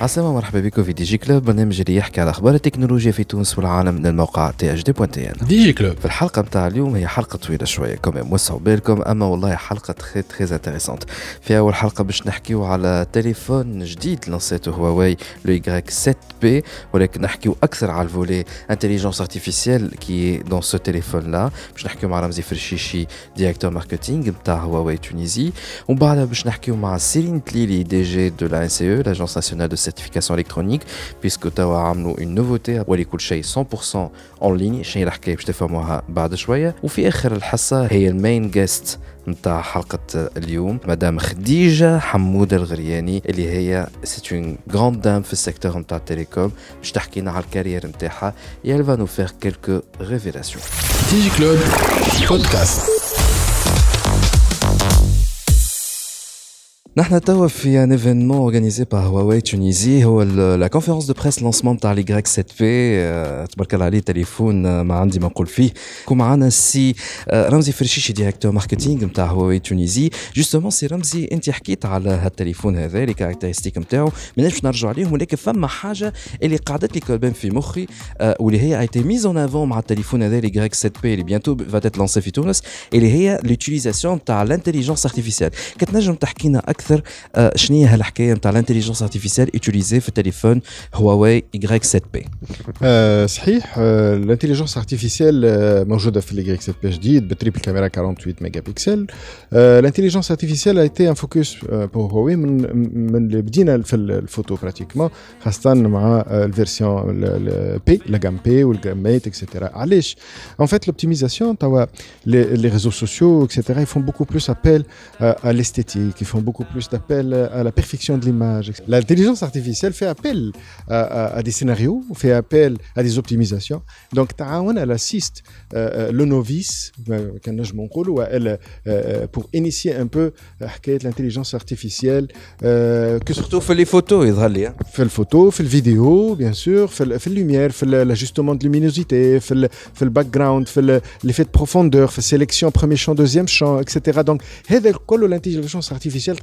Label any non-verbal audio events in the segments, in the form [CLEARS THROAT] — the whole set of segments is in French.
عسلامة مرحبا بكم في دي جي كلوب. برنامج اللي يحكي على أخبار التكنولوجيا في تونس والعالم من الموقع تي اش دي بوان تي إن. ديجي كلوب. في الحلقة متاع اليوم هي حلقة طويلة شوية كمان وسعوا بالكم. أما والله حلقة تخي تخي انتريسونت. في أول حلقة باش نحكيو على تليفون جديد لانسيتو هواوي لو يغريك 7 بي. ولكن نحكيو أكثر على الفولي انتليجنس ارتيفيسيال كي دون سو تليفون لا باش نحكيو مع رمزي فرشيشي ديريكتور ماركتينغ متاع هواوي تونيزي. ومن بعد باش نحكيو مع سيرين تليلي دي جي دو لا ان سي أو لاجونس ناسيونال دو سيرتيفيكاسيون الكترونيك بيسكو توا عملوا اون نوفوتي ولي كل شيء 100% اون ليني شنو الحكايه باش تفهموها بعد شويه وفي اخر الحصه هي المين جيست نتاع حلقة اليوم مدام خديجة حمودة الغرياني اللي هي سيت اون غراند دام في السيكتور نتاع التليكوم باش تحكينا على الكارير نتاعها et elle va nous faire quelques révélations. ديجي كلوب بودكاست نحن توا في ان ايفينمون اورغانيزي بار هواوي تونيزي هو لا كونفيرونس دو بريس لونسمون نتاع لي غريك 7 بي تبارك الله عليه تليفون آه، ما عندي ما نقول فيه كون معنا السي آه، رمزي فرشيشي ديريكتور ماركتينغ نتاع هواوي تونيزي جوستومون سي رمزي انت حكيت على هالتليفون هذا لي كاركترستيك نتاعو ماناش باش نرجعوا عليهم ولكن فما حاجه اللي قعدت لي كولبان في مخي آه، واللي هي ايتي ميز اون افون مع التليفون هذا لي غريك 7 بي اللي بيانتو فاتت لونسي في تونس اللي هي لوتيليزاسيون تاع الانتيليجنس ارتيفيسيال كتنجم تحكينا اكثر آه، شنو هي هالحكايه نتاع الانتيليجنس ارتيفيسيال يوتيليزي في التليفون هواوي Y 7 بي آه، صحيح آه، الانتليجنس ارتيفيسيال آه، موجوده في الاي 7 بي جديد بتريبل كاميرا 48 ميجا بكسل الانتليجنس ارتيفيسيال ايتي ان فوكس بور هواوي من من اللي بدينا في الفوتو براتيكمون خاصه مع الفيرسيون بي لا جام بي والجام ميت اكسيتيرا علاش ان فيت لوبتيميزاسيون توا les réseaux sociaux, etc., ils font beaucoup plus appel euh, à l'esthétique, ils font beaucoup plus d'appel euh, à la perfection de l'image. L'intelligence artificielle fait appel euh, à, des scénarios, fait appel à des optimisations. Donc, elle assiste euh, le novice, elle, euh, pour initier un peu l'intelligence artificielle. Euh, que Surtout fait les photos, Idrali. Hein. Fait les photos, fait les vidéos, bien sûr, fait la lumière, fait l'ajustement de luminosité, fait le background, fait l'effet de profondeur, fait sélection, premier champ, deuxième champ, etc. Donc, l'intelligence artificielle,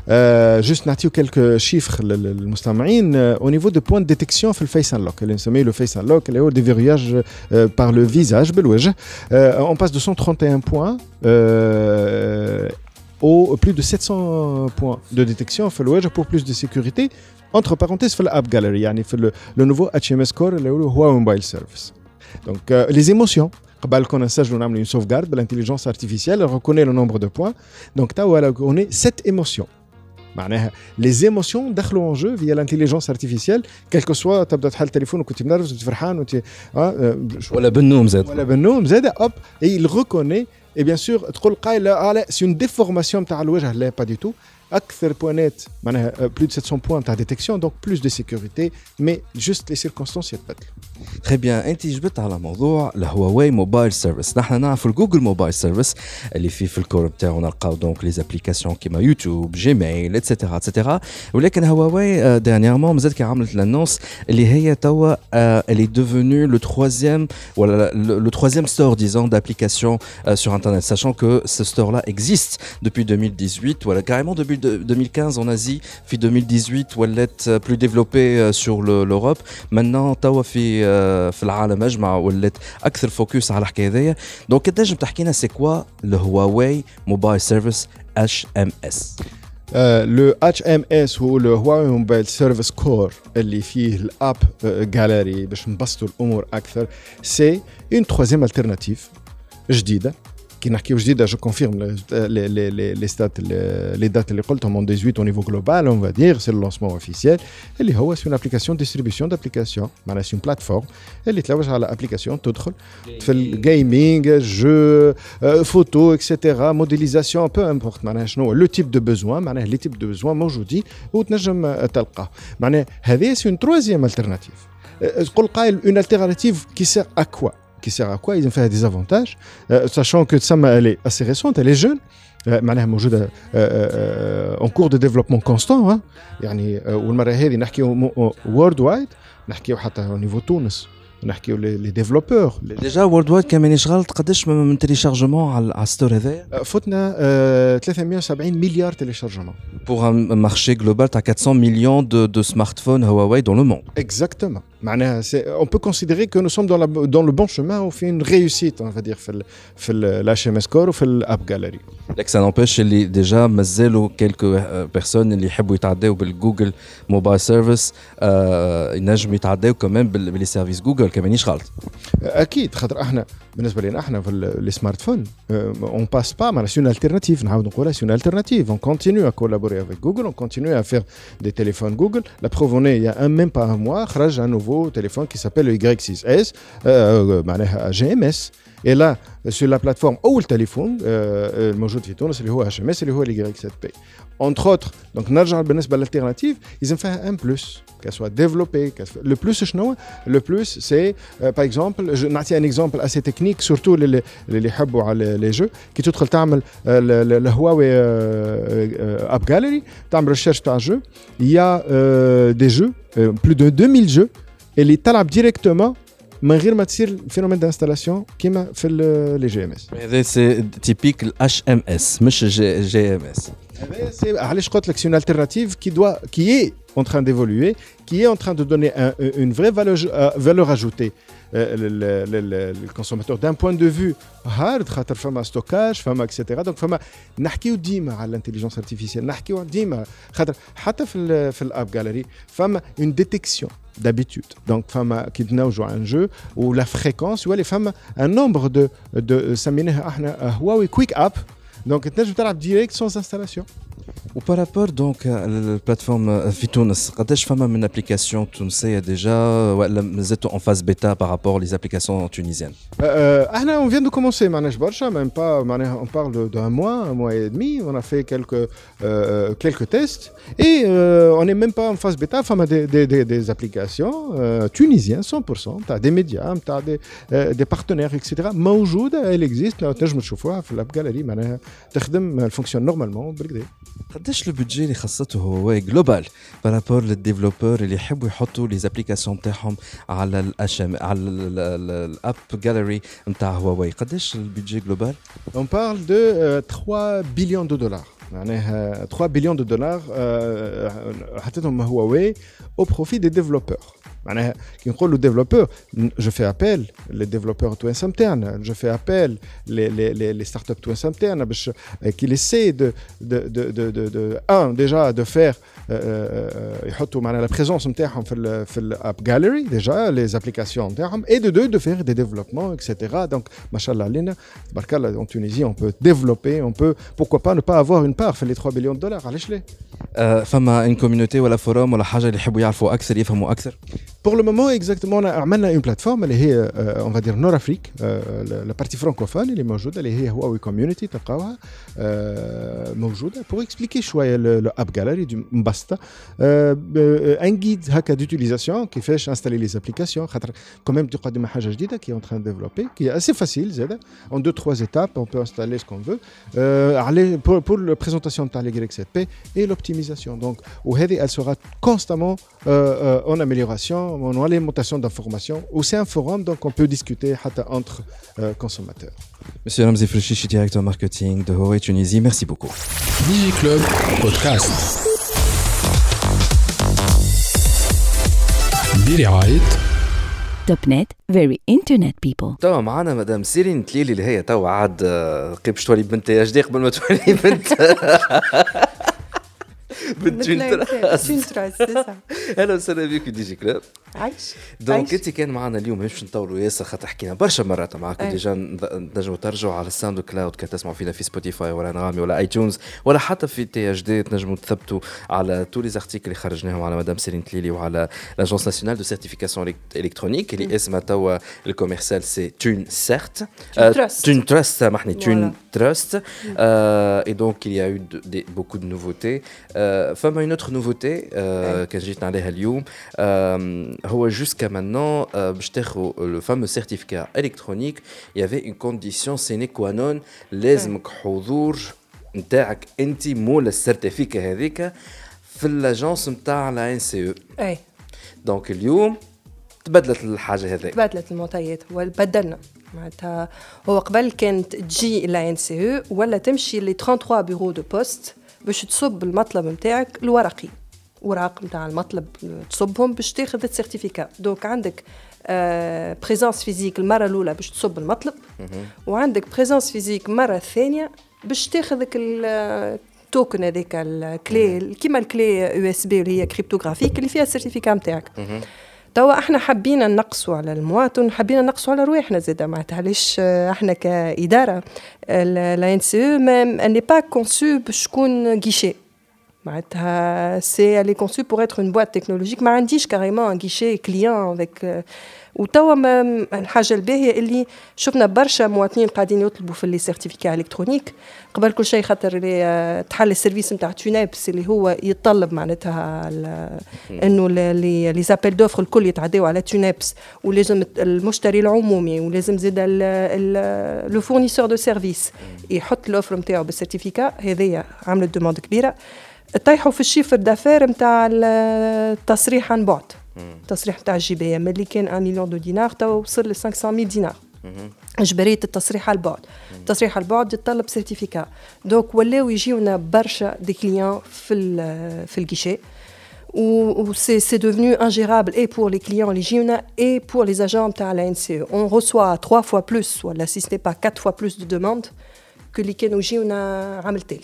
جوست نعطيو كلك شيفر للمستمعين او نيفو دو بوان ديتيكسيون في الفيس انلوك اللي نسميه لو فيس انلوك اللي هو ديفيرياج بار لو فيزاج بالوجه اون باس دو 131 بوان au plus de 700 points de détection في الوجه pour plus de sécurité entre parenthèses في الاب gallery يعني في le, le nouveau HMS Core اللي هو هو موبايل سيرفيس donc euh, les émotions قبل كنا نسجلوا نعملوا une sauvegarde بالانتليجنس artificielle elle reconnaît le nombre de points donc توا elle reconnaît 7 émotions معناها لي زيموسيون دخلوا اون جو فيا لانتيليجونس ارتيفيسيال كيلكو سوا تبدأ تحل تليفونك وانت منرفز وانت فرحان وانت آه, آه، ولا بالنوم زاد. ولا بالنوم زاد اوب اي ريكوني اي بيان سور تقول قايلة آه لا سي اون ديفورماسيون تاع الوجه لا با دي تو اكثر بوانات معناها بلو دو 700 بوان تاع ديتكسيون دونك بلوس دو سيكوريتي مي جوست لي سيركونستانس يتبدلوا تري بيان انت جبت على موضوع الهواوي موبايل سيرفيس نحن نعرفوا الجوجل موبايل سيرفيس اللي فيه في الكور بتاعو نلقاو دونك لي زابليكاسيون كيما يوتيوب جيميل اتسيتيرا اتسيتيرا ولكن هواوي دانييرمون مازالت كي عملت لانونس اللي هي توا اللي دوفونو لو تروازيام ولا لو تروازيام ستور ديزون d'applications euh, sur internet sachant que ce store là existe depuis 2018 voilà carrément depuis de- 2015 en Asie puis 2018 ولات euh, plus développé euh, sur le- l'Europe maintenant توا في آه، في العالم اجمع ولات اكثر فوكس على الحكايه هذيا دونك تنجم تحكي لنا سي كوا الهواوي موبايل سيرفيس اتش ام اس لو اتش ام اس هو لو هواوي موبايل سيرفيس كور اللي فيه الاب جاليري باش نبسطوا الامور اكثر سي اون تروازيام الترناتيف جديده كي نحكيو جديده جو كونفيرم لي لي لي لي ستات لي دات اللي قلتهم اون 18 او نيفو جلوبال اون فا دير سي لونسمون اوفيسيال اللي هو سي اون ابليكاسيون ديستريبيسيون دابليكاسيون معناها سي اون بلاتفورم اللي تلوج على ابليكاسيون تدخل في الجيمنج جو فوتو اكسيتيرا موديليزاسيون بو امبورت معناها شنو لو تيب دو بوزوان معناها لي تيب دو بوزوان موجودين وتنجم تلقاه معناها هذه سي اون تروازيام الترناتيف تقول قايل اون التيرناتيف كي سير ا كوا qui sert à quoi Ils ont fait des avantages, euh, sachant que Tsama, elle est assez récente, elle est jeune. معناها موجوده اون كور دو ديفلوبمون كونستون يعني والمره هذه نحكيو وورد وايد نحكيو حتى نيفو تونس نحكيو لي ديفلوبور ديجا وورد وايد كان مانيش غلط قداش من تيليشارجمون على الستور هذايا فتنا 370 مليار تيليشارجمون بور ان مارشي جلوبال تاع 400 مليون دو دو سمارت فون هواوي دون لو موند اكزاكتومون معناها on peut considérer que nous sommes dans, la, dans le bon chemin وفي une réussite on va dire في ال في الاتش ام اس كور وفي الاب جاليري لك سا نوبيش اللي ديجا مازالوا كيلكو بيرسون اللي يحبوا يتعداو بالجوجل موبايل سيرفيس ينجموا يتعداو كمان باللي سيرفيس جوجل كمان مانيش غلط اكيد خاطر احنا بالنسبه لنا احنا في السمارت فون اون باس با معناها سي اون التيرناتيف نعاود نقولها سي اون التيرناتيف اون كونتينيو ا كولابوري افيك جوجل اون كونتينيو ا فير دي تيليفون جوجل لا بروف اون il y a un même pas un mois خرج un téléphone qui s'appelle le Y6S, euh, euh, euh GMS. Et là, euh, sur la plateforme ou le téléphone, euh, c'est le HMS et le Y7P. Entre autres, donc, l'alternative, ils ont fait un plus, qu'elle soit développée. Le plus, le plus, c'est, par exemple, je n'ai un exemple assez technique, surtout les, les, les, jeux, qui tout le temps le, Huawei App Gallery, tu recherche par jeu, il y a des jeux, plus de 2000 jeux, اللي تلعب directement من غير ما تصير الفينومين دانستالاسيون كيما في لي جي ام اس هذا سي تيبيك الاش ام اس مش جي, جي ام اس هذا سي علاش قلت لك سي اون التيرناتيف كي دوا كي اي en train d'évoluer, qui est en train de donner un, une vraie valeur, valeur ajoutée le consommateur d'un point de vue hard خاطر فما ستوكاج فما اكسيتيرا دونك فما نحكيو ديما على الانتيليجنس ارتيفيسيال نحكيو ديما خاطر حتى في ال في الاب جاليري فما اون ديتيكسيون d'habitude. Donc, femme qui joue un jeu ou la fréquence, ou les femmes un nombre de de Huawei Quick App. Donc, tu peux direct sans installation. Par rapport donc euh, à la plateforme euh, Fitounes, Kadesh Fama, une application tunisienne déjà, euh, vous êtes en phase bêta par rapport aux applications tunisiennes euh, On vient de commencer, même pas, on parle d'un mois, un mois et demi, on a fait quelques, quelques tests et on n'est même pas en phase bêta, Fama des, des, applications tunisiennes, 100%, tu as des médias, tu as des, partenaires, etc. Maoujoud, elle existe, je me chauffe, la galerie, elle fonctionne normalement. قداش لو بودجي اللي خاصته هواوي جلوبال بارابور للديفلوبور اللي يحبوا يحطوا لي زابليكاسيون تاعهم على الاشم على الاب جاليري نتاع هواوي قداش البودجي جلوبال اون بارل دو 3 بليون دو دولار معناها 3 بليون دو دولار حطيتهم هواوي au profit des développeurs. Qui le développeur, je fais appel les développeurs twins internes, je fais appel les, les, les, startups twins internes qui essaient de, de, de, de, un, déjà de faire يحطوا معنا la présence نتاعهم في ال في الاب جاليري ديجا لي زابليكاسيون نتاعهم et de deux de faire des développements etc donc machallah علينا تبارك الله en Tunisie on peut développer on peut pourquoi pas ne pas avoir une part في les 3 billions de dollars علاش ليه فما ان كوميونيتي ولا فوروم ولا حاجه اللي يحبوا يعرفوا اكثر يفهموا اكثر Pour le moment, exactement, on a une plateforme, elle est, euh, on va dire, Nord-Afrique, euh, la, la, partie francophone, elle est موجودة, elle est Huawei Community, تلقاوها موجودة, pour expliquer شوية le, le App Gallery du Mbasta, euh, un guide هكا d'utilisation كيفاش installer les applications, خاطر quand même تقدم حاجة جديدة qui est en train de développer, qui est assez facile, زادة, en deux, trois étapes, on peut installer ce qu'on veut, euh, pour, pour la présentation de les Y7P et l'optimisation. Donc, وهذه, elle sera constamment euh, en amélioration on a l'alimentation d'informations. Ou c'est un forum, donc on peut discuter entre euh, consommateurs. Monsieur Ramzi Frishishi, directeur marketing de Huawei Tunisie, merci beaucoup. DigiClub Podcast. برعاية توب نت فيري انترنت بيبل توا معنا مدام سيرين تليلي اللي هي توا عاد قريب باش تولي بنت أجدي قبل ما تولي بنت [LAUGHS] تراست تراست سي سا أهلا وسهلا بك دي جي كلوب عايش دونك. انت كان معنا اليوم باش نطولوا ياسر خاطر حكينا برشا مرات معاكم أي. ديجا نجموا ترجعوا على الساوند كلاود كي تسمعوا فينا في سبوتيفاي ولا انغامي ولا اي تونز ولا حتى في تي اش دي تنجموا تثبتوا على تو لي زارتيكل اللي خرجناهم على مدام سيرين تليلي وعلى لاجونس ناسيونال دو سيرتيفيكاسيون الكترونيك اللي اسمها توا الكوميرسيال سي تون سيرت. تون تراست سامحني تون. Euh, et donc, il y a eu beaucoup de nouveautés. Euh, فما une autre nouveauté euh, كان جيت عليها اليوم euh, هو jusqu'à maintenant euh, باش تاخذ le fameux certificat électronique il y avait une condition sine qua non لازمك حضور نتاعك انت مول السيرتيفيكا هذيك في الاجونس نتاع لا ان سي او اي دونك اليوم تبدلت الحاجه هذيك تبدلت المعطيات وبدلنا معناتها هو قبل كانت تجي لا ان سي او ولا تمشي لي 33 بيرو دو بوست باش تصب المطلب نتاعك الورقي. وراق نتاع المطلب تصبهم باش تاخذ السيرتيفيكا دونك عندك بريزونس فيزيك المرة الأولى باش تصب المطلب وعندك بريزونس فيزيك المره الثانية باش تاخذك التوكن هذاك الكلي كيما الكلي يو اس بي اللي هي كريبتوغرافيك اللي فيها السيرتيفيكا نتاعك توا احنا حبينا نقصوا على المواطن حبينا نقصوا على رواحنا زاده معناتها علاش آه، احنا كاداره لا ان سي او ان با كونسو باش تكون غيشي معناتها سي elle est conçue pour être une boîte technologique ما عنديش كاريمون ان غيشي كليون افيك وتوا الحاجة الباهية اللي شفنا برشا مواطنين قاعدين يطلبوا في لي سيرتيفيكا الكترونيك قبل كل شيء خاطر تحل السيرفيس نتاع تونابس اللي هو يتطلب معناتها إنه لي زابيل دوفر الكل يتعداو على تونابس ولازم المشتري العمومي ولازم زاد لو فورنيسور دو سيرفيس يحط الاوفر نتاعو بالسيرتيفيكا هذيا عملت دوموند كبيرة. طيحوا في الشيفر دافير نتاع التصريح عن بعد. التصريح نتاع الجي بي ام اللي كان 1 مليون دو دينار توا وصل ل 500 دينار اجباريه التصريح على البعد التصريح على البعد يتطلب سيرتيفيكا دونك ولاو يجيونا برشا دي كليون في ال- في الجيشي ou c'est c'est devenu ingérable et pour les clients les JUNA et pour les agents de la NCE. On reçoit trois fois plus, voilà, si ce n'est pas quatre fois plus de demandes que les كانوا يجيونا عام التالي.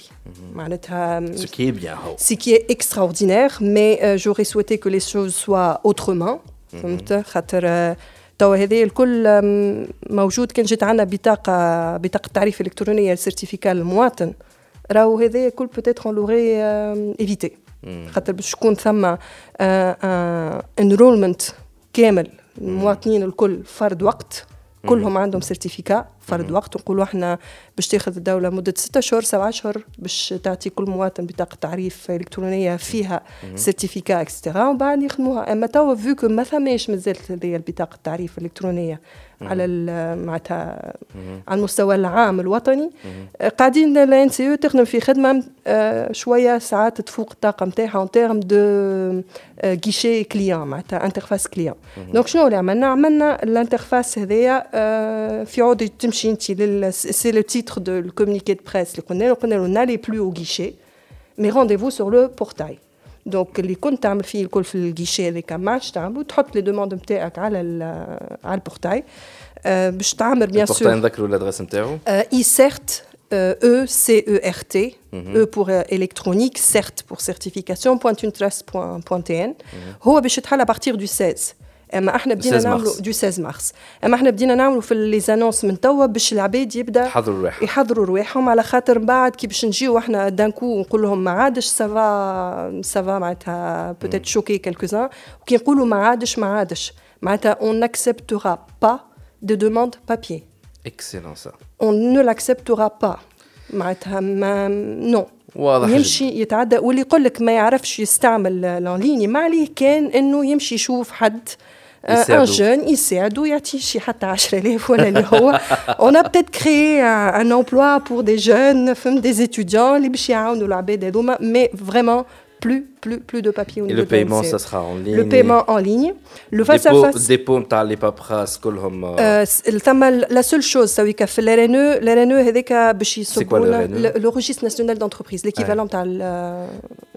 معناتها ce qui est bien هو ce qui est extraordinaire, mais euh, j'aurais souhaité que les choses soient autrement. فهمت خاطر آه، توا هذه الكل آم، موجود كان جات عندنا بطاقة بطاقة تعريف إلكترونية سيرتيفيكا للمواطن راهو هذا الكل بوتيتر اون لوغي ايفيتي خاطر باش يكون ثم انرولمنت كامل المواطنين الكل فرد وقت كلهم عندهم سيرتيفيكا فرد وقت. نقولوا إحنا باش تاخذ الدولة مدة ستة شهور سبعة اشهر باش تعطي كل مواطن بطاقة تعريف إلكترونية فيها سيرتيفيكا اكسترا ومن بعد يخدموها. أما توا فيو كو ما ثماش مازالت هذه البطاقة التعريف الإلكترونية. على معناتها على المستوى العام الوطني. قاعدين لا ان سي تخدم في خدمة آه، شوية ساعات تفوق الطاقة نتاعها اون تيرم دو غيشي كليون معناتها انترفاس كليون دونك شنو اللي عملنا؟ عملنا الانترفاس هذايا آه، في عود تمشي انت سي لو تيتر دو الكومونيكي دو بريس اللي قلنا له قلنا له نالي بلو أو غيشي مي رونديفو سور لو بورتاي دونك اللي كنت تعمل فيه الكل في الجيشي هذاك ما عادش تعملوا تحط لي دوموند نتاعك على ال- على البورتاي آه، باش تعمر بيان البورتاي سور نذكروا الادريس نتاعو euh, ICERT, euh, E-C-E-R-T, E pour euh, électronique, CERT pour certification, .unetrust.tn. هو باش يتحل à partir du 16. أما إحنا بدينا 16 نعملوا مارس. دو 16 مارس أما إحنا بدينا نعملوا في لي زانونس من توا باش العباد يبدأ حضروا رواحهم يحضروا رواحهم على خاطر من بعد كي باش نجيو إحنا دانكو نقول لهم ما عادش سافا سافا معناتها بوتيت شوكي كالكوزان وكي نقولوا ما عادش ما عادش. معناتها اون ناكسبتورا با دو دوموند بابيي اكسلون سا on ne l'acceptera pas. معناتها ما نو واضح يمشي يتعدى واللي يقول لك ما يعرفش يستعمل لانليني ما عليه كان إنه يمشي يشوف حد ان يساعدو. جون يساعدو يعطيه شي حتى 10000 ولا اللي هو on a peut-être créé un, un emploi pour des jeunes فهم des étudiants اللي باش يعاونوا العباد هذوما mais vraiment plus plus plus de papier au Et niveau le de la paiement, NCE. ça sera en ligne. le paiement en ligne le face à Dépôt, face dépôt نتاع لي بابراس كلهم آه، آه، س- ثم لا سول شوز سويك في الار ان او الار ان او هذاك باش quoi, le يصبوا RNE? لو ريجيستر ناسيونال دونتربريز ليكيفالون تاع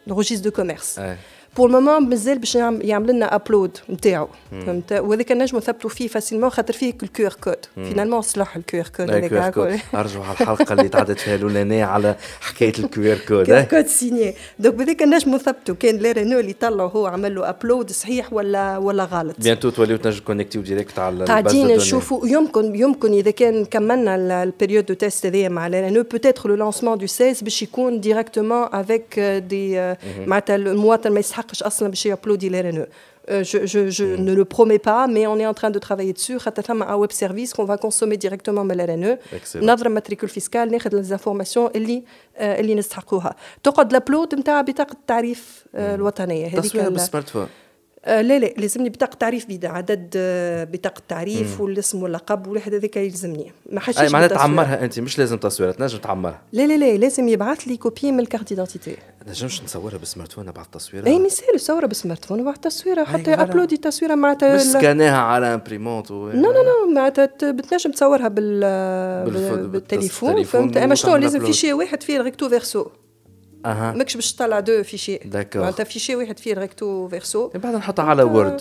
لو ريجيستر دو كوميرس آه. بور المومون مازال باش يعمل لنا ابلود نتاعو فهمت وهذاك نجم نثبتوا فيه فاسيلمون خاطر فيه الكيو ار كود فينالمون صلح الكيو ار كود هذاك ارجعوا على الحلقة اللي تعدت فيها الاولانيه على حكاية الكيو ار كود كود سيني دونك بهذاك نجم نثبتوا كان لا رينو اللي طلعوا هو عمل له ابلود صحيح ولا ولا غلط. بيانتو توليو تنجم كونيكتيو ديريكت على قاعدين نشوفوا يمكن يمكن إذا كان كملنا البيريود دو تيست هذايا مع لا رينو بوتيتر لو لونسمون دو 16 باش يكون ديريكتومون افيك دي معناتها المواطن ما يستحقش اصلا باش يابلودي لا رينو Euh, je, je, je mm. ne le promets pas, mais on est en train de travailler dessus. On a un web service qu'on va consommer directement من الRNE. نضرب matricule fiscale ناخذ les informations اللي اللي نستحقوها. تقعد الابلود نتاع بطاقة التعريف الوطنية. تصوير بالسمارت فون. آه لا لا لازمني بطاقة تعريف بيدا عدد آه بطاقة تعريف والاسم واللقب والواحد هذاك يلزمني. ما حشيش أي معناتها تعمرها أنت مش لازم تصويرها تنجم تعمرها. لا لا لا لازم يبعث لي كوبي من الكارت ديدونتيتي نجمش نصورها بالسمارت فون بعد التصويره أي مثال صورها بالسمارت فون بعد التصويره حتى أبلودي التصويرة معناتها مش سكاناها على امبريمونت. نو نو نو معناتها بتنجم تصورها بال بالتليفون فهمت؟ أما شنو لازم فيشي واحد فيه الريكتو فيرسو. ماكش باش تطلع دو فيشي. داكور معناتها فيشي واحد فيه الريكتو فيرسو. بعد نحطها على وورد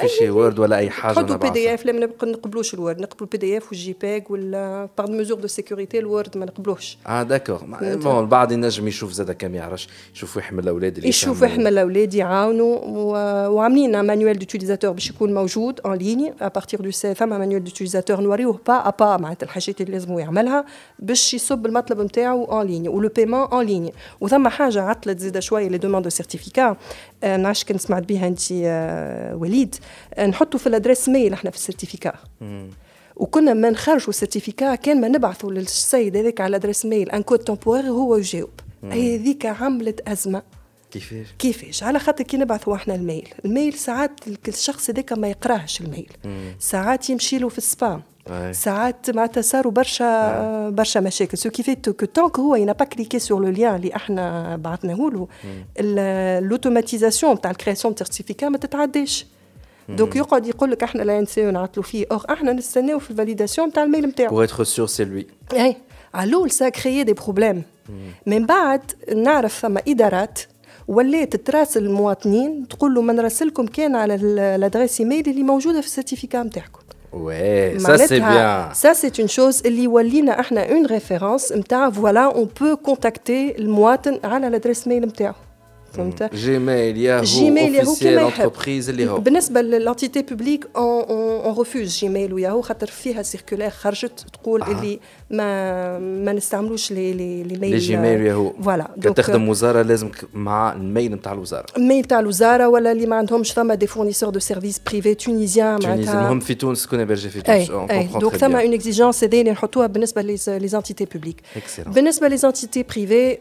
فيشي وورد ولا أي حاجة نحطوا بي دي اف لا ما نقبلوش الوورد. نقبلوا البي دي اف والجي بيج ولا باغ ميزور دو سيكوريتي الوورد ما نقبلوش. آه داكور بون البعض ينجم يشوف زاد كم يعرفش يشوف يحمل الاولاد اللي يشوف يحمل الاولاد يعاونوا وعاملين مانيوال دوتيليزاتور باش يكون موجود اون ليني ابارتيغ دو سي فما مانيوال دوتيليزاتور نوريوه با ا با معناتها الحاجات اللي لازم يعملها باش يصب المطلب نتاعو اون ليني ولو بيمون اون ليني وثم حاجة عطلت زيد شوية لي دوموند دو سيرتيفيكا ما نعرفش كان سمعت بها انت وليد. نحطوا في الأدريس ميل إحنا في السيرتيفيكا. وكنا ما نخرجوا السيرتيفيكا كان ما نبعثوا للسيد هذاك على الأدريس ميل. ان كود تومبوير هو يجاوب هذيك عملت أزمة. كيفاش؟ كيفاش؟ على خاطر كي نبعثوا إحنا الميل. الميل ساعات الشخص هذاك ما يقراهش الميل. ساعات يمشي له في السبام. ساعات معناتها صاروا برشا برشا مشاكل. سو كي فيت كو تونك هو ينا با كليكي سور لو ليان اللي إحنا بعثناه له الاوتوماتيزاسيون تاع الكرياسيون سيرتيفيكا ما تتعداش. دونك يقعد يقول لك احنا لا ان سي نعطلوا فيه اور احنا نستناو في الفاليداسيون تاع الميل نتاعو بور اتر سور سي لوي اي على الاول سا كريي دي بروبليم من بعد نعرف ثم ادارات ولات تراسل المواطنين تقول له ما نراسلكم كان على الادريس ايميل اللي موجوده في السيرتيفيكا نتاعكم Ouais, ça c'est bien. Ça c'est une chose اللي ولينا احنا une référence نتاع voilà on peut contacter المواطن على الادريس ميل نتاعو فهمت؟ جيميل ياهو جيميل ياهو كيما انتربريز اللي هو بالنسبة للانتيتي بوبليك اون ريفوز جيميل وياهو خاطر فيها سيركولير خرجت تقول آه. اللي ما ما نستعملوش لي لي لي ميل لي جيميل ياهو فوالا تخدم وزارة لازم مع الميل نتاع الوزارة. الميل نتاع الوزارة ولا اللي ما عندهمش ثما دي فورنيسور دو سيرفيس بريفي تونيزيان معناتها هم في تونس كنا برجي في تونس. أي. دونك ثما اون اكزيجونس هذه اللي نحطوها بالنسبة لي زانتيتي بوبليك بالنسبة لي زانتيتي بريفي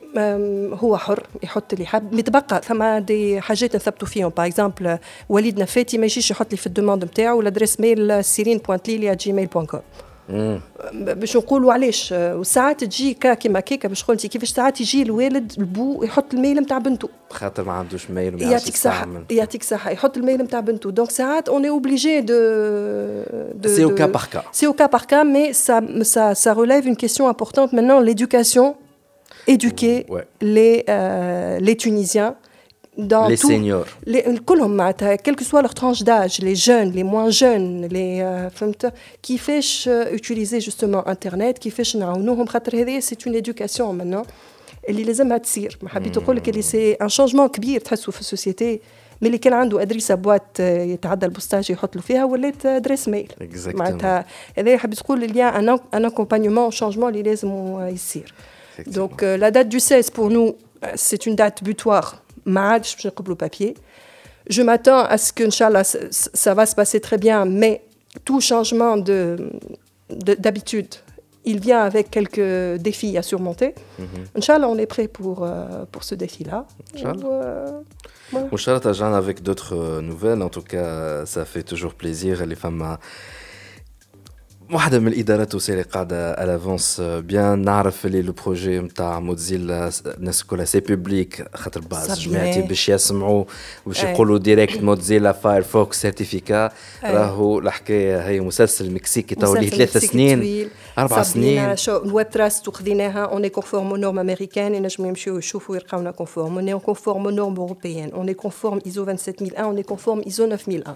هو حر يحط اللي حاب. متبقى ثما دي حاجات نثبتوا فيهم. باغ اكزومبل وليد نفاتي ما يجيش يحط لي في الدوموند نتاعو الأدريس ميل سيرين بوانت ليلي جيميل بوان كوم باش نقولوا علاش وساعات تجي كا كيما كيكا باش قلتي كيفاش ساعات يجي الوالد البو يحط الميل نتاع بنته خاطر ما عندوش ميل يعطيك صحة يعطيك صحة يحط الميل نتاع بنته دونك ساعات اون اي اوبليجي دو سي او كا بار كا سي او كا بار كا مي سا سا سا relève une question importante maintenant l'éducation éduquer ouais. les euh, les Tunisiens dans les tout, seniors. Les, quelle que soit leur tranche d'âge, les jeunes, les moins jeunes, les euh, qui fait utiliser justement Internet, qui fait c'est une éducation maintenant. اللي لازمها تصير ما حبيت نقول لك اللي سي ان شانجمون كبير تحسه في السوسيتي من اللي كان عنده ادريسه بوات يتعدى البوستاج يحط له فيها ولات ادريس ميل معناتها هذا حبيت تقول اللي ان ان اكومبانيومون شانجمون اللي لازم يصير دونك لا دات دو 16 pour nous c'est une date butoir papier. Je m'attends à ce que, Inch'Allah, ça va se passer très bien, mais tout changement d'habitude, de, il vient avec quelques défis à surmonter. Mm -hmm. Inch'Allah, on est prêt pour, euh, pour ce défi-là. Inch'Allah. Euh, voilà. avec d'autres nouvelles. En tout cas, ça fait toujours plaisir. Les femmes واحدة من الإدارات اللي قاعدة على افونس بيان نعرف اللي لو بروجي نتاع موتزيلا الناس كلها سي بوبليك خاطر باز جماعتي باش يسمعوا باش يقولوا ديريكت موتزيلا فايرفوكس سيرتيفيكا راهو الحكاية هي مسلسل مكسيكي تو ليه ثلاث سنين. أربع سنين. الويب تراست وخذيناها. اون اي كونفورم نورم امريكان ينجموا يمشيو يشوفوا يلقاونا كونفورم اون اي كونفورم نورم اوروبيان اون اي كونفورم ايزو 27001 اون اي كونفورم ايزو 9001.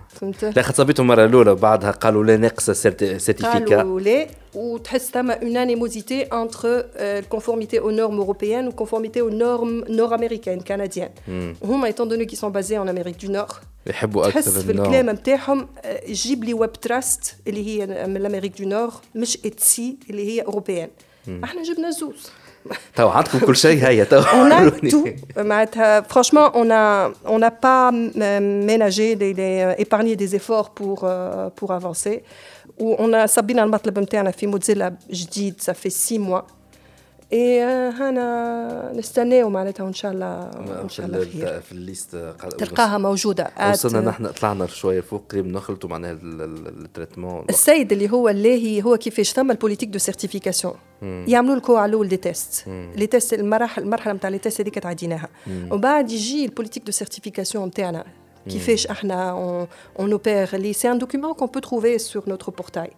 فهمت؟ لا خاطر صبيتهم المرة الأولى بعدها قالوا لا ناقصه سيرتيفيكا قالوا لا وتحس ثما اون انيموزيتي انتر الكونفورميتي أو نورم اوروبيان وكونفورميتي أو نورم نور امريكان كنديان هما ايتون دوني كي سون بازي ان امريك دو نور يحبوا أكثر تحس في الكلام نتاعهم جيب لي ويب تراست اللي هي من الامريك دو نور مش اتسي اللي هي اوروبيان إحنا جبنا زوز. [LAUGHS] تو عندكم كل شيء هيا تو on a [LAUGHS] tout معناتها franchement on a on n'a pas ménagé les, les épargné des efforts pour euh, pour avancer وon a صبينا المطلب نتاعنا في موتزيلا جديد ça fait 6 mois اي هنا نستناو معناتها ان شاء الله إن شاء الله خير. في الليست تلقاها موجودة. وصلنا نحن طلعنا شوية فوق قريب نخلطوا معناها التريتمون. السيد اللي هو اللي هو كيفاش ثم البوليتيك دو سيرتيفيكاسيون. يعملوا لكم على الأول دي تيست. لي تيست المراحل المرحلة نتاع لي تيست هذيك تعديناها. ومن بعد يجي البوليتيك دو سيرتيفيكاسيون نتاعنا كيفاش إحنا اون اوبير لي سي ان دوكيومون كون بو تروفي سور نوتر بورتاي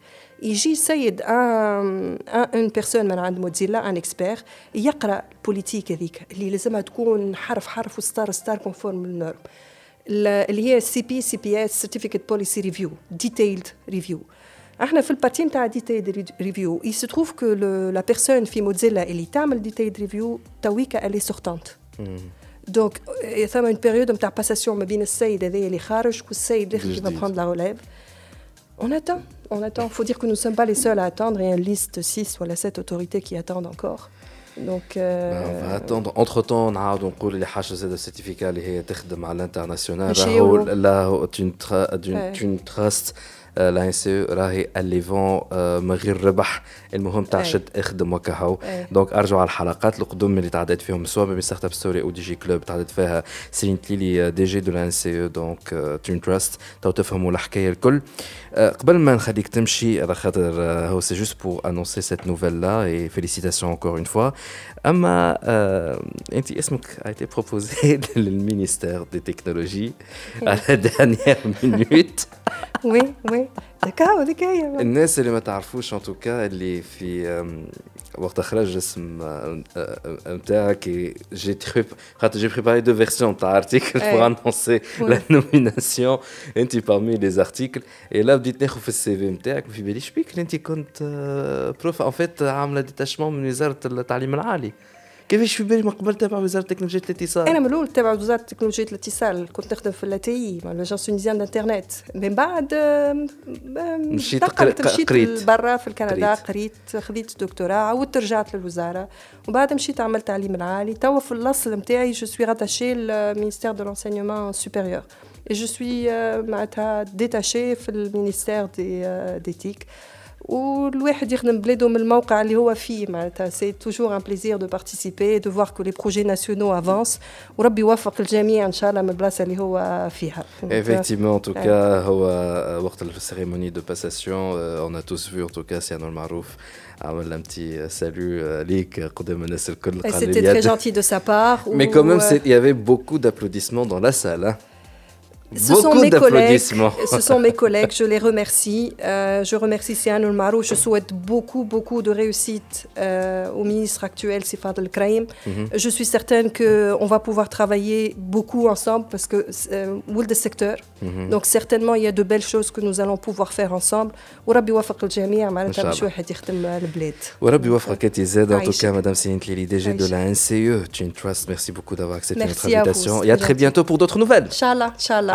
يجي سيد ان ان بيرسون من عند موتزيلا ان إكسبير يقرأ البوليتيك هذيك اللي لازمها تكون حرف حرف وستار ستار كونفورم للنورم اللي هي سي بي سي بي اس سيرتيفيكت بوليسي ريفيو ديتيلد ريفيو إحنا في البارتي نتاع ديتيلد ريفيو اي سو تروف كو لا بيرسون في موتزيلا اللي تعمل ديتيلد ريفيو تويكا الي سورتونت دونك ثم اون بيريود نتاع باساسيون ما بين السيد هذايا اللي خارج والسيد اللي va prendre la relève. On attend, on attend. Il faut dire que nous ne sommes pas les seuls à attendre. Il y a une liste 6 ou 7 autorités qui attendent encore. Donc, euh... on va attendre. Entre temps, on a donc les haches de certificat qui est à l'international. Là, tu trust لا NCE راهي اللي فون من غير ربح. المهم تاع شد اخدم وكهو دونك ارجعوا على الحلقات القدم اللي تعديت فيهم سواء بين ستارت اب ستوري أو دي جي كلوب تعديت فيها سيرين تليلي دي جي دو لا دونك تون تراست. تو تفهموا الحكاية الكل. قبل ما نخليك تمشي على خاطر هو سي جوست بور انونسي سيت نوفيل لا اي فيليسيتاسيون انكور اون فوا اما انت اسمك été proposé [LAUGHS] للمينيستير دي تكنولوجي على [LAUGHS] دانيير مينوت وي وي هذيك هي الناس اللي ما تعرفوش ان توكا اللي في وقت خرج اسم نتاعك جي خاطر جي بريباري دو فيرسيون تاع ارتيكل بور انونسي لا نوميناسيون انت بارمي لي ارتيكل اي لا بديت ناخذ في السي في نتاعك ما في باليش بيك انت كنت بروف ان فيت عامله ديتاشمون من وزاره التعليم العالي كيفاش في بالي من قبل تابع وزارة تكنولوجيا الاتصال؟ أنا من الأول تابع وزارة تكنولوجيا الاتصال كنت نخدم في الأتي مع لاجونس تونيزيان دانترنت من بعد مشيت قريت. برا في كندا قريت. خذيت دكتوراه عاودت رجعت للوزارة. ومن بعد مشيت عملت التعليم العالي توا في الأصل نتاعي جو سوي راتاشي للمينيستير دو لونسينيومون سوبيريور et je suis معناتها détachée في المينيستير دي ديتيك والواحد يخدم بلاده من الموقع اللي هو فيه معناتها سي توجور ان بليزير دو بارتيسيبي دو فوار كو لي بروجي ناسيونو افونس وربي يوفق الجميع ان شاء الله من البلاصه اللي هو فيها effectivement en tout cas هو وقت السيريموني دو باساسيون on a tous vu en tout cas سيانو المعروف عمل un petit salut ليك قدام الناس الكل قال C'était très gentil de sa part. Mais quand même, il y avait beaucoup d'applaudissements dans la salle. Hein. Ce sont, mes collègues, ce sont mes collègues, je les remercie. Euh, je remercie Sian Marou. Je souhaite beaucoup, beaucoup de réussite euh, au ministre actuel, Sifad El Kraim. Mm -hmm. Je suis certaine qu'on va pouvoir travailler beaucoup ensemble parce que euh, le secteur. Mm -hmm. Donc, certainement, il y a de belles choses que nous allons pouvoir faire ensemble. وربي يوفق الجميع معناتها باش واحد يخدم البلاد. وربي يوفقك انت زاد en tout cas madame Céline Tlili DG de la NCE Chain Trust. Merci beaucoup d'avoir accepté Merci notre invitation et à très bientôt pour d'autres nouvelles. Inch'Allah, Inch'Allah.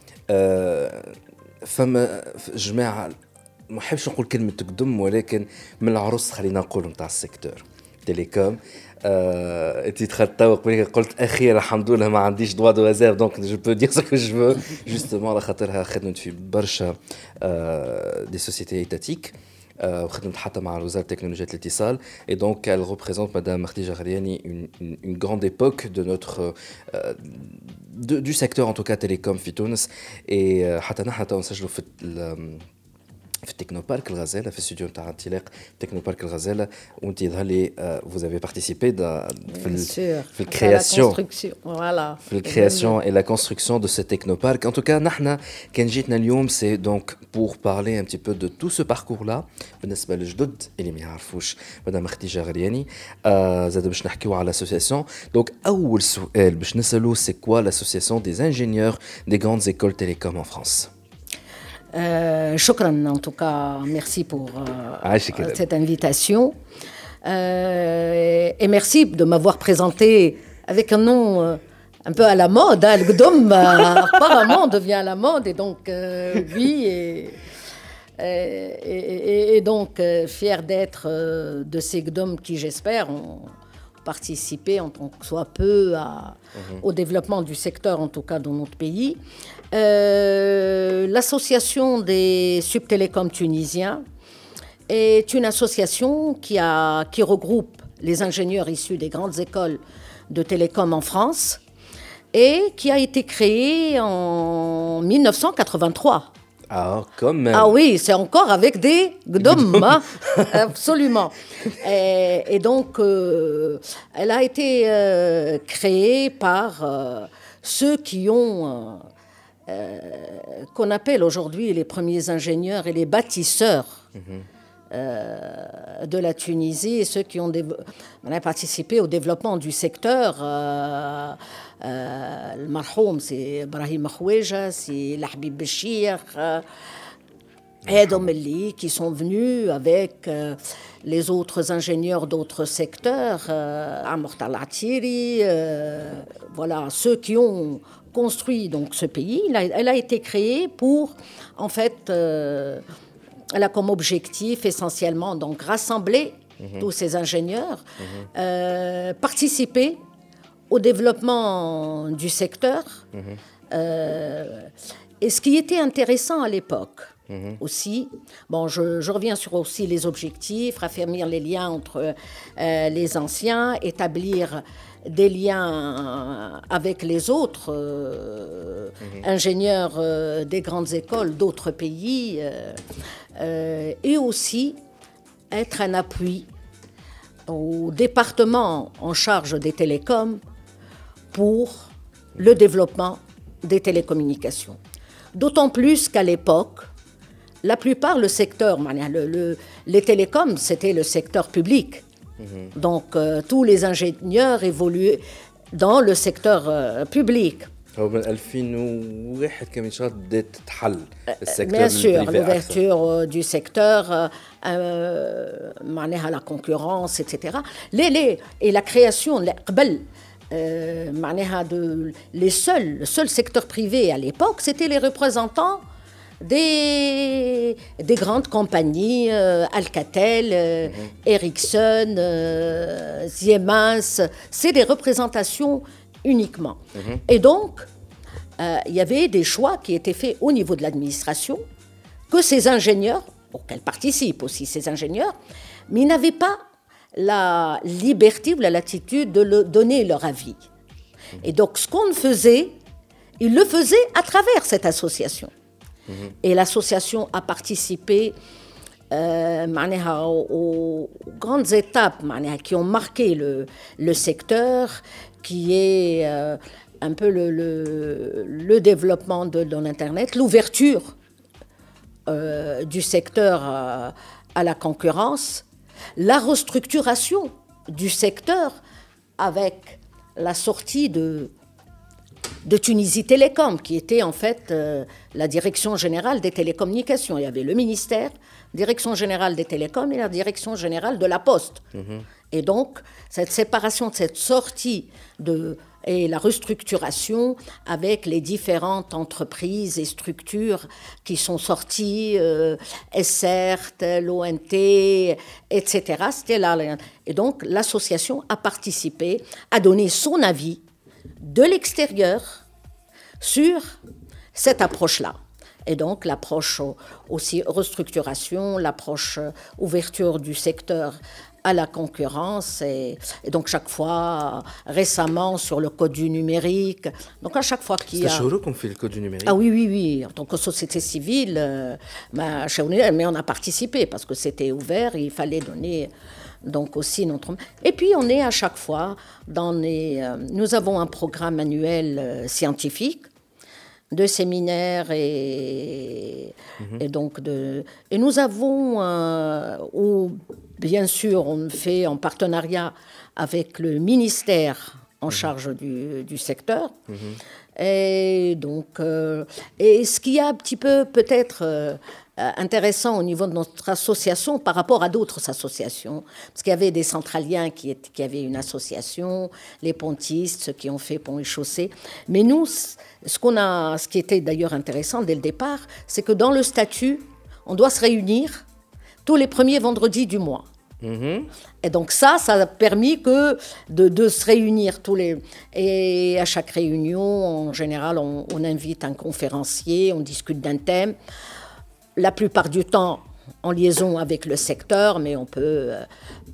فما جماعه ما نحبش نقول كلمه تقدم ولكن من العروس خلينا نقول نتاع السيكتور télécom. انت دخلت تو قبل قلت اخيرا الحمد لله ما عنديش دوا دو ريزيرف دونك جو بو دير سو [LAUGHS] كو جو فو جوستومون على خاطرها خدمت في برشا دي سوسيتي ايتاتيك وخدمت حتى مع وزاره تكنولوجيا الاتصال et donc elle représente madame Khadija Ghariani une, une, une grande époque de notre euh, de, du secteur en tout cas télécom في تونس et حتى نحن تو نسجلوا في في التكنو بارك الغزاله في الاستوديو نتاع انطلاق تكنو بارك الغزاله وانت يظهر لي vous avez participé في ال في الكرياسيون voilà في الكرياسيون et la construction de ce technoparc en tout cas نحن كان جيتنا اليوم c'est donc pour parler un petit peu de tout ce parcours là بالنسبه للجدد اللي ما يعرفوش مدام خديجه غرياني آه زاد باش نحكيو على l'association donc اول سؤال باش نسالو c'est quoi l'association des ingénieurs des grandes écoles télécom en France Euh, en tout cas, merci pour euh, ah, cette invitation. Euh, et merci de m'avoir présenté avec un nom euh, un peu à la mode. Hein, le Gdom, [LAUGHS] apparemment, devient à la mode. Et donc, oui, et, et, et, donc, fier d'être de ces Gdom qui, j'espère, ont participé en tant que soit peu à, mhm. au développement du secteur, en tout cas dans notre pays. Euh, l'association des subtélécoms tunisiens est une association qui, a, qui regroupe les ingénieurs issus des grandes écoles de télécom en France et qui a été créée en 1983. Ah, comme Ah oui, c'est encore avec des gdom, hein. [LAUGHS] absolument. Et, donc, euh, elle a été euh, créée par ceux qui ont euh, qu'on appelle aujourd'hui les premiers ingénieurs et les bâtisseurs. Euh, de la Tunisie et ceux qui ont, on a participé au développement du secteur. Euh, le marhoum, c'est Ibrahim Khoueja, c'est Lahbib Béchir, et Domelli, qui sont venus avec les autres ingénieurs d'autres secteurs, euh, Amortal Atiri, voilà, ceux qui ont construit donc ce pays. Elle a, été créée pour, en fait, euh, elle a comme objectif essentiellement donc rassembler mhm. tous ces ingénieurs, mhm. euh, participer au développement du secteur. Mhm. Euh, et ce qui était intéressant à l'époque, aussi. Bon, je, reviens sur aussi les objectifs, raffermir les liens entre les anciens, établir des liens avec les autres euh, mhm. ingénieurs euh, des grandes écoles d'autres pays euh, et aussi être un appui au département en charge des télécoms pour le développement des télécommunications. D'autant plus qu'à l'époque, la plupart, le secteur, les télécoms, c'était le secteur public. Mhm. Donc euh, tous les ingénieurs évoluent dans le secteur euh, public. Bien sûr, l'ouverture du secteur, euh, la concurrence, etc. Et la création, de, le seul secteur privé à l'époque, c'était les représentants des, des grandes compagnies, euh, Alcatel, euh, mhm. Ericsson, euh, Siemens, c'est des représentations uniquement. Mhm. Et donc, il y avait des choix qui étaient faits au niveau de l'administration, que ces ingénieurs, auxquels participent aussi ces ingénieurs, mais ils n'avaient pas la liberté ou la latitude de le donner leur avis. Mhm. Et donc, ce qu'on faisait, ils le faisaient à travers cette association. Mhm. Et l'association a participé euh, aux, grandes étapes qui ont marqué le, le secteur, qui est euh, un peu le, le, développement de, l'Internet, l'ouverture euh, du secteur à, à la concurrence, la restructuration du secteur avec la sortie de, de Tunisie Télécom, qui était en fait euh, la direction générale des télécommunications. Il y avait le ministère, direction générale des télécoms et la direction générale de la poste. Mhm. Et donc, cette séparation, cette sortie de et la restructuration avec les différentes entreprises et structures qui sont sorties, euh, SRT, l'ONT, etc. C'était là. Et donc l'association a participé, a donné son avis de l'extérieur sur cette approche-là. Et donc l'approche aussi restructuration, l'approche euh, ouverture du secteur à la concurrence et, donc chaque fois récemment sur le code du numérique. Donc à chaque fois qu'il y a c'est qu'on fait le code du numérique. Ah oui oui oui. En tant que société civile euh, bah, mais on a participé parce que c'était ouvert il fallait donner donc aussi notre et puis on est à chaque fois dans les euh, nous avons un programme annuel euh, scientifique de séminaires et, mhm. et, donc de et nous avons où Bien sûr, on le fait en partenariat avec le ministère en mhm. charge du, secteur. Mhm. Et donc, euh, et ce qui est un petit peu peut-être euh, intéressant au niveau de notre association par rapport à d'autres associations, parce qu'il y avait des centraliens qui, qui avaient une association, les pontistes, ceux qui ont fait pont et chaussée. Mais nous, ce, qu'on a, ce qui était d'ailleurs intéressant dès le départ, c'est que dans le statut, on doit se réunir tous les premiers vendredis du mois. Mhm. Et donc ça, ça a permis que de, se réunir tous les... Et à chaque réunion, en général, on, invite un conférencier, on discute d'un thème. La plupart du temps, en liaison avec le secteur, mais on peut euh,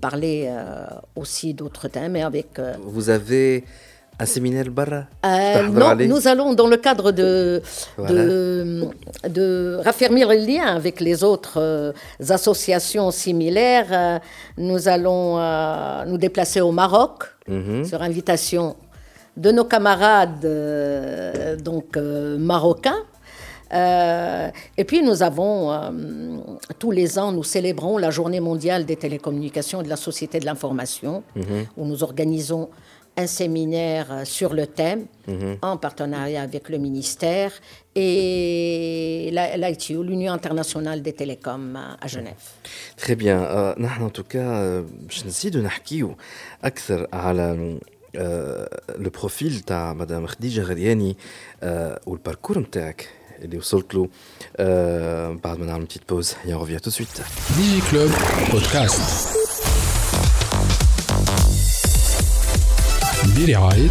parler euh, aussi d'autres thèmes. avec, euh, Vous avez un séminaire barra? Euh, [LAUGHS] Non, nous allons, dans le cadre de, de, raffermir le lien avec les autres euh, associations similaires, euh, nous allons nous déplacer au Maroc mhm. sur invitation de nos camarades donc, marocains. et puis nous avons, tous les ans, nous célébrons la journée mondiale des télécommunications et de la société de l'information, mhm. où nous organisons un séminaire euh, sur le thème mhm. en partenariat avec le ministère et l'ITU, l'Union internationale des télécoms à Genève. Très bien. Euh, en tout cas, je نزيد نحكيو أكثر على le profil de Madame Khadija Ghariani ou le parcours نتاعك اللي وصلت له بعد ما نعمل petite pause et on revient tout de suite. Digi Club podcast. برعاية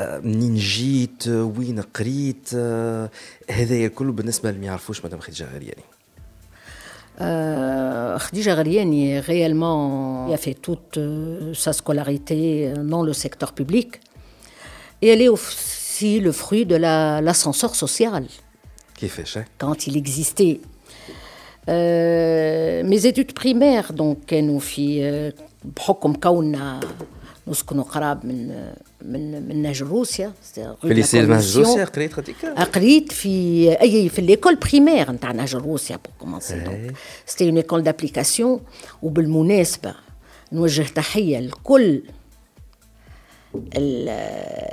منين جيت وين قريت هذايا كله بالنسبه اللي ما يعرفوش مدام خديجه غرياني Euh, Khadija Ghaliani, réellement, a fait toute euh, sa scolarité dans le secteur public. Et elle est aussi le fruit de l'ascenseur social. Qui fait ça Quand il existait. Euh, mes études primaires, donc, nous fit, بحكم كوننا نسكنوا قراب من من من نهج روسيا. في ليسي نهج روسيا قريت هذيك قريت في اي في ليكول بريمير نتاع نهج روسيا بور كومونسي دونك سيتي اون ايكول دابليكاسيون وبالمناسبه نوجه تحيه لكل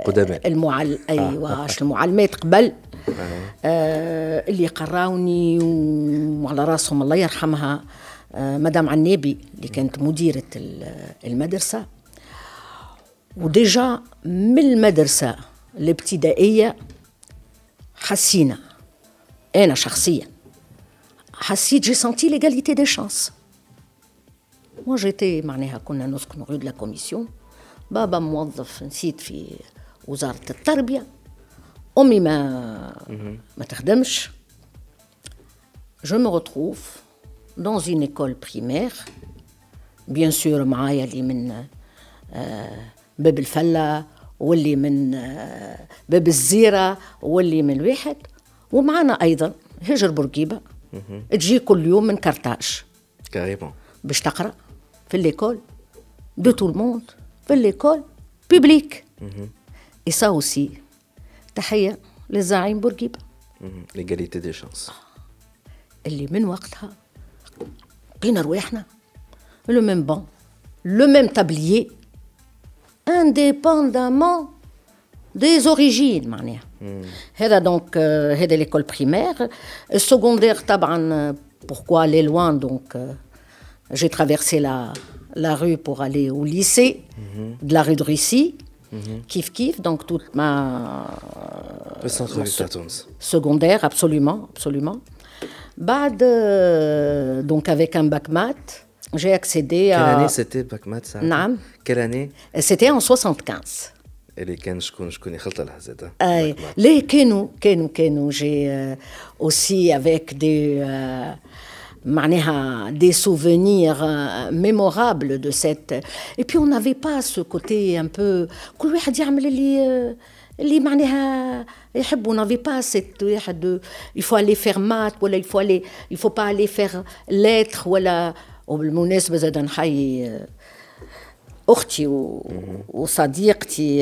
قدماء المعل أيوه المعلمات قبل آه اللي قراوني وعلى راسهم الله يرحمها آه مدام عنابي اللي كانت مديره المدرسة وديجا من المدرسة الابتدائية حسينا أنا شخصيا حسيت جي سنتي ليغاليتي دي شانس مو جيتي معناها كنا نسكن غير لا كوميسيون بابا موظف نسيت في وزارة التربية أمي ما ما تخدمش جو me retrouve dans une école primaire bien sûr معايا اللي من آه باب الفلة واللي من آه، باب الزيرة واللي من الواحد ومعنا أيضا هجر بورقيبة. تجي كل يوم من كرتاج كاريمون باش تقرأ في ليكول دو تو الموند في ليكول بيبليك. اي سا اوسي تحية للزعيم بورقيبة. ليغاليتي دي شانس اللي من وقتها لقينا رواحنا. لو ميم بون لو ميم تابليي انديبوندامون دي زوريجين معناها هذا دونك هذا ليكول بريمير السكوندير طبعا pourquoi aller loin donc euh, j'ai traversé la la rue pour aller au lycée de la rue de Russie Kif Kif, donc toute ma. Le centre de Tunis. Secondaire, absolument, absolument. Bad, euh, donc avec un bac maths, j'ai accédé à. Quelle année c'était bac maths ça Non. Quelle année C'était en 75. اللي كان شكون شكون يخلط لها زاد اي ليه كانوا كانوا كانوا جي aussi avec des euh, معناها des souvenirs euh, mémorables de cette et puis on n'avait pas ce côté un peu كل واحد يعمل اللي اللي معناها يحب on n'avait pas cette واحد il faut aller faire maths ولا il faut aller il faut pas aller faire lettres ولا وبالمناسبة زاد نحيي أختي وصديقتي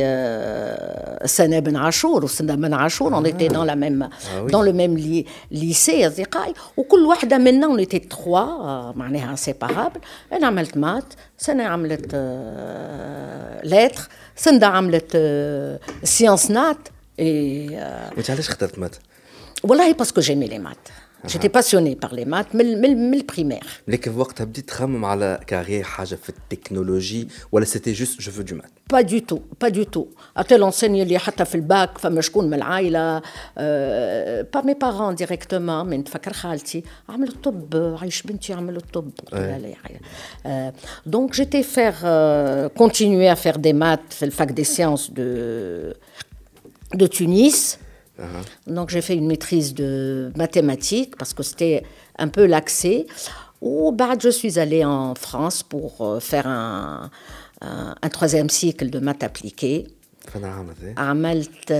سنة بن عاشور وسنة بن عاشور اون ايتي دون لا ميم دون لو ميم ليسي أصدقائي. وكل واحدة منا اون ايتي تخوا معناها سيبارابل أنا عملت مات سنة عملت لتر سنة عملت سيونس نات. اي انت علاش اخترت مات؟ والله باسكو جيمي لي مات جيتي باسيوني بار لي مات من من من البريمير لكن وقتها بديت تخمم على كارير حاجه في التكنولوجي ولا سيتي جوست جو فو دو مات با دو تو با دو تو حتى لونسيني اللي حتى في الباك فما شكون من العائله با مي بارون ديريكتومون من تفكر خالتي عملت طب عايش بنتي عملت طب لا لا دونك جيتي فير كونتينيي ا فير دي مات في الفاك دي سيونس دو de Tunis. Uh-huh. Donc j'ai fait une maîtrise de mathématiques parce que c'était un peu l'accès. Ou bah, je suis allée en France pour euh, faire un, un, un, troisième cycle de maths appliquées. عملت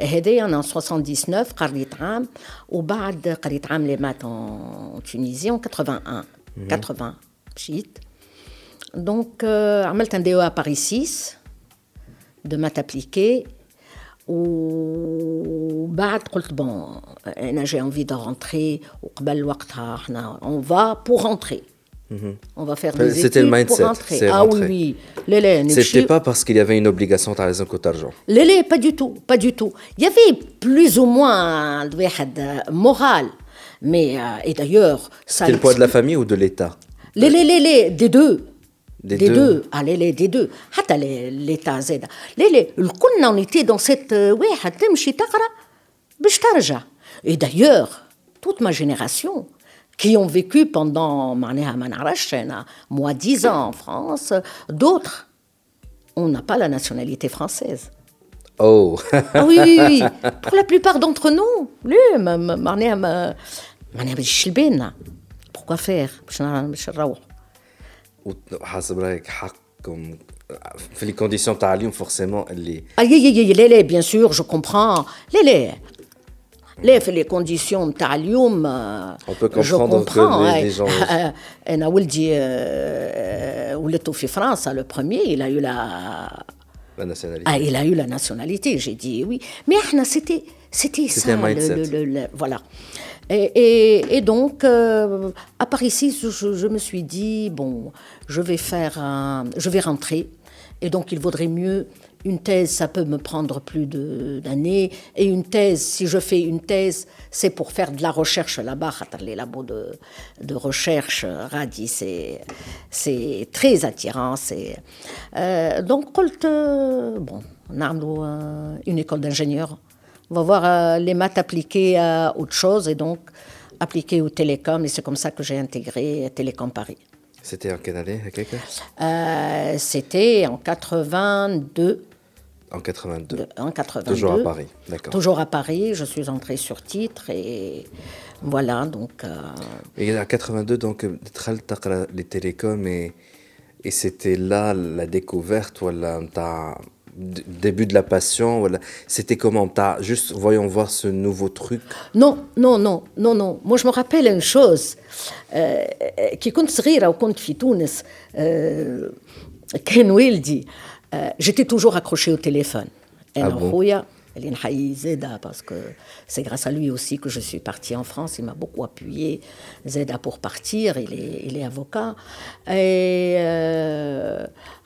هذايا انا 79 قريت عام وبعد قريت عام لي مات en Tunisie en 81 80 مشيت دونك عملت un DEA à Paris 6 de maths appliquées وبعد قلت بون انا جي انفي دو رونتري وقبل وقتها احنا اون فا بور رونتري On va faire des C'était le mindset. pour rentrer. Ah oui, oui. Lélé, C'était pas parce qu'il y avait une obligation par exemple d'argent. Lélé, pas du tout, pas du tout. Il y avait plus ou moins moral. Mais, euh, et d'ailleurs, ça. C'était le poids de la famille ou de l'État Lélé, lélé, des deux. Des, des deux. deux. Allez, les des deux. حتى l'État زاد. ليلي الكلنا on était dans cette واحد تمشي تقرا باش ترجع. Et d'ailleurs, toute ma génération qui ont vécu pendant معناها ما نعرفش انا moi 10 ans en France, d'autres on n'a pas la nationalité française. Oh ah oui, oui, oui. Pour la plupart d'entre nous, ليه معناها ما معناها باش لبينا. Pourquoi faire باش باش نروح. وحسب رايك حقكم في لي كونديسيون تاع اليوم فورسيمون اللي اي اي اي لا لا بيان سور جو كومبران لا لا لا في لي كونديسيون تاع اليوم جو كومبران انا ولدي ولدته في فرنسا لو بروميير il a eu la la nationalité. Ah, il a eu la nationalité, j'ai dit oui. Mais c'était, c'était ça, un mindset. Le, le, le, voilà. Et, et, et donc, euh, à Paris 6, je, je, me suis dit, bon, je vais faire un, je vais rentrer. Et donc, il vaudrait mieux, une thèse, ça peut me prendre plus d'années. Et une thèse, si je fais une thèse, c'est pour faire de la recherche là-bas. Les labos de, recherche, Radi, c'est très attirant. Euh, donc, euh, bon, on a une école d'ingénieur. On va voir euh, les maths appliquées à autre chose et donc appliquées au télécom. Et c'est comme ça que j'ai intégré Télécom Paris. C'était en quelle année euh, C'était en 82. En 82. De, en 82. Toujours à Paris, d'accord. Toujours à Paris. Je suis entrée sur titre et voilà donc. Euh... Et en 82 donc les télécoms et, et c'était là la découverte voilà début de la passion voilà. C'était comment T'as juste voyons voir ce nouveau truc Non, non, non, non, non. Moi, je me rappelle une chose. كي كنت صغيرة وكنت في تونس كان والدي j'étais toujours accrochée au téléphone. Ah أنا bon خويا Zeda, parce que c'est grâce à lui aussi que je suis partie en France. Il m'a beaucoup appuyé, Zeda, pour partir. Il est, il est avocat. Et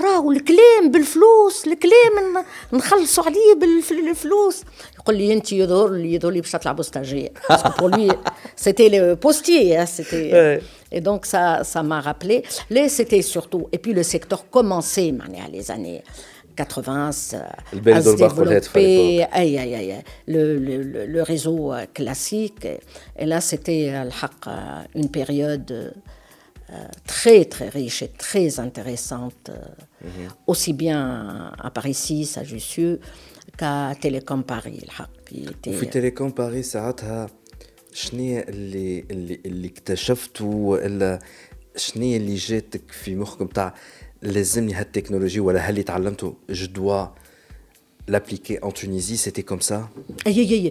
راهو الكلام بالفلوس الكلام نخلصوا عليه بالفلوس يقول لي انت يظهر لي يظهر لي باش تلعبوا ستاجير [LAUGHS] pour lui c'était le postier hein, c'était et donc ça ça m'a rappelé les c'était surtout et puis le secteur commençait les années 80 à se développer aïe, aïe, aïe, le, le, le réseau classique et là c'était une période très très riche et très intéressante, mm -hmm. aussi bien à Paris 6, à Jussieu, qu'à Télécom Paris. في تيليكوم باري ساعتها شنو اللي اللي اللي اكتشفتوا والا شنو اللي جاتك في مخكم تاع لازمني هالتكنولوجي ولا هل اللي تعلمته جو دوا l'appliquer en Tunisie, c'était comme ça اي اي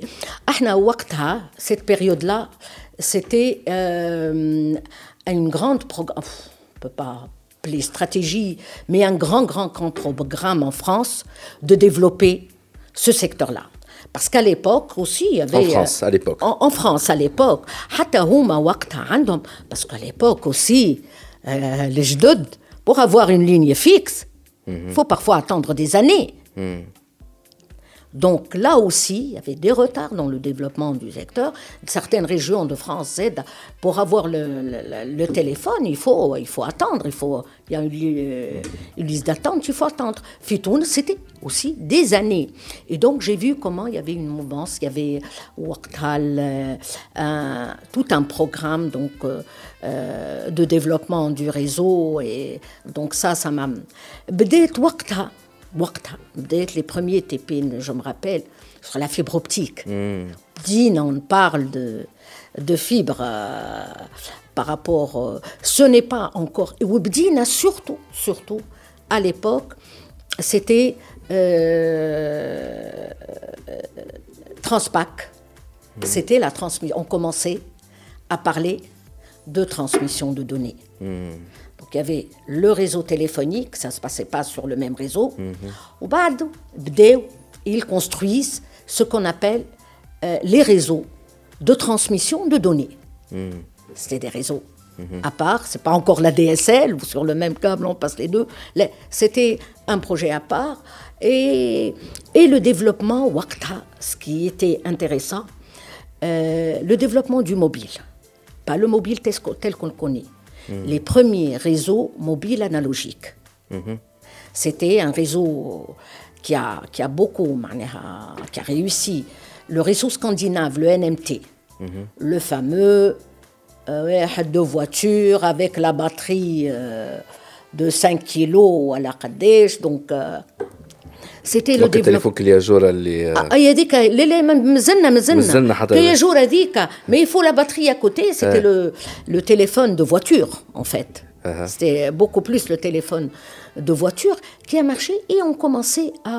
احنا وقتها cette période là c'était euh, une grande programme, on ne peut pas appeler stratégie, mais un grand, grand, grand programme en France de développer ce secteur-là. Parce qu'à l'époque aussi, il y avait... En France, à l'époque. En, en, France, à l'époque. Parce qu'à l'époque aussi, euh, les jdoud, pour avoir une ligne fixe, il mm -hmm. faut parfois attendre des années. Mm. Donc là aussi, il y avait des retards dans le développement du secteur. Certaines régions de France pour avoir le, téléphone, il faut, il faut attendre, il, y a une, euh, une liste d'attente, il faut attendre. Fitoun, c'était aussi des années. Et donc j'ai vu comment il y avait une mouvance, il y avait euh, tout un programme donc, euh, de développement du réseau. Et donc ça, ça m'a... Waktal, وقتها بدات لي بروميي تي بي جو me rappelle sur la fibre optique mm. Dine on parle de de fibre euh, par rapport euh, ce n'est pas encore et Webdina surtout surtout à l'époque c'était euh, Transpac mm. c'était la transmission on commençait à parler de transmission de données mm. Donc il y avait le réseau téléphonique, ça ne se passait pas sur le même réseau. Au bad, ils construisent ce qu'on appelle euh, les réseaux de transmission de données. Mm. C'était des réseaux à part, c'est pas encore la DSL, ou sur le même câble on passe les deux. C'était un projet à part. Et, et le développement Wakta, ce qui était intéressant, euh, le développement du mobile. Pas le mobile tel qu'on le connaît, Mmh. les premiers réseaux mobiles analogiques. Mmh. C'était un réseau qui a, qui a beaucoup, qui a réussi. Le réseau scandinave, le NMT, mmh. le fameux euh, de voiture avec la batterie euh, de 5 kg à la Kadesh, donc euh, c'était le développement اللي يا جوره اللي اي هذيك لا لا مازلنا مازلنا مازلنا حتى يا جوره هذيك mais il faut la batterie à côté c'était le le téléphone de voiture en fait c'était beaucoup plus le téléphone de voiture qui a marché et on commençait à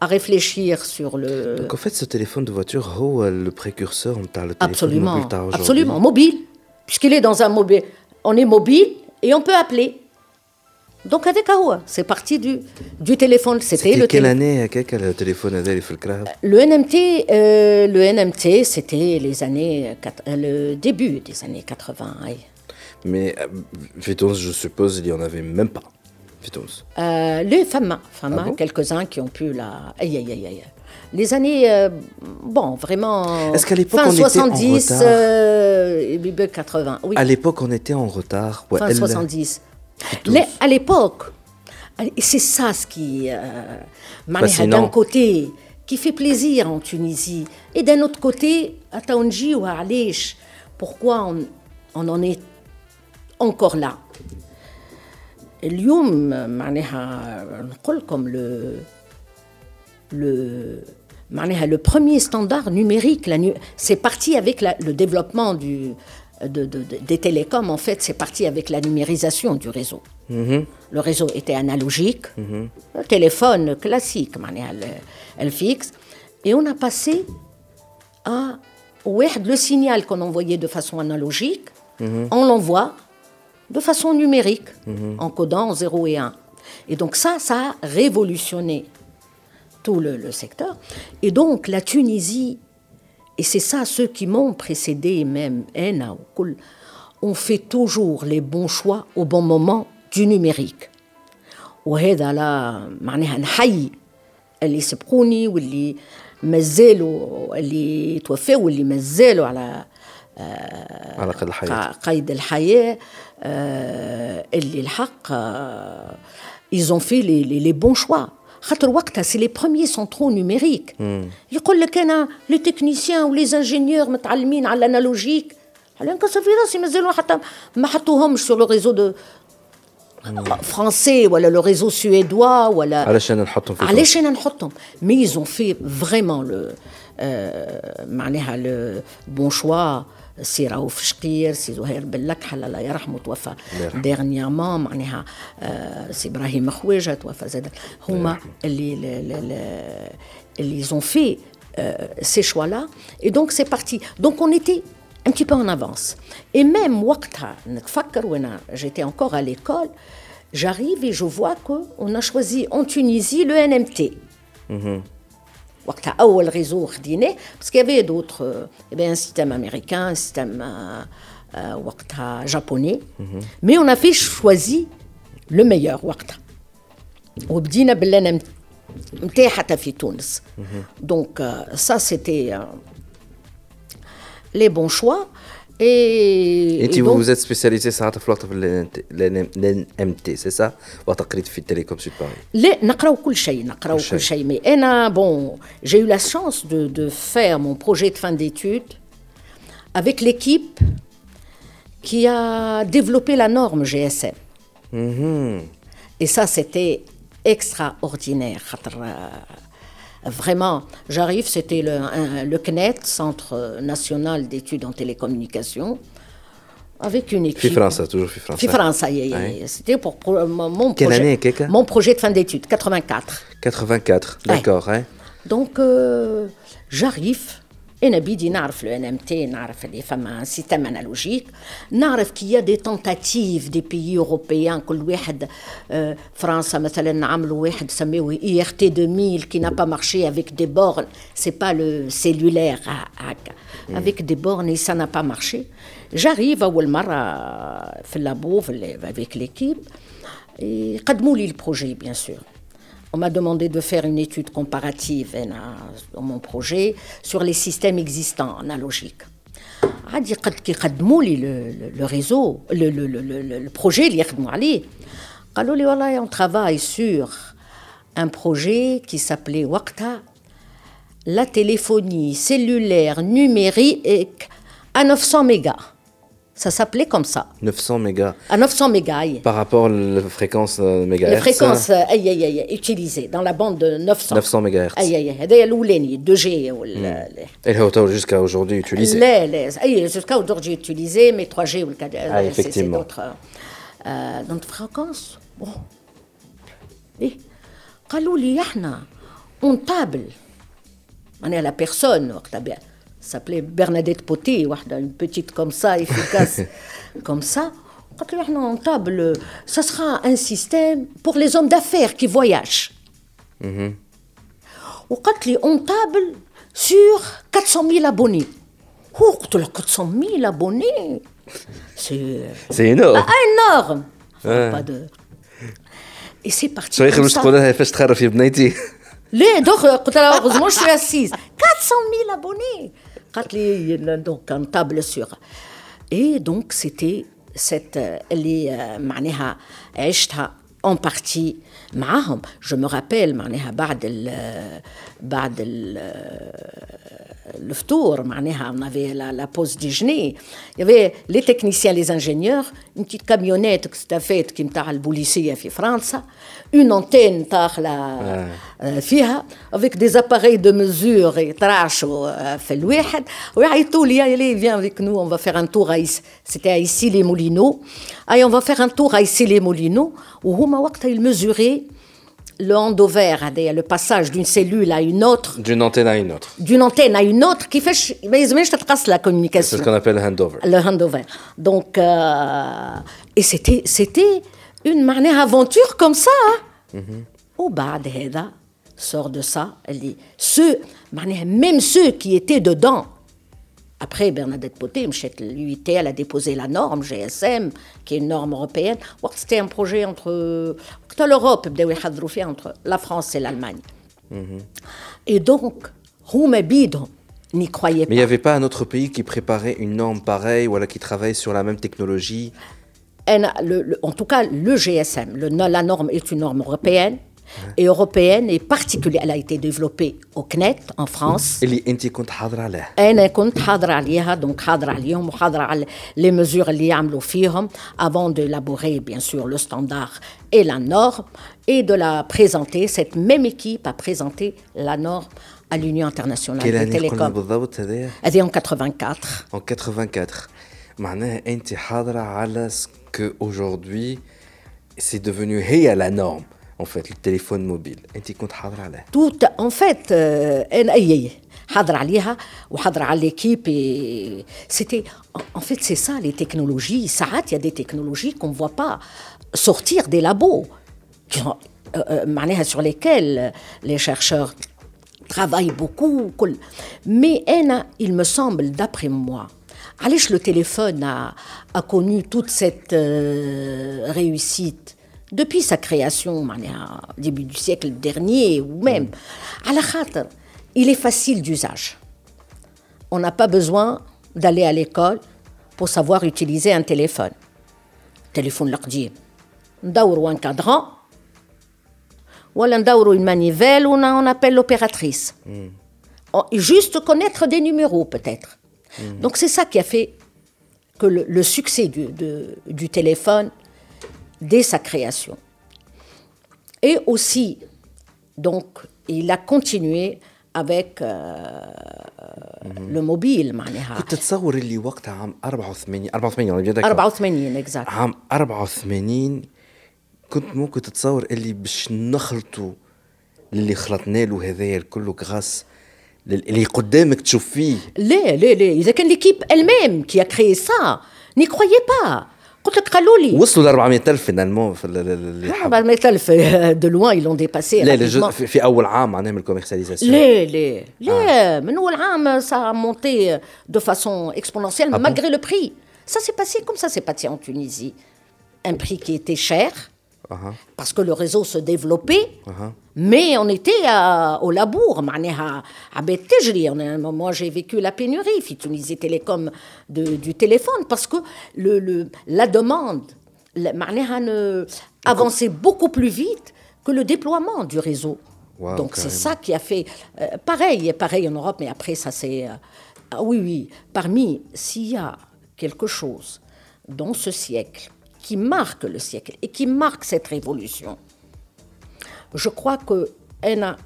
à réfléchir sur le. Donc en fait, ce téléphone de voiture, oh, le précurseur, on parle de téléphone absolument, mobile absolument mobile, puisqu'il est dans un mobile, on est mobile et on peut appeler. Donc c'est parti du, du téléphone. C'était le quelle année quel le téléphone Le NMT, euh, le NMT, c'était les années le début des années 80. Mais Vitons, je suppose, il y en avait même pas. Euh, les femmes, femmes ah quelques-uns qui ont pu la. Aïe, aïe, aïe, aïe. Les années, euh, bon, vraiment. Est-ce qu'à l'époque on 70, était en retard? euh, 80, oui. À l'époque, on était en retard. Ouais, fin elle... 70. Mais à l'époque, c'est ça ce qui, euh, d'un côté, qui fait plaisir en Tunisie, et d'un autre côté, à Taonji ou à Alish, pourquoi on, on, en est encore là اليوم معناها نقول comme le le معناها le premier standard numérique c'est parti avec la, le développement du des télécoms, en fait, c'est parti avec la numérisation du réseau. Mhm. Le réseau était analogique, mhm. téléphone classique, elle fixe, et on a passé à le signal qu'on envoyait de façon analogique, mhm. on l'envoie de façon numérique, en codant 0 et 1. Et donc ça, ça a révolutionné tout le, secteur. Et donc la Tunisie, et c'est ça ceux qui m'ont précédé, même ENA ont fait toujours les bons choix au bon moment du numérique. وهذا لا معناها نحيي اللي سبقوني واللي مازالوا اللي توفوا واللي مازالوا على على قيد الحياة قيد الحياة اللي الحق ils ont fait les, les, les bons choix خاطر وقتها سي لي بروميي سونترو نوميريك يقول لك انا لي تكنيسيان ولي انجينيور متعلمين على الانالوجيك على نكسر في راسي مازالوا حتى ما حطوهمش سور لو ريزو دو فرونسي ولا لو ريزو سويدوا ولا علشان نحطهم في علشان نحطهم مي ايزون في فريمون لو معناها لو بون شوا سي رؤوف شقير سي زهير باللكحل الله يرحمه توفى ديرنيامون معناها سي ابراهيم خواجه توفى زاد هما اللي اللي ils ont fait euh, ces choix-là. Et donc, c'est parti. Donc, on était un petit peu en avance. Et même, j'étais encore à l'école, j'arrive et je vois qu'on a choisi en Tunisie le NMT. Mm -hmm. وقتها اول ريزو خديناه باسكو يافي دوتر ان سيستيم امريكان ان سيستيم وقتها جابوني مي اون في شوازي لو ميور وقتها وبدينا باللي نتاعي حتى في تونس دونك سا سيتي لي بون شوا Et, et, vous vous êtes spécialisé ça l'NMT c'est ça وتقريت في التليكوم سود باري لا نقراو كل شيء نقراو كل شيء mais انا bon j'ai eu la chance de, de faire mon projet de fin d'études avec l'équipe qui a développé la norme GSM mm -hmm. et ça c'était extraordinaire Vraiment, j'arrive, c'était le, le, CNET, Centre national d'études en télécommunications, avec une équipe. France, toujours France. France, c'était pour, mon, projet, mon projet de fin d'études, 84. 84, d'accord. Hein. Donc, euh, j'arrive أنا بيدي نعرف لو ان ام تي نعرف اللي فما سيستم انالوجيك نعرف كي يا دي تونتاتيف دي بيي اوروبيان كل واحد آه فرنسا مثلا عملوا واحد سميوه إي إر تي 2000 كي نا با مارشي افيك دي بورن سي با لو سيلولير هكا. افيك دي بورن سا نا با مارشي جاريف أول مرة في اللابو افيك ليكيب يقدموا لي البروجي بيان سور On m'a demandé de faire une étude comparative dans mon projet sur les systèmes existants analogiques. عادي قد كي قدموا لي le réseau le, le, le, le projet اللي يخدموا عليه قالوا لي والله on travaille sur un projet qui s'appelait وقتها la téléphonie cellulaire numérique à 900 mégas ça s'appelait comme ça. 900 mégas. À 900 mégas. Par rapport à la fréquence euh, mégahertz. La fréquence euh, aïe, aïe, aïe, utilisée dans la bande de 900. 900 mégahertz. Aïe, aïe, aïe. 2G. Et jusqu'à aujourd'hui utilisé. Jusqu'à aujourd'hui utilisé, mais 3G ou le ah, effectivement. C'est d'autres euh, fréquences. Bon. Et, قالوا لي احنا on table. On est à la personne, bien s'appelait Bernadette Poté, une petite comme ça, efficace comme ça. Quand on table, ça sera un système pour les hommes d'affaires qui voyagent. Mm Quand on table sur 400 000 abonnés. Oh, 400 000 abonnés C'est énorme. Ah, énorme. Pas de... Et c'est parti. Heureusement je suis assise 400 000 abonnés donc en table sur et donc c'était cette اللي معناها عشتها en partie معاهم je me rappelle معناها بعد ال بعد ال الفطور معناها on avait la, la pause déjeuner il y avait les techniciens les ingénieurs une petite camionnette اكستفات كي نتاع البوليسيه في فرنسا une antenne طاخله فيها avec des appareils de mesure يترعشوا في الواحد ويعيطوا لي allez viens avec nous on va faire un tour à c'était à ici les Moulineaux allez on va faire un tour à ici les Moulineaux وهما وقتها ils mesuraient le handover, le passage d'une cellule à une autre. D'une antenne à une autre. D'une antenne à une autre qui fait la communication. C'est ce qu'on appelle le handover. Le handover. Donc, euh, et c'était, c'était une manière aventure comme ça. Hein. Au bas de sort de ça, elle dit, ceux, même ceux qui étaient dedans, après, Bernadette Poté, l'UIT, elle a déposé la norme GSM, qui est une norme européenne. C'était un projet entre l'Europe, entre la France et l'Allemagne. Mhm. Et donc, n'y croyait pas. Mais il n'y avait pas un autre pays qui préparait une norme pareille, ou qui travaille sur la même technologie? En tout cas, le GSM, la norme est une norme européenne et européenne et particulière. Elle a été développée au CNET en France. اللي انت كنت حاضره عليها. انا كنت حاضره عليها دونك حاضره عليهم وحاضره على les mesures اللي يعملوا فيهم avant d'élaborer bien sûr le standard et la norme et de la présenter cette même équipe a présenté la norme à l'Union internationale des télécoms. بالضبط هذايا؟ هذه en 84. En 84. معناها انت حاضره على qu'aujourd'hui, c'est devenu hey à la norme. En fait, le téléphone mobile. Tout, en fait, c'était, en fait, c'est ça les technologies. il y a des technologies qu'on ne voit pas sortir des labos, euh, euh, sur lesquelles les chercheurs travaillent beaucoup. Mais il me semble, d'après moi, Allez, le téléphone a, connu toute cette euh, réussite depuis sa création, au début du siècle dernier ou même. Mm. À la khater, il est facile d'usage. On n'a pas besoin d'aller à l'école pour savoir utiliser un téléphone. Téléphone l'aqdim. D'aourou un cadran, ou d'aourou une manivelle, on appelle l'opératrice. Mm. Oh, juste connaître des numéros peut-être. Hmm. Donc c'est ça qui a fait que le, succès du, du téléphone dès sa création. Et aussi, donc, il a continué avec euh, le mobile معناها كنت تتصور اللي وقتها عام 84 84 ولا بيدك 84 اكزاكت عام 84 كنت ممكن تتصور اللي باش نخلطوا اللي خلطنا له هذايا كله غاس اللي قدامك تشوف فيه لا لا لا اذا كان ليكيب الميم كي a créé ça n'y croyez pas قلت لك قالوا لي وصلوا ل 400000 فينالمون في اللي 400000 دو لوان يلون ديباسي لا في اول عام معناها من الكوميرسياليزاسيون لا لا لا من اول عام سا مونتي دو فاسون اكسبونونسيال malgré le prix ça s'est passé comme ça s'est passé en Tunisie un prix qui était parce que le réseau se développait. Mais on était à, au labour, moi j'ai vécu la pénurie, Tunisie Télécom de, du téléphone, parce que le, le, la demande ne avançait beaucoup plus vite que le déploiement du réseau. Donc c'est ça qui a fait euh, pareil, pareil en Europe, mais après ça c'est... Euh, ah oui, oui, parmi, s'il y a quelque chose dans ce siècle qui marque le siècle et qui marque cette révolution, je crois que,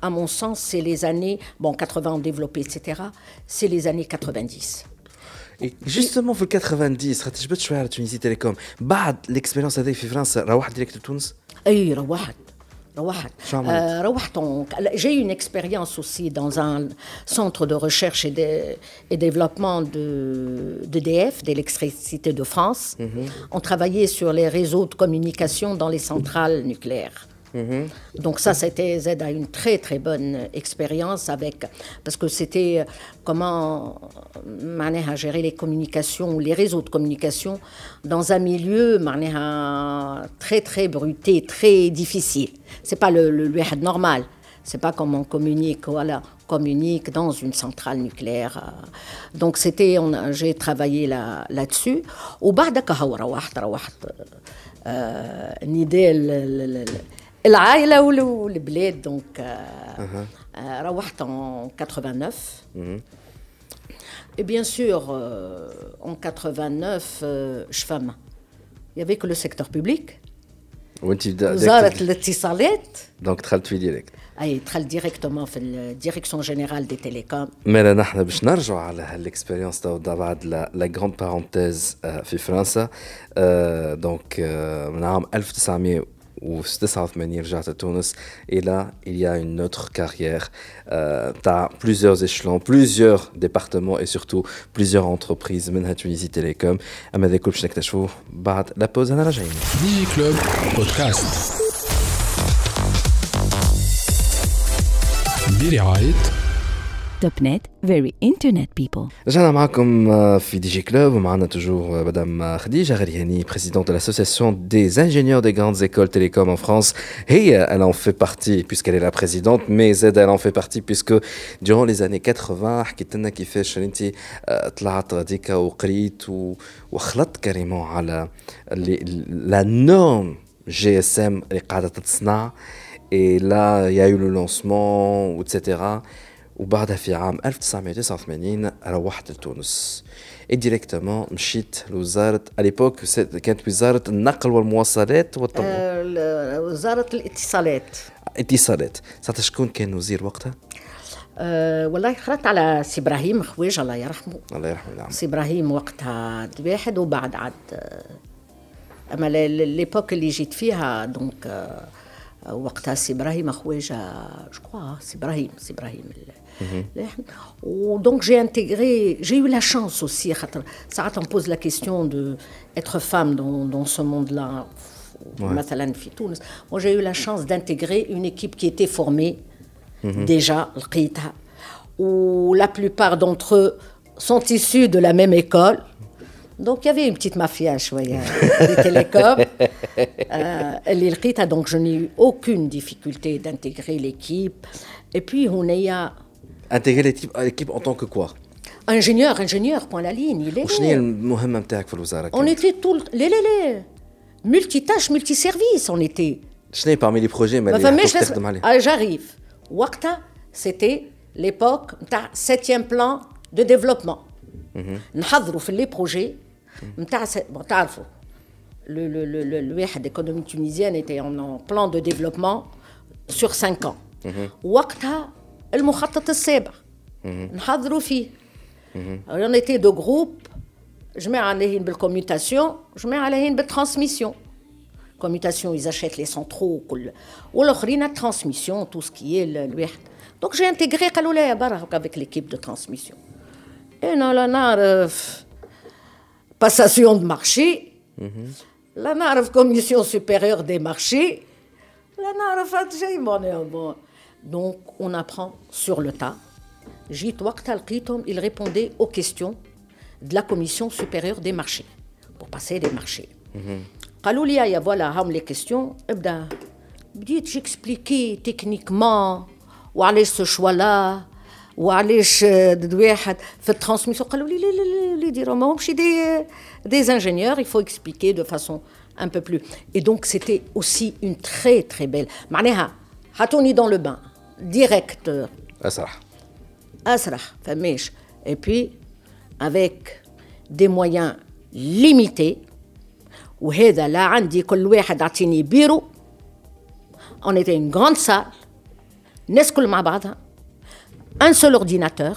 à mon sens, c'est les années, bon, 80 ont développé, etc., c'est les années 90. Et justement, في 90 خاطر جبت شويه على تونسي تيليكوم بعد l'expérience هذه في فرنسا روحت ديريكت لتونس؟ اي روحت روحت euh, روحت j'ai eu une expérience aussi dans un centre de recherche et, de, et développement de d'EDF d'électricité de France. Mm -hmm. on travaillait sur les réseaux de communication dans les centrales nucléaires Mhm. Donc ça, c'était Z a une très très bonne expérience avec, parce que c'était euh, comment Marner a géré les communications ou les réseaux de communication dans un milieu a très très bruté, très difficile. C'est pas le, le, le normal. C'est pas comme on communique, voilà, communique dans une centrale nucléaire. Euh. Donc c'était, j'ai travaillé là, là-dessus. Au de روحت نداء العائلة والبلاد donc روحت en 89. Et bien sûr, euh, en 89, euh, je femme. Il n'y avait que le secteur public. وزارة الاتصالات دونك دخلت في ديريكت اي دخلت ديريكتومون في الديريكسيون جينيرال دي تيليكوم مالا نحن باش نرجعوا على هالاكسبيريونس تو بعد لا غروند بارونتيز في فرنسا دونك من عام 1900 ou 89 رجعت à Tunis et là il y a une autre carrière euh, tu as plusieurs échelons plusieurs départements et surtout plusieurs entreprises منها Tunisie Télécom اما هذا الكل باش نكتشفوه بعد لا بوز انا راجعين ديجي كلوب بودكاست برعاية توب نت فيري انترنت بيبل رجعنا معكم في دي جي كلوب ومعنا توجور مدام خديجه غرياني présidente de l'association des ingénieurs des grandes écoles télécom en France هي elle en fait partie puisqu'elle est la présidente mais Z elle en fait partie puisque durant les années 80 حكيت لنا كيفاش انت طلعت غاديكا وقريت وخلطت كريمون على la norme GSM اللي قاعده تتصنع et là il y a eu le lancement etc وبعدها في عام 1989 روحت لتونس. ديريكتومون مشيت لوزاره اليبوك كانت وزاره النقل والمواصلات والطب وزاره الاتصالات اتصالات ساعتها شكون كان وزير وقتها؟ أه والله خرجت على سي إبراهيم خويج الله يرحمه الله يرحمه نعم سي إبراهيم وقتها واحد وبعد عاد اما ليبوك اللي جيت فيها دونك وقتها سي إبراهيم خويجه جو كوا سي إبراهيم سي إبراهيم Donc j'ai intégré, j'ai eu la chance aussi, ça on pose la question de être femme dans, dans ce monde-là. Moi j'ai eu la chance d'intégrer une équipe qui était formée mm-hmm. déjà, où la plupart d'entre eux sont issus de la même école. Donc il y avait une petite mafia voyez, des télécoms. [LAUGHS] Euh, donc je n'ai eu aucune difficulté d'intégrer l'équipe. Et puis on a intégrer l'équipe en tant que quoi? Ingénieur, ingénieur, point la ligne. On était tout le... les, les, les. Multitâche, multiservice, on était. Je parmi les projets, mais ah, j'arrive. Wakta, c'était l'époque, septième plan de développement. Nous avons fait les projets. Bon, le, le, le, le, l'économie tunisienne était en plan de développement sur cinq ans. Mhm. Wakta, المخطط السابع نحضروا فيه on était deux groupes جماعة لاهين بالكوميوتاسيون جماعة لاهين بالترانسميسيون commutation ils achètent les centraux كل والاخرين transmission tout ce qui est الواحد donc j'ai intégré قالوا لي برا avec l'équipe de transmission انا لا نعرف passation de marché لا نعرف commission supérieure des marchés لا نعرف هاد شيء bon donc, on apprend sur le tas. Il répondait aux questions de la Commission supérieure des marchés, pour passer des marchés. قالوا لي voilà les questions ابدا بديت j'expliquais techniquement وعلاش ce choix là وعلاش واحد في الترانسميسيون قالوا لي لا لا لا يديروا ماهمش des des ingénieurs il faut expliquer de façon un peu plus et donc c'était aussi une très très belle معناها حطوني dans le bain directeur. Asrah. Asrah, فماش. Et puis, avec des moyens limités, وهذا لا عندي كل واحد عطيني بيرو on était une grande salle الناس كل مع بعضها un seul ordinateur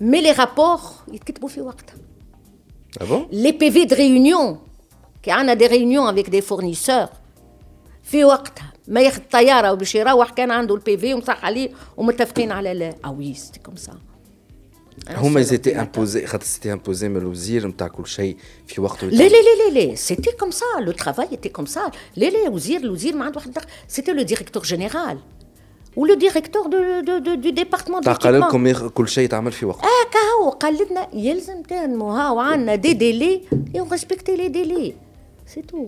mais les rapports يتكتبوا في وقتها ah bon les PV de réunion كي عندنا des réunions avec des fournisseurs في وقتها ما ياخذ طيارة وباش يروح كان عنده البي في ومصح عليه ومتفقين على لا. آه وي سيتي كوم سا. هما زيتي امبوزي خاطر سيتي امبوزي من الوزير نتاع كل شيء في وقته لا لا لا لا لا. سيتي كوم سا لو ترافاي ايتي كوم سا لا لا وزير الوزير ما عنده واحد سيتي لو ديريكتور جينيرال ولو ديريكتور دو دو دو دو ديبارتمون دو قال لكم كل شيء يتعمل في وقته آه كهو. قال لنا يلزم تنمو. هاو عندنا دي ديلي اون ريسبكتي لي ديلي سي تو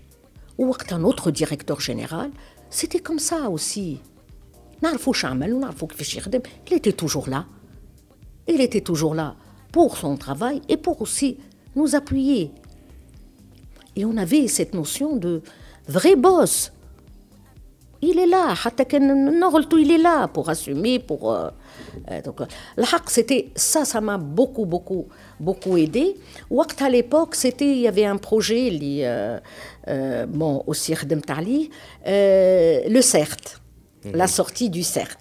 ou un autre directeur général, c'était comme ça aussi. Il était toujours là. Il était toujours là pour son travail et pour aussi nous appuyer. Et on avait cette notion de vrai boss il est là, il est là pour assumer, pour... Euh, donc, le c'était ça, ça m'a beaucoup, beaucoup, beaucoup aidé. Waqt à l'époque, c'était, il y avait un projet, li, euh, euh, bon, aussi euh، le CERT, mhm. la sortie du CERT.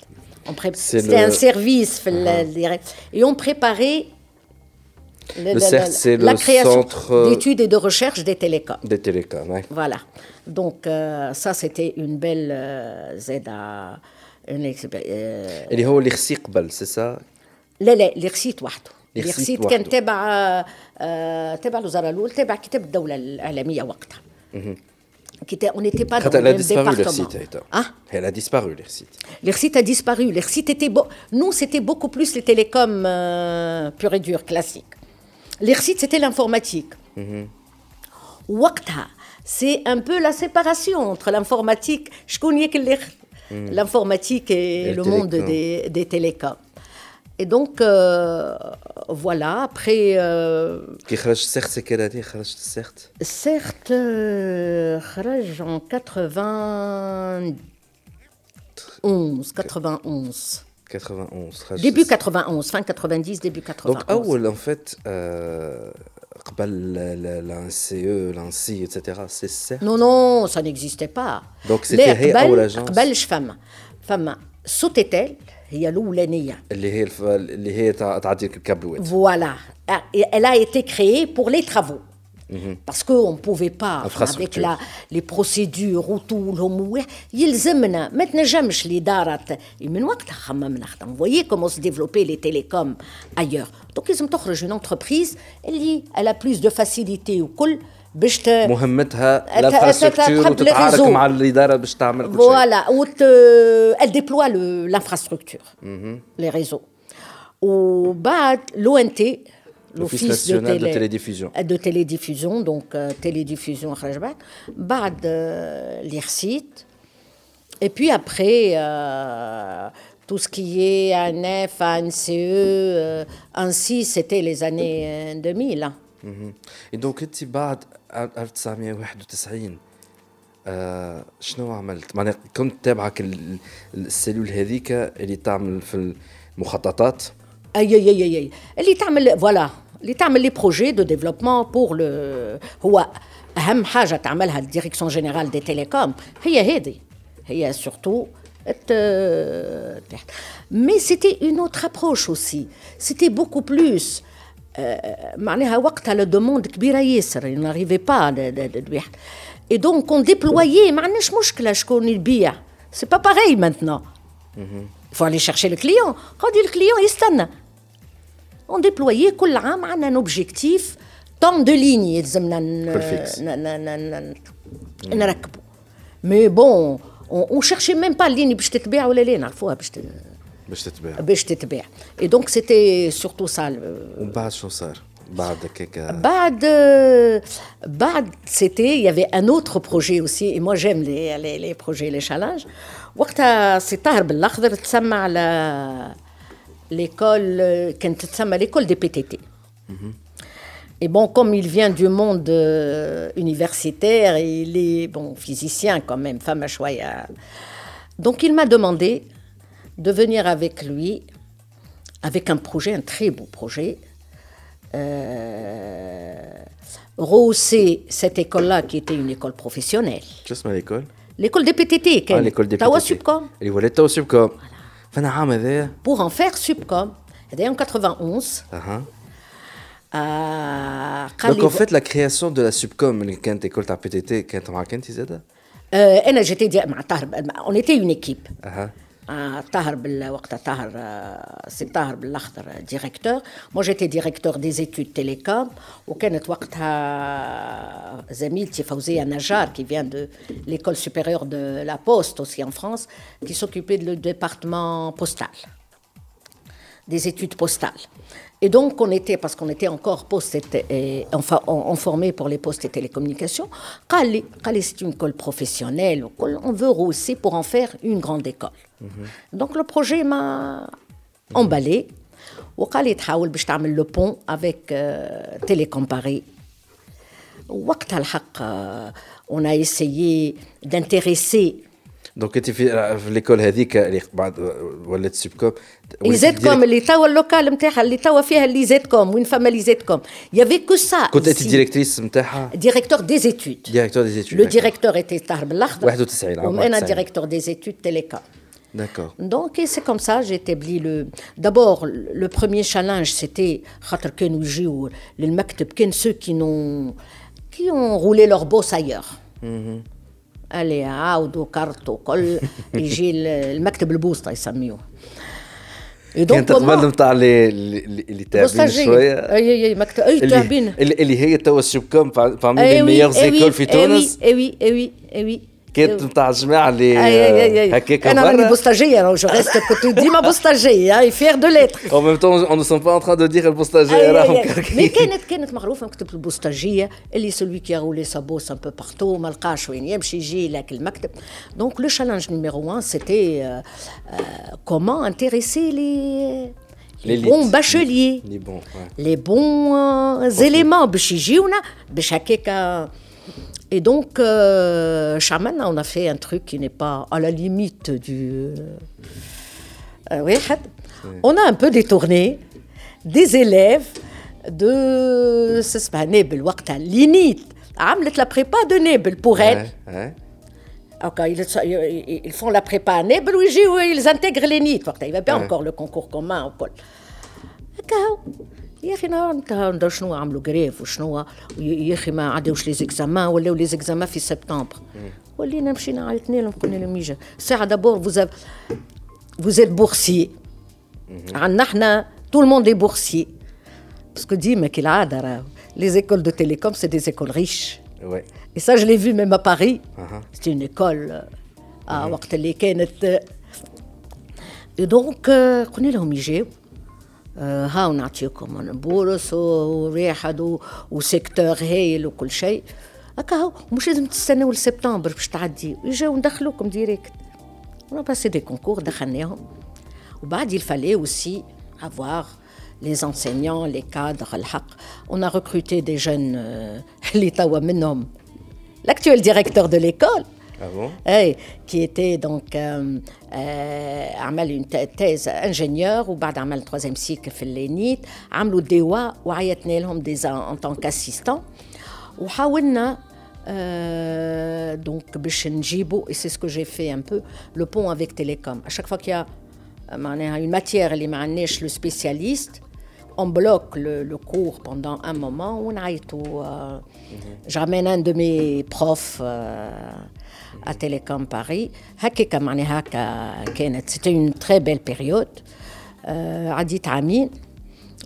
C'était un service, mhm. et on préparait le- la- CERT, la- c'est la le création centre, euh, d'études et de recherche des télécoms des télécoms ouais. voilà. Donc, euh, ça, c'était une belle euh, Z à. Une expé- euh, اللي هو اللي خسي قبل سي سا لا لا الرصيد وحده الرصيد الرصيد وحده. كان تابع آه، تابع الوزاره الاولى تابع كتاب الدوله الاعلاميه وقتها كتاب on n'était pas dans خاطر le elle a même disparu département. l'Irsite هيدا Ah, elle a disparu l'Irsite l'Irsite a disparu. L'Irsite était beau. Nous, c'était beaucoup plus les télécoms euh, pur et dur, classiques. l'IRSID, c'était l'informatique. Mm-hmm. Wakta, c'est un peu la séparation entre l'informatique, je que mm. l'informatique et, le, monde des, des télécoms. Et donc, euh, voilà, après... Euh, qui certes, c'est quelle année certes Certes, euh, en 91, 91. 91 خرج Début 91, fin 90, début 91. دونك اول ان فيت قبل لان سي او لان سي اتسيتيرا سي السيرت Non, non, ça n'existait pas. Donc, c'était لا هي قبل- أول agence. قبلش فما فما سوتيتيل هي الأولانية اللي هي الف... اللي هي تع- تعدي لك الكابلوات Voilà. Ah, et Elle a été créée pour les travaux. Parce qu'on ne pouvait pas, avec Infrastructure. la, les procédures وطولهم و- يلزمنا ما تنجمش الإدارة من وقتها خممنا خدم. Vous voyez comment se développer les télécoms ailleurs. Donc لازم تخرج une entreprise اللي elle a plus de facilité وكل باش ت... مهمتها أت- أت- الانفراستركتور تحب وتتعارك الريزو. مع الاداره باش تعمل كل شيء Voilà, où te- elle déploie le- l'infrastructure, les réseaux. Au BAD, l'ONT, L'Office l'Office de, national de télé- télédiffusion. de télédiffusion, donc euh, télédiffusion, Rajbat, BAD, euh, l'IRSIT, et puis après, euh, tout ce qui est ANF, ANCE, euh, ainsi, c'était les années euh, 2000. hein. مهم. دونك انت بعد 1991 آه شنو عملت؟ معناها كنت تابعك ال- ال- السيلول هذيك اللي تعمل في المخططات اي اي اي اي اللي تعمل فوالا اللي تعمل لي بروجي دو ديفلوبمون بور لو هو اهم حاجه تعملها الديريكسيون جينيرال دي تيليكوم هي هذه هي سورتو مي سيتي اون اوتر ابروش اوسي سيتي بوكو بلوس معناها وقتها لو دوموند كبيره ياسر ناريفي با نبيع اي دونك اون ديبلويي ما عندناش مشكله شكون يبيع سي با باغي مانتنون Il faut aller chercher le client. Quand dit le client, يستنى. On déployait كل عام عندنا un objectif temps de ligne يلزمنا ن- Perfect. ن- ن- ن- ن- نركبوا. Mais bon, on, on cherchait même pas الليني باش تتباع ولا لا نعرفوها باش ت- باش تتباع باش تتباع. Et donc c'était surtout ça. le- ومن بعد شنو صار؟ بعد هكاك بعد بعد c'était il y avait un autre projet aussi et moi j'aime les, les, les projets les challenges وقتها سي طاهر بالاخضر تسمى على l'école كانت تسمى l'école des PTT Et bon, comme il vient du monde euh, universitaire, et il est bon physicien quand même, femme à choya. Donc il m'a demandé de venir avec lui, avec un projet, un très beau projet, euh, rehausser cette école-là qui était une école professionnelle. شو اسمها ليكول؟ L'école des PTT, اه كانت ليكول دي توا بي تي تي. Subcom. اللي ولات توا سوبكوم فانا عام هذايا Pour en faire Subcom, c'était en 91. اها آه، قال دونك لي ان فيت لا كرياسيون دو لا سوبكوم اللي كانت ايكول تاع بي تي تي كانت معاك انت زاده؟ آه انا جيتي دي مع طاهر اون ايتي اون ايكيب اها آه طاهر بال وقتها طاهر آه سي طاهر بالاخضر ديريكتور مو جيتي ديريكتور دي زيتود تيليكوم وكانت وقتها زميلتي فوزيه نجار qui vient de l'école supérieure de la poste aussi en France qui s'occupait du département postal des études postales. Et donc, on était, parce qu'on était encore poste et, et, enfin, on, on, formait pour les postes et télécommunications, Kali, Kali c'est une école professionnelle, on veut aussi pour en faire une grande école. Mm -hmm. Donc, le projet m'a emballé. وقال لي تحاول باش تعمل لو بون افيك تيليكوم باري وقتها الحق on a essayé d'intéresser دونك انت في في ليكول هذيك اللي بعد ولات سيبكوم لي كوم اللي توا اللوكال نتاعها اللي توا فيها لي زيت كوم وين فما لي زيت كوم يافي كو سا كنت انت ديريكتريس نتاعها ديريكتور دي زيتود ديريكتور دي زيتود لو ديريكتور ايتي طاهر بالاخضر 91 وانا ديريكتور دي زيتود تيليكوم D'accord. Donc, c'est comme ça, j'ai établi le. D'abord, le premier challenge, c'était خاطر كانوا يجيو للمكتب كان ceux qui n'ont qui ont roulé leur boss ailleurs. اللي عاودوا كرتوا كل [LAUGHS] يجي المكتب البوسطة يسميوه. كانت قبل نتاع اللي اللي تعبين شوية؟ اي اي مكتب أي تعبين اللي هي توا الشبكم بارمي لي ميور زيكول في تونس؟ اي وي اي وي اي وي كانت نتاع الجماعه اللي هكاك انا راني بوستاجيه جو ريست كنت ديما بوستاجيه اي فير دو ليتر او ميم طون اون سون با ان تران دو دير البوستاجيه راهم مي كانت كانت معروفه مكتب البوستاجيه اللي سولوي كي رولي سا بوس ان بو بارتو ما لقاش وين يمشي يجي لك المكتب دونك لو شالنج نيميرو 1 سيتي كومون انتيريسي لي les bons bacheliers, les bons, ouais. les bons euh, okay. éléments Et donc, euh, Shaman, on a fait un truc qui n'est pas à la limite du. Euh, euh, oui, on a un peu détourné des élèves de. C'est pas Nebel, Wakta, Linit, Amlet ah, la prépa de Nebel pour elle. Ils, font la prépa à Nebel oui, ils, intègrent les Il y avait pas encore le concours commun au pôle. يا اخي نهار شنو عملوا جريف وشنو يا اخي ما عداوش لي زيكزامان ولاو لي زيكزامان في سبتمبر ولينا مشينا عيطنا لهم قلنا لهم يجا ساعه دابور فوز فوز êtes بورسي عندنا احنا تو الموند اي بورسي باسكو ديما كالعاده راه لي زيكول دو تيليكوم سي دي زيكول ريش Ouais. Et ça, je l'ai vu même à Paris. Uh -huh. C'était une école à وقت اللي كانت Et donc قلنا لهم يجيو هاو نعطيكم بورس وريحد وسيكتور هايل وكل شيء. هكا هو مش لازم تستناو لسبتمبر باش تعدي. يجاو ندخلوكم ديريكت اون باسي دي كونكور دخلناهم. وبعد fallait aussi avoir les enseignants, les cadres, الحق. On a recruté des jeunes [LAUGHS] اللي توا منهم. L'actuel directeur de l'école Ah bon hey, qui était donc euh, euh, عمل une thèse ingénieur وبعد عمل troisième cycle في اللينيت عملوا ديوا وعيطنا لهم ديزا en tant qu'assistant وحاولنا euh, donc باش نجيبوا et c'est ce que j'ai fait un peu le pont avec Télécom à chaque fois qu'il y a معناها une matière اللي ما عندناش le spécialiste on bloque le, le, cours pendant un moment on a tout euh, j'amène un de mes profs euh, à Télécom Paris هكاك معناها هكا كانت c'était une très belle période euh, عديت عامين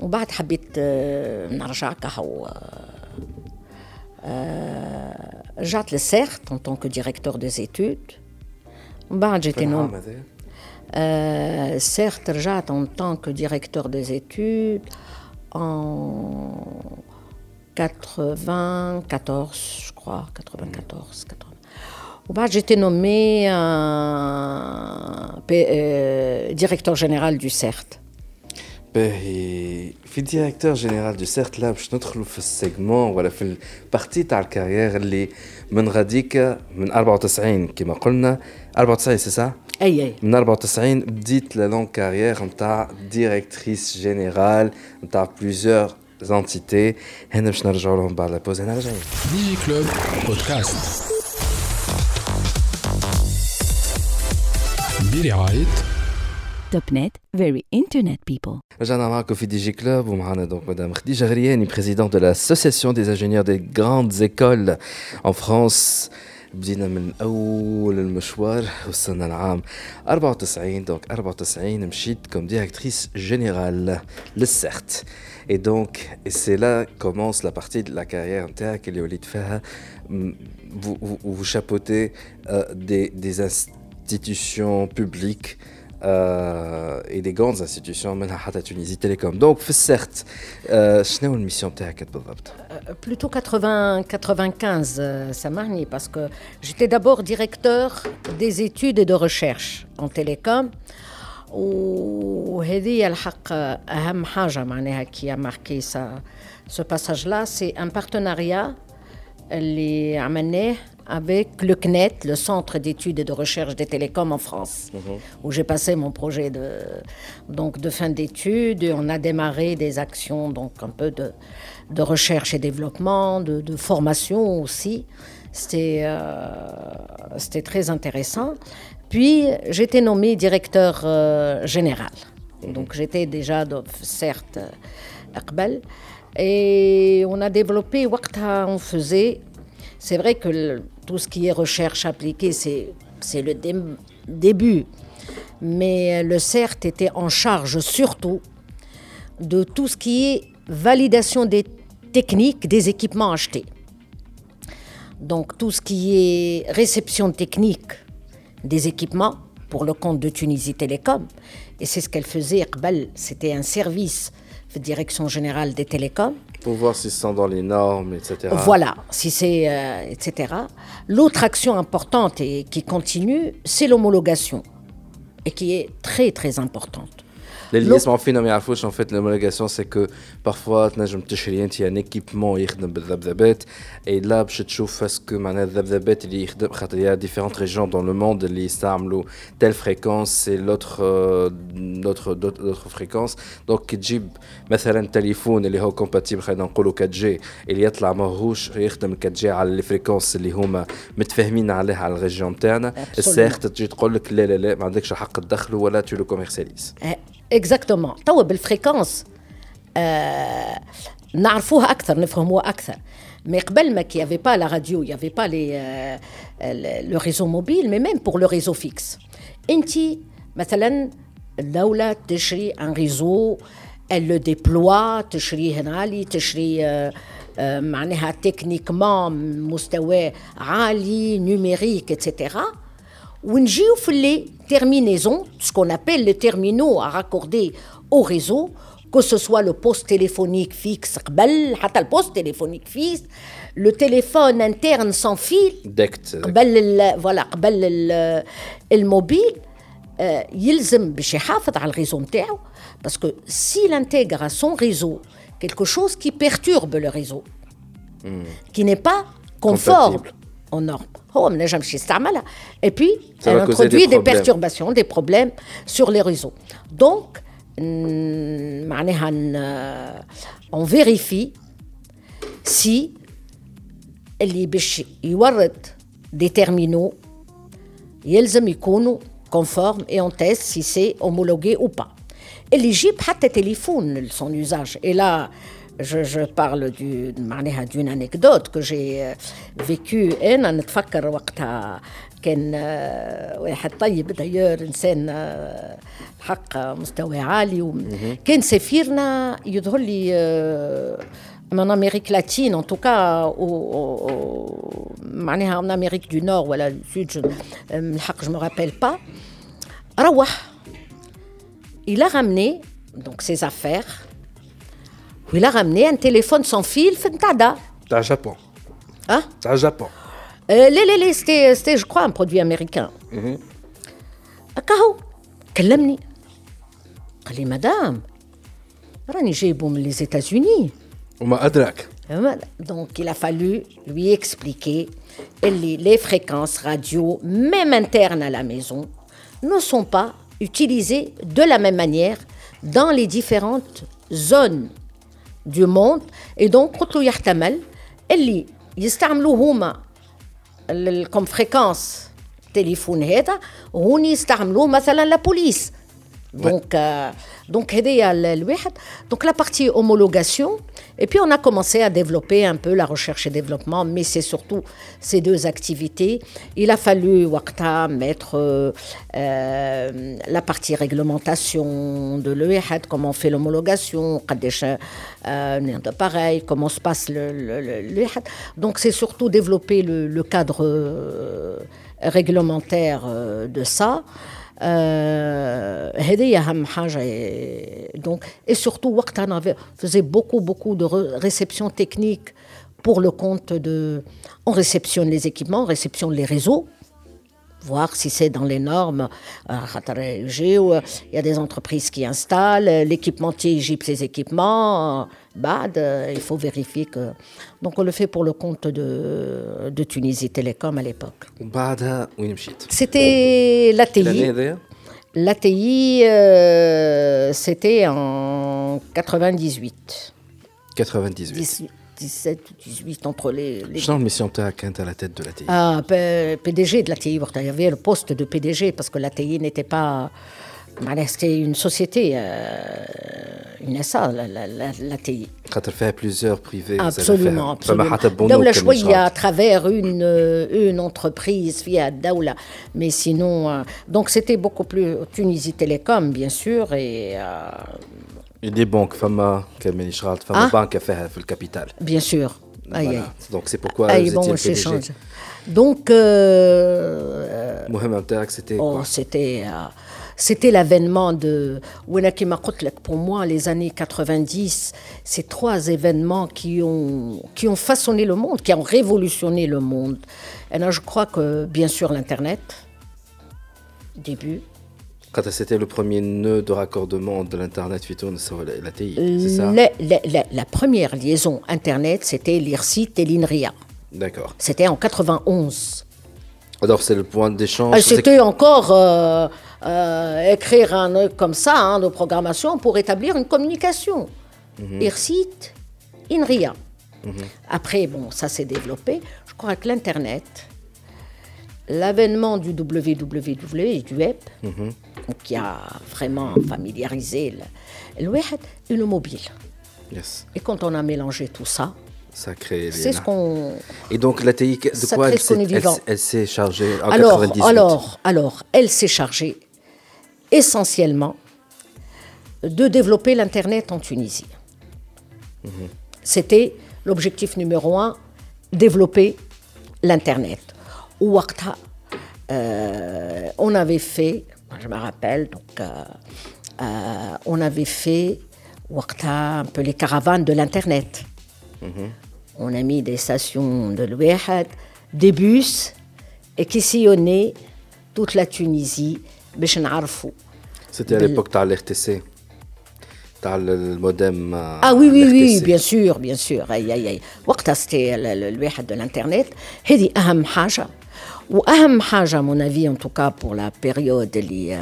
وبعد حبيت نرجع كهو رجعت للسيرت en tant que directeur des études وبعد جيت نوم Euh, certes, رجعت en tant que directeur des études en 94, je crois, 94, 80. وبعد j'étais nommé euh, euh, directeur général du CERT. باهي في ديريكتور جينيرال دو سيرت لا باش ندخلوا في السيجمون ولا في البارتي تاع الكارير اللي من غاديك من 94 كما قلنا 94 سي سا اي اي من 94 بديت لا لونغ كارير نتاع ديريكتريس جينيرال نتاع بليزيور زونتيتي هنا باش نرجعوا لهم بعد لا بوز هنا راجعين دي جي كلوب بودكاست برعاية توب نت very internet people رجعنا معكم في دي جي كلوب ومعنا دونك مدام خديجة غرياني présidente de l'association des ingénieurs des grandes écoles en France بدينا من اول المشوار وصلنا العام 94 دونك 94 مشيت كوم ديريكتريس جينيرال للسيرت Et donc, et c'est là commence la partie de la carrière نتاعك اللي وليت فيها vous, vous, vous chapeautez euh, des, des institutions publiques euh, et des grandes institutions منها حتى Tunisie Télécom. Donc certes شنو الميسيون تاعك بالضبط Plutôt 80 95 سامحني parce que j'étais d'abord directeur des études et de recherche en télécom وهذه الحق اهم حاجه معناها كي ماركي سا ce passage là c'est un partenariat اللي عملناه avec le CNET, le Centre d'études et de recherche des télécoms en France, mhm. où j'ai passé mon projet de, donc de fin d'études. On a démarré des actions, donc un peu de, de recherche et développement, de, de formation aussi. C'était euh, très intéressant. Puis j'étais nommé directeur euh, général. Mhm. Donc j'étais déjà, certes, Akbel. Et on a développé, on faisait c'est vrai que tout ce qui est recherche appliquée, c'est le début. Mais le CERT était en charge surtout de tout ce qui est validation des techniques des équipements achetés. Donc tout ce qui est réception technique des équipements pour le compte de Tunisie Télécom. Et c'est ce qu'elle faisait. C'était un service de direction générale des télécoms. Pour voir s'ils sont dans les normes, etc. Voilà, si c'est, euh, etc. L'autre action importante et qui continue, c'est l'homologation, et qui est très très importante. اللي يسمعوا فينا ما يعرفوش ان فيت لوموليغاسيون سي كو بارفوا تنجم تشري انت ان ايكيبمون يخدم بالذبذبات اي لا باش تشوف اسكو معناها الذبذبات اللي يخدم خاطر يا ديفيرونت ريجون دون لو موند اللي يستعملوا تيل فريكونس سي لوتر لوتر لوتر فريكونس دونك كي تجيب مثلا تليفون اللي هو كومباتيبل خلينا نقولوا 4 جي اللي يطلع ماهوش يخدم 4 جي على لي فريكونس اللي هما متفاهمين عليها على الريجيون تاعنا الساخت تجي تقول لك لا لا لا ما عندكش الحق تدخله ولا تو لو كوميرسياليز اكزاكتومون توا بالفريكونس آه نعرفوها أكثر نفهموها أكثر. Mais قبل ما radio, il n'y avait pas les, euh, le, le réseau mobile, mais même pour le réseau fixe. انت مثلا الدولة تشري ان ريزو elle le déploie تشري هنا تشري آه آه معناها تكنيكمون مستوى عالي نيميريك اتسيتيرا ونجيو في les terminaisons, ce qu'on appelle les terminaux à raccorder au réseau, que ce soit le poste téléphonique fixe, le poste téléphonique fixe, le téléphone interne sans fil, voilà, le mobile, يلزم باش يحافظ على الريزو نتاعو parce que s'il intègre à son réseau quelque chose qui perturbe le réseau, hmm. qui n'est pas conforme aux normes. Et puis, elle introduit des, perturbations, des problèmes sur les réseaux. Donc, on vérifie si اللي des terminaux يلزم يكونوا conformes et on teste si c'est homologué ou pas. اللي يجيب حتى téléphone son usage. Et là, je, je parle d'une anecdote que j'ai vécue انا نتفكر وقتها كان واحد طيب دايور انسان حق مستوى عالي كان سفيرنا يظهر لي من امريك لاتين ان توكا معناها en امريك دو نور ولا دو سود من الحق جو مو رابيل با روح il a ramené donc ses affaires il a ramené un téléphone sans fil Fentada. C'est un Japon. Hein C'est un Japon. Euh, c'était, je crois, un produit américain. أكاهو كلمني قال لي مدام راني جايبه من les États-Unis. وما أدراك. Donc il a fallu lui expliquer les, les fréquences radio, même internes à la maison, ne sont pas utilisées de la même manière dans les différentes zones دو موند اي دونك قلت له يحتمل اللي يستعملوا هما كوم فريكونس التليفون هذا هوني يستعملوه مثلا لا بوليس Donc, euh, donc, donc la partie homologation, et puis on a commencé à développer un peu la recherche et développement, mais c'est surtout ces deux activités. Il a fallu Wakta mettre euh, euh, la partie réglementation de l'EHAD, comment on fait l'homologation, euh, pareil, comment se passe le, Donc c'est surtout développer le, le cadre euh, réglementaire de ça. Euh, surtout, on faisait beaucoup, beaucoup de réception technique pour le compte de. On réceptionne les équipements, on réceptionne les réseaux, voir si c'est dans les normes. Euh, il y a des entreprises qui installent, l'équipementier gype ses équipements. BAD, il faut vérifier que. Donc on le fait pour le compte de, de Tunisie Télécom à l'époque. C'était l'ATI. L'ATI, euh, c'était en 98. 98. 17 18 entre les. les... Je mission à la tête de l'ATI. Ah, PDG de l'ATI. Il y avait le poste de PDG parce que l'ATI n'était pas. C'était une société, euh, une SA, l'ATI. Quand elle fait plusieurs privés. Absolument, absolument. Daoula Chouïa à travers une, euh, une entreprise via Daoula. Mais sinon, euh, donc c'était beaucoup plus Tunisie Télécom, bien sûr, et. Des banques, Fama, Kamel Ishrat, Fama ah? A fait le capital. Bien sûr. Donc c'est pourquoi aïe, vous Donc. Mohamed c'était oh, C'était. C'était l'avènement de pour moi les années 90 ces trois événements qui ont qui ont façonné le monde qui ont révolutionné le monde et là je crois que bien sûr l'internet début quand c'était le premier nœud de raccordement de l'Internet la TI, c'est ça? la, la, première liaison Internet, c'était l'IRSIT et l'INRIA. D'accord. C'était en 91. Alors c'est le point d'échange euh, C'était encore euh, euh, écrire un comme ça, hein, de programmation, pour établir une communication. Mhm. IRSIT, INRIA. Mhm. Après, bon, ça s'est développé. Je crois que l'Internet, l'avènement du www et du web, mhm qui a vraiment familiarisé le, le et le mobile. Yes. Et quand on a mélangé tout ça, ça crée c'est ce qu'on. Et donc la TI, de quoi elle s'est chargée en alors, 98 Alors, alors, elle s'est chargée essentiellement de développer l'Internet en Tunisie. C'était l'objectif numéro un, développer l'Internet. Ou euh, on avait fait je me rappelle, donc, euh, euh, on avait fait un peu les caravanes de l'Internet. On a mis des stations de l'Ouéhad, des bus, et qui sillonnaient toute la Tunisie, C'était à l'époque de l'RTC le modem euh, ah oui oui oui bien sûr bien sûr aïe aïe aïe c'était الواحد de l'internet هذه أهم حاجة وأهم حاجة à mon avis en tout cas pour la période اللي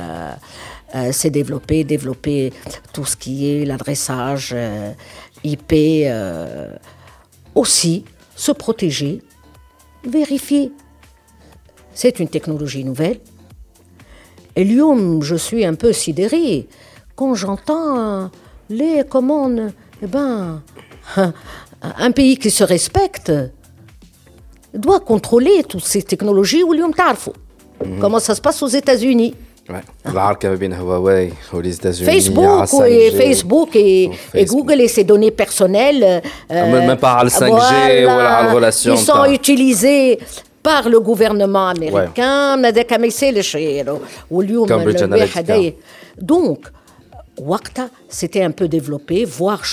euh, s'est développé développer tout ce qui est l'adressage euh, IP euh, aussi se protéger vérifier c'est une technologie nouvelle et l'IOM, je suis un peu sidéré quand j'entends les commandes, eh ben, [LAUGHS] un pays qui se respecte doit contrôler toutes ces technologies ou mhm. Comment ça se passe aux États-Unis? Ouais. Huawei les États-Unis. Facebook, et, Facebook et, Google et ses données personnelles. Euh, même pas le 5G ou la relation. Ils sont utilisés par le gouvernement américain. Ouais. Donc, Wakta c'était un peu développé voir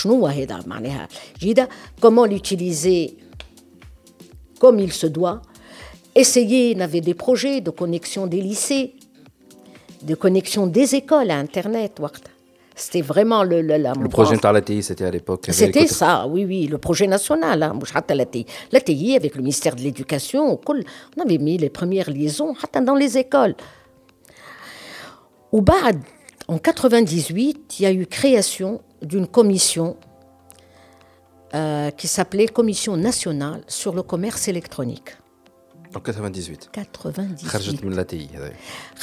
comment l'utiliser comme il se doit? Essayer il avait des projets de connexion des lycées de connexion des écoles à internet c'était vraiment le... Le, la, le projet c'était à l'époque. C'était ça, oui, oui, le projet national, hein, L'ATI, avec le ministère de l'Éducation, on avait mis les premières liaisons dans les écoles. Au bas, en 98, il y a eu création d'une commission euh, qui s'appelait Commission nationale sur le commerce électronique. En 98 98. Kharjet l'ATI.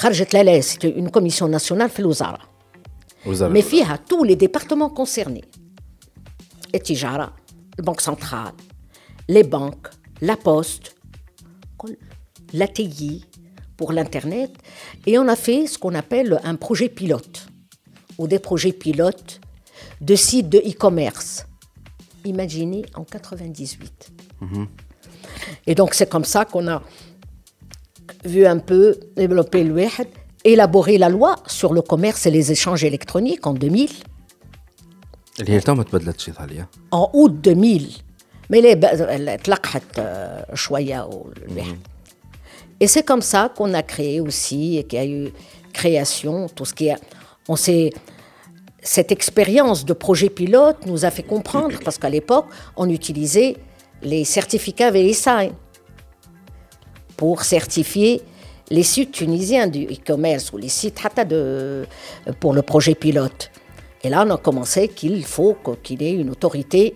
Kharjet c'était une commission nationale, Filouzara mais فيها tous les départements concernés التجارة البنك centrale les banques la poste l'ATI pour l'internet et on a fait ce qu'on appelle un projet pilote ou des projets pilotes de sites de e-commerce imaginez en 98 et donc c'est comme ça qu'on a vu un peu développer le élaborer la loi sur le commerce et les échanges électroniques en 2000. En août 2000. Mais elle Et c'est comme ça qu'on a créé aussi, et qu'il y a eu création, tout ce qui a. On s'est. Cette expérience de projet pilote nous a fait comprendre, parce qu'à l'époque, on utilisait les certificats VSI pour certifier les sites tunisiens du e-commerce ou les sites de, pour le projet pilote. Et là, on a commencé qu'il faut qu'il y ait une autorité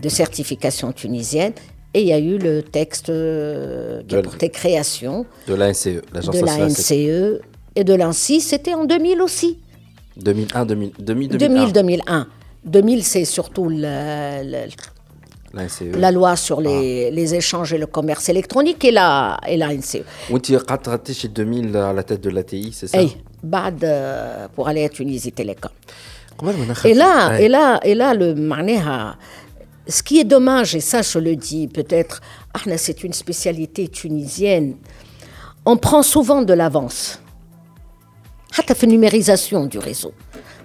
de certification tunisienne. Et il y a eu le texte euh, qui porté création de l'ANCE, l'agence de l'ANCE et de l'ANSI. C'était en 2000 aussi. 2001, 2000, 2000, 2001. 2001. 2000, c'est surtout le, E. la loi sur les, ah. les, échanges et le commerce électronique et la, et la NCE. Vous êtes chez 2000 à la tête de l'ATI, c'est ça? Oui, pour aller à Tunisie Télécom. Et là, et là, et là, le ce qui est dommage, et ça je le dis peut-être, c'est une spécialité tunisienne, on prend souvent de l'avance. À fait numérisation du réseau.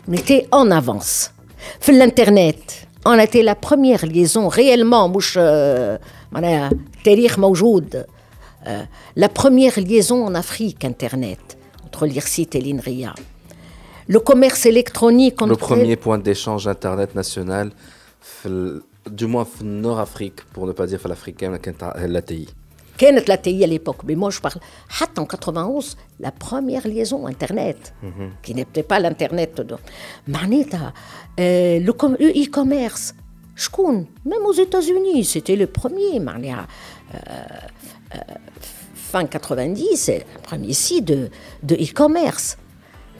On était en avance. Fait l'internet on a été la première liaison réellement euh, euh, la première liaison en Afrique Internet entre l'IRSIT et l'INRIA. Le commerce électronique... Le premier point d'échange Internet national, du moins en Nord-Afrique, pour ne pas dire l'Africaine, l'ATI. كانت la TI à l'époque mais moi je parle en 91 la première liaison internet mhm. qui n'était pas l'internet معناتها le e-commerce شكون même aux États-Unis c'était le premier معناها fin 90 c'est le premier site de de e-commerce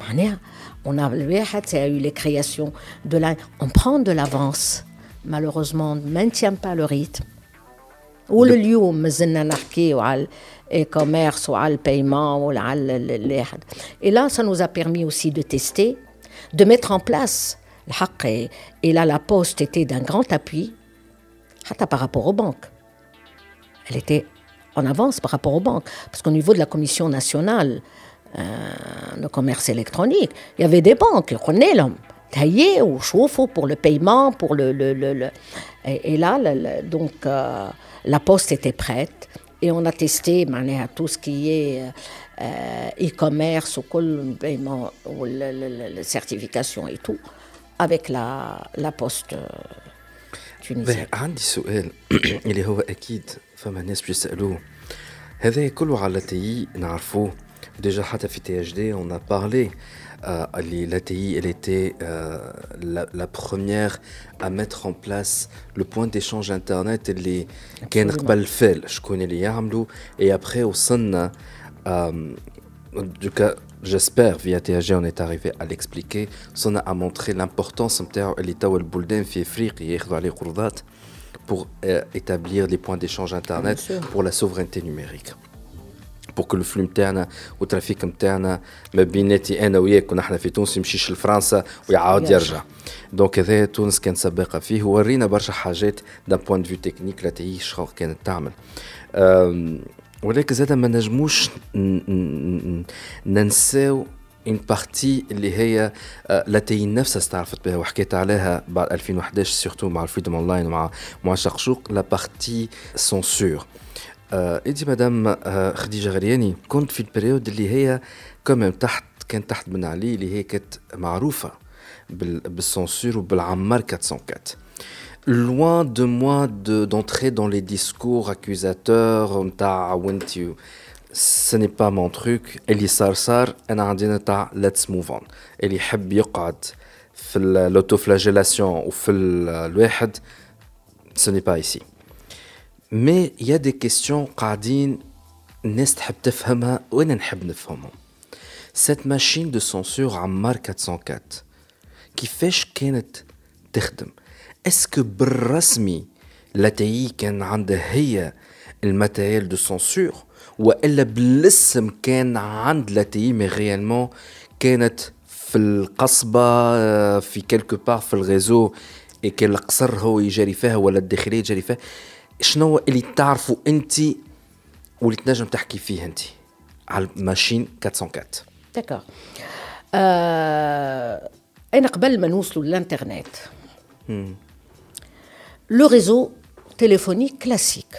معناها on a a eu les créations de la on prend de l'avance malheureusement on ne maintient pas le rythme ولليوم مازلنا نحكيو على e-commerce وعلى البايمون وعلى الواحد et là ça nous a permis aussi de tester de mettre en place الحق et là la poste était d'un grand appui حتى par rapport aux banques elle était en avance par rapport aux banques parce qu'au niveau de la commission nationale euh, de commerce électronique il y avait des banques قلنا لهم تهيئوا وشوفوا pour le paiement pour le, le, le, le et, et là le, donc euh, la poste était prête et on a testé tout ce qui est euh, e-commerce ou la certification et tout avec la, la poste tunisienne. عندي سؤال [COUGHS] اللي هو اكيد فما ناس بيسالوه هذا كله على تي نعرفوه ديجا حتى في تي اش دي اون ا بارلي euh, l'ATI, elle était euh, la, première à mettre en place le point d'échange Internet les je connais les et après au euh, du cas j'espère via TAG on est arrivé à l'expliquer. Ça a montré l'importance pour établir les points d'échange internet pour la souveraineté numérique que le flux نتاعنا والترافيك نتاعنا ما بيناتي أنا وياك ونحن في تونس يمشيش لفرنسا ويعاود يرجع. دونك هذا تونس كانت سابقة فيه وورينا برشا حاجات دان بوان دو تكنيك لا تعيش كانت تعمل. ولكن زاد ما نجموش ننساو اون بارتي اللي هي لا تي نفسها استعرفت بها وحكيت عليها بعد 2011 سورتو مع الفريدوم اونلاين ومع مع شقشوق لا بارتي سونسور انت مدام خديجه غرياني كنت في البريود اللي هي كمان تحت كانت تحت بن علي اللي هي كانت معروفه بالسونسور وبالعمار 404 loin de moi d'entrer dans les discours accusateurs ce n'est pas mon truc اللي صار صار انا عندنا تاع let's move on اللي يحب يقعد في l'autoflagellation وفي الواحد ce n'est pas ici مي يا دي كيستيون قاعدين الناس تحب تفهمها وأنا نحب نفهمهم. سيت ماشين دو سونسور عمار 404 كيفاش كانت تخدم؟ اسكو بالرسمي لاتي كان عندها هي الماتيريال دو سونسور وإلا بالاسم كان عند لاتي مي ريالمون كانت في القصبة في كيلكو بار في الغيزو كان القصر هو يجري فيها ولا الداخلية يجري فيها؟ شنو اللي تعرفوا انت واللي تنجم تحكي فيه انت على الماشين 404 داكور آه انا قبل ما نوصلوا للانترنت لو ريزو téléphonique classique.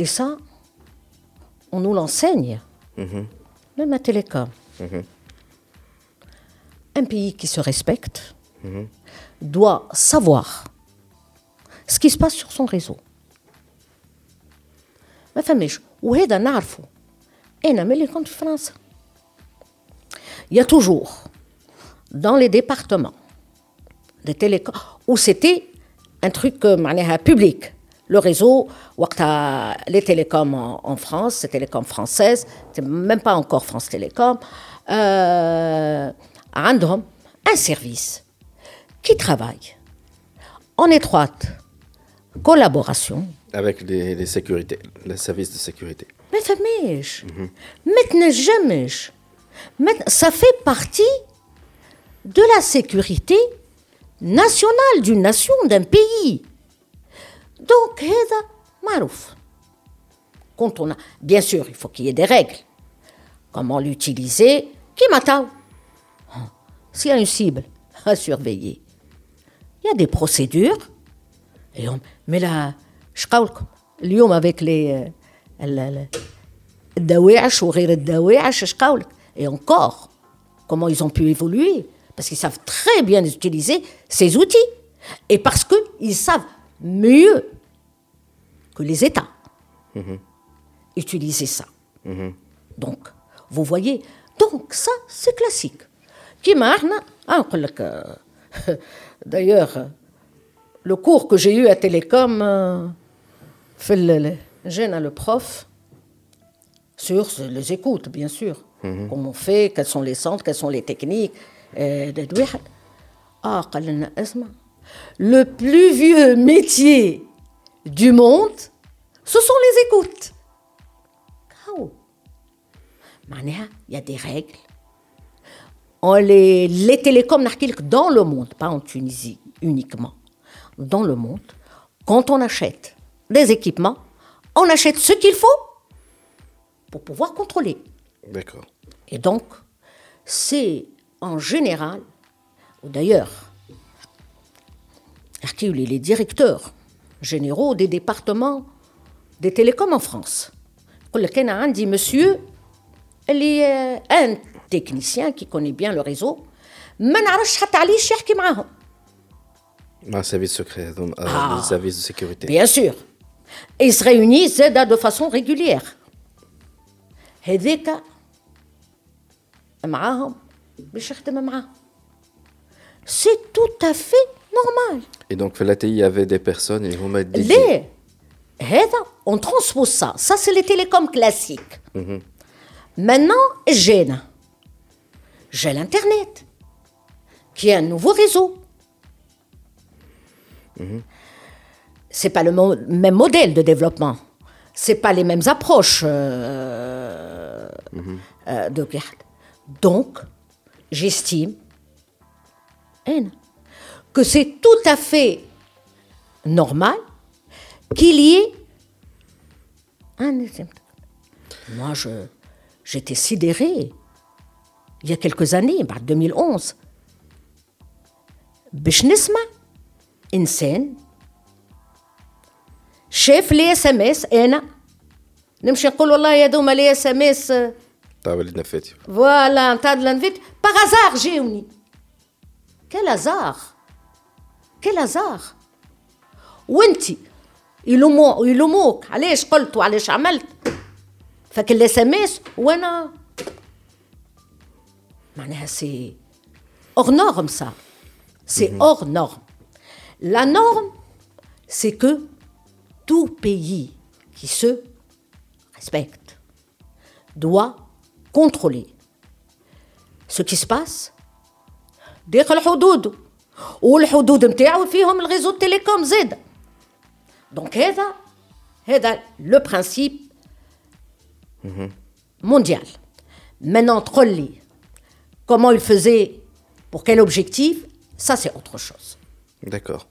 Et ça, on nous l'enseigne, même à Télécom. Un pays qui se respecte doit savoir ce qui se passe sur son réseau. ما فماش وهذا نعرفه انا ملي كنت في فرنسا il y a toujours dans les départements de télécom où c'était un truc euh, public. Le réseau, les télécoms en, en France, c'est Télécom française, c'est même pas encore France Télécom, euh, un service qui travaille en étroite collaboration. Avec les, sécurités, les services de sécurité. Mais ça. Maintenant, jamais. Ça fait partie de la sécurité nationale d'une nation, d'un pays. Donc, c'est marouf. Quand on a, bien sûr, il faut qu'il y ait des règles. Comment l'utiliser? Qui m'attend? S'il y a une cible à surveiller, il y a des procédures Et on, mais là, je اليوم avec les الدواعش وغير الدواعش اش et encore comment ils ont pu évoluer parce qu'ils savent très bien utiliser ces outils. Et parce qu'ils savent mieux que les États mhm. utiliser ça. Mhm. Donc, vous voyez, donc ça, c'est classique. Qui hein, [LAUGHS] D'ailleurs, le cours que j'ai eu à Télécom, euh, fait le, gêne à le prof, sur les écoutes, bien sûr. Mhm. Comment on fait, quels sont les centres, quelles sont les techniques, ah, le plus vieux métier du monde, ce sont les écoutes. Il y a des règles. On les, les télécoms dans le monde, pas en Tunisie uniquement, dans le monde, quand on achète des équipements, on achète ce qu'il faut pour pouvoir contrôler. D'accord. Et donc, c'est en général, ou d'ailleurs, Arquioul, il est directeur généraux des départements des télécoms en France. Il hein, a dit, monsieur, il y a un technicien qui connaît bien le réseau, Un service secret, donc, euh, ah, service de sécurité. Bien sûr. Et ils se réunissent de façon régulière. هذاك معاهم باش يخدم معاهم. C'est tout à fait normal. Et donc, là, il y avait des personnes, et vous m'avez dit. Les, on transpose ça. Ça, c'est les télécoms classiques. Mhm. Maintenant, j'ai j'ai l'Internet, qui est un nouveau réseau. Mhm. C'est pas le même modèle de développement. C'est pas les mêmes approches euh, mhm. euh, de garde. Donc, j'estime que c'est tout à fait normal qu'il y ait un Moi, je, j'étais sidéré il y a quelques années, en 2011. باش نسمع إنسان. شاف لي اس ام اس أنا. نمشي نقول والله يا دوما لي اس ام اس تاع وليدنا فاتي. فوالا تاع وليدنا فاتي. باغ جاوني. Quel hasard. Quel hasard. وأنت يلومو يلوموك علاش قلت وعلاش عملت؟ فكل الاس ام اس وأنا. معناها سي hors norme ça. C'est mm -hmm. hors norme la norme c'est que tout pays qui se respecte doit contrôler ce qui se passe داخل حدوده والحدود نتاعو فيهم الريزو تيليكوم زاد دونك هذا هذا لو برانسيب mondial. Maintenant, تقول comment il faisait, pour quel objectif, ça c'est autre chose. D'accord.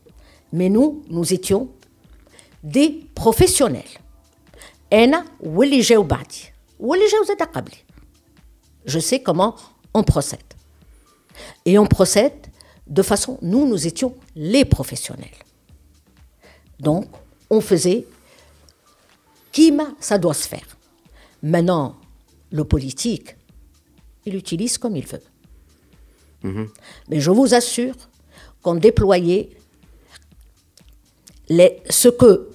Mais nous, nous étions des professionnels. Je sais comment on procède. Et on procède de façon, nous, nous étions les professionnels. Donc, on faisait Kima, ça doit se faire. Maintenant, le politique, il utilise comme il veut. Mhm. Mais je vous assure qu'on déployait les, ce que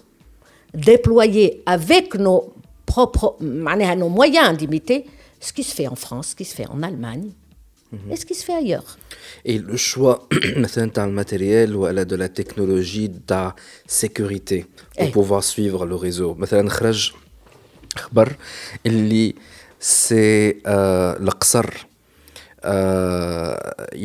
déployer avec nos propres nos moyens d'imiter ce qui se fait en France, ce qui se fait en Allemagne et ce qui se fait ailleurs. Et le choix [CLEARS THROAT] dans le matériel ou de la technologie de la sécurité pour Eh. pouvoir suivre le réseau. مثلا خرج خبر اللي c'est euh, القصر euh,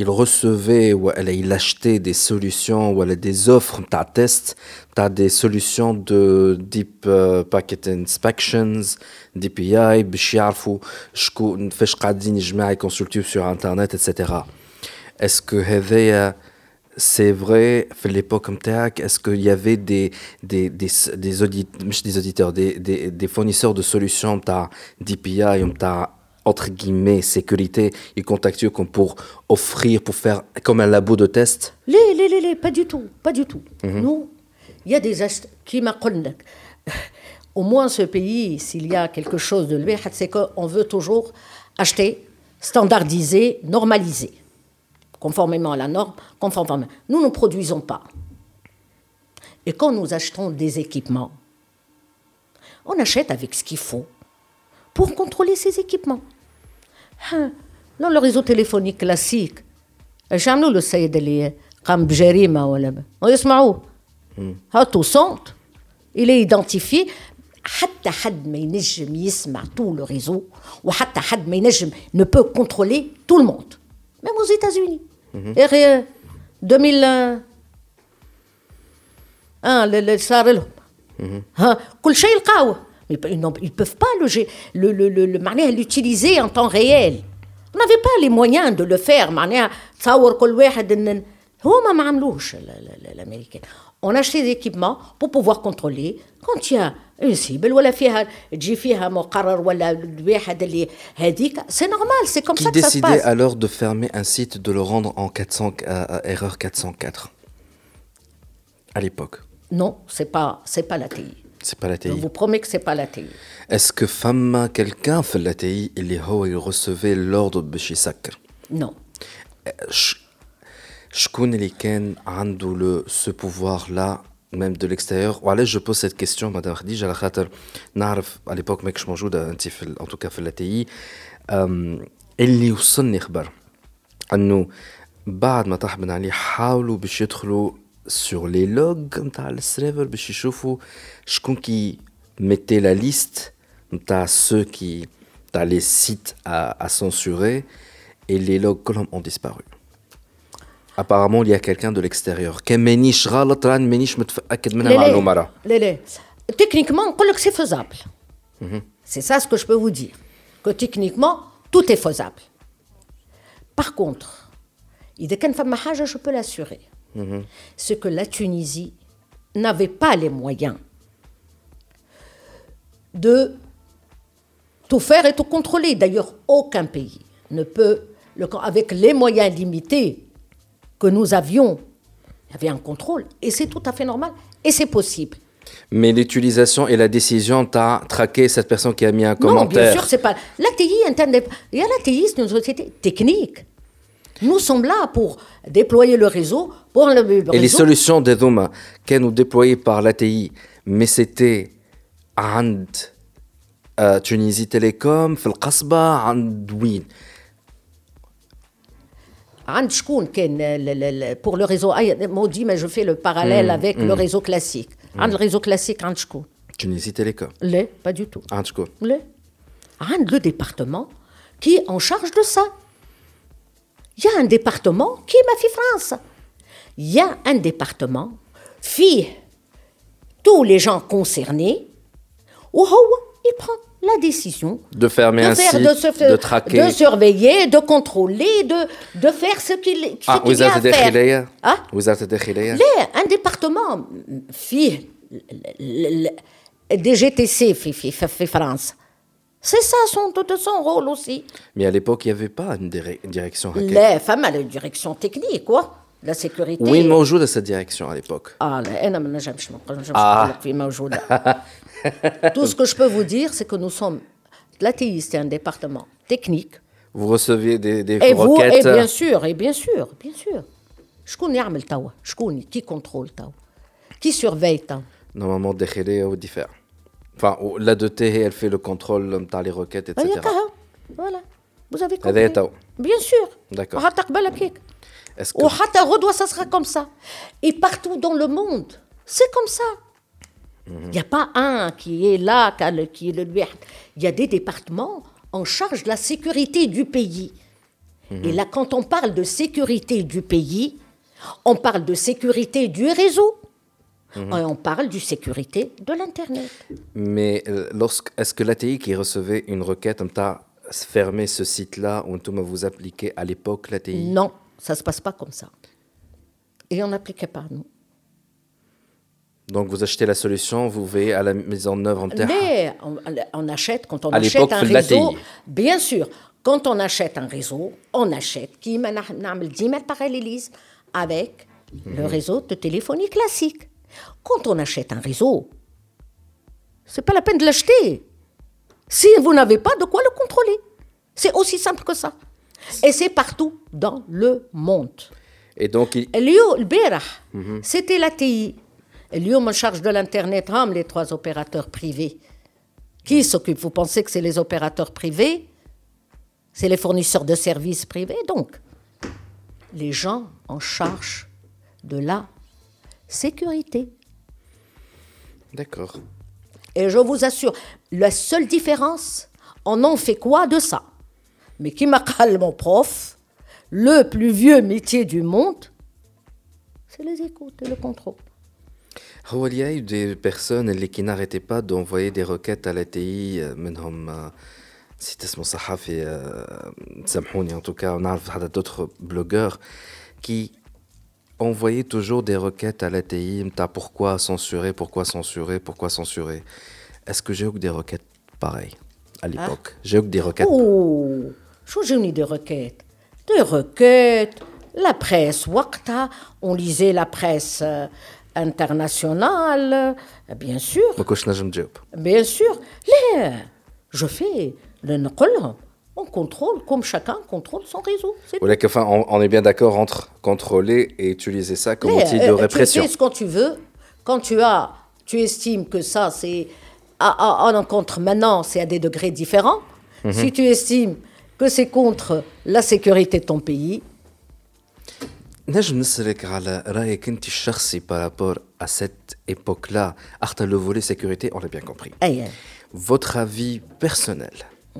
il recevait ou elle- il achetait des solutions ou elle a des offres de test t'as des solutions de deep euh, packet inspections DPI باش يعرفوا شكون فاش قاعدين يجماعوا يكونسلتيو sur internet etc est-ce que هذايا c'est vrai في l'époque نتاعك est-ce qu'il y avait des des des des auditeurs مش des auditeurs des des des fournisseurs de solutions تاع DPI تاع entre guillemets sécurité ils contactent comme pour offrir pour faire comme un labo de test Les, les, les, les, pas du tout, pas du tout. Nous, il y a des gestes qui m'accordent. [LAUGHS] Au moins, ce pays, s'il y a quelque chose de lui, c'est qu'on veut toujours acheter, standardiser, normaliser, conformément à la norme, conformément. Nous ne produisons pas. Et quand nous achetons des équipements, on achète avec ce qu'il faut pour contrôler ces équipements. Hein, Dans le réseau téléphonique classique, ايش عملوا له السيد اللي قام بجريمه ولا ب... ويسمعوه هاتوا صوت il est identifié حتى حد ما ينجم يسمع tout le réseau وحتى حد ما ينجم ne peut contrôler tout le monde même aux États-Unis et rien 2001 اللي اللي صار لهم ها كل شيء لقاوه Mais ils n'ont- ils peuvent pas le, gé- le, le, le, le- معناها l'utiliser en temps réel. On n'avait pas les moyens de le faire. معناها تصور كل واحد ان هما ما عملوش ال- ال- ال- l'américain. On achetait des équipements pour pouvoir contrôler quand il y a une cible ولا فيها تجي فيها مقرر ولا الواحد اللي هذيك c'est normal c'est comme qui ça que ça se décidait passe. alors de fermer un site de le rendre en 400 euh, euh, erreur 404 à l'époque Non, c'est pas c'est pas la TI. c'est pas la Je TI vous promets que c'est pas la TI. est-ce que femme quelqu'un fait la TI اللي هو il recevait l'ordre باش يسكر Non. ش- شكون اللي كان عنده le ce pouvoir là même de l'extérieur وعلاش je pose cette question madame خديجه على خاطر نعرف à l'époque ماكش موجوده انت في ال- en tout cas في la TI أم، اللي وصلني خبر انه بعد ما طاح بن علي حاولوا باش يدخلوا sur les logs نتاع السيرفر باش يشوفوا شكون كي mettait la liste نتاع ceux qui نتاع les sites à, à censurer et les logs كلهم ont disparu apparemment il y a quelqu'un de l'extérieur كان مانيش غلط راني مانيش متاكد منها معلومه راه لا لا techniquement نقول لك c'est faisable c'est ça ce que je peux vous dire que techniquement tout est faisable par contre إذا كان فما حاجة je peux l'assurer c'est que la Tunisie n'avait pas les moyens de tout faire et tout contrôler. D'ailleurs, aucun pays ne peut, le- avec les moyens limités que nous avions, il y avait un contrôle, et c'est tout à fait normal, et c'est possible. mais l'utilisation et la décision t'as traqué cette personne qui a mis un Non, bien commentaire sûr, c'est pas. L'ATI, interne- il y a l'ATI, c'est une société technique. Nous sommes là pour déployer le réseau, pour le Et les réseau. solutions des Douma, كانوا déployées par l'ATI, mais c'était عند euh, Tunisie Télécom, في القصبة, عند وين عند شكون كان ال- ال- ال- pour le réseau أي- moi ديما je fais le parallèle avec le réseau classique عند le réseau classique عند شكون Tunisie Télécom. لا pas du tout عند شكون؟ لا عند le département qui est en charge de ça il y a un département qui m'a fait France. Il y a un département fit tous les gens concernés où il prend la décision de fermer un faire, de, traquer, de surveiller, de contrôler, de, de faire ce qu'il ce ah, qu y a à faire. Ah, vous êtes déchiré. Un département fit DGTC fait, fait, fait France. C'est ça son, son rôle aussi. Mais à l'époque, il n'y avait pas une, une direction raquette. لا فما la direction technique quoi. La sécurité. وين موجودة cette direction à l'époque اه لا انا ما نجمش ما نجمش نقول لك في موجودة. Tout ce que je peux vous dire, c'est que nous sommes. L'ATI, c'est un département technique. Vous receviez des, des et vous, requêtes Et bien sûr, et bien sûr, bien sûr. شكون يعمل توا؟ شكون qui contrôle توا؟ Qui surveille توا؟ Normalement, Dechele ou différent. Enfin, la de T, elle fait le contrôle les requêtes, etc. Voilà. Vous avez compris Bien sûr. D'accord. Est-ce que... Ou ça sera comme ça. Et partout dans le monde, c'est comme ça. Il n'y a pas un qui est là, qui est le lui. Il y a des départements en charge de la sécurité du pays. Et là, quand on parle de sécurité du pays, on parle de sécurité du réseau. Et on parle de sécurité de l'Internet. Mais euh, lorsque, est-ce que l'ATI qui recevait une requête, on t'a fermé ce site-là, on vous appliquait à l'époque l'ATI Non, ça ne se passe pas comme ça. Et on n'appliquait pas, nous. Donc vous achetez la solution, vous veillez à la mise en œuvre en terre? Mais on, on achète quand on à achète un réseau. Bien sûr, quand on achète un réseau, on achète qui parallélise avec le réseau de téléphonie classique. Quand on achète un réseau, c'est pas la peine de l'acheter. Si vous n'avez pas de quoi le contrôler. C'est aussi simple que ça. Et c'est partout dans le monde. Et donc, il... Mhm. c'était l'ATI. Lyon me charge de l'Internet, ram les trois opérateurs privés. Qui s'occupe? Vous pensez que c'est les opérateurs privés? C'est les fournisseurs de services privés, donc. Les gens en charge de la sécurité d'accord et je vous assure la seule différence on en fait quoi de ça mais qui m'a mon prof le plus vieux métier du monde c'est les écoutes et le contrôle il y a eu des personnes qui n'arrêtaient pas d'envoyer des requêtes à l'ATI, منهم si اسمه صحافي سامحوني en tout cas on a d'autres blogueurs qui envoyer toujours des requêtes à l'ATI, t'as ah, pourquoi censurer, pourquoi censurer, pourquoi censurer? Est-ce que j'ai eu des requêtes pareilles à hein? l'époque? J'ai eu des requêtes. Oh, j'ai eu des requêtes. Des requêtes. La presse, Wakta, on lisait la presse euh, internationale, euh, bien sûr. Bien sûr. Là, je fais le Nkolom on contrôle comme chacun contrôle son réseau. Enfin, on, on, est bien d'accord entre contrôler et utiliser ça comme outil de répression. Tu fais ce que tu veux. Quand tu as, tu estimes que ça, c'est en encontre maintenant, c'est à des degrés différents. Mm -hmm. Si tu estimes que c'est contre la sécurité de ton pays, نجم نسألك على رأيك أنت الشخصي بارابور à cette époque-là, Arta le volet sécurité, on l'a bien compris. Aye. Votre avis personnel mm.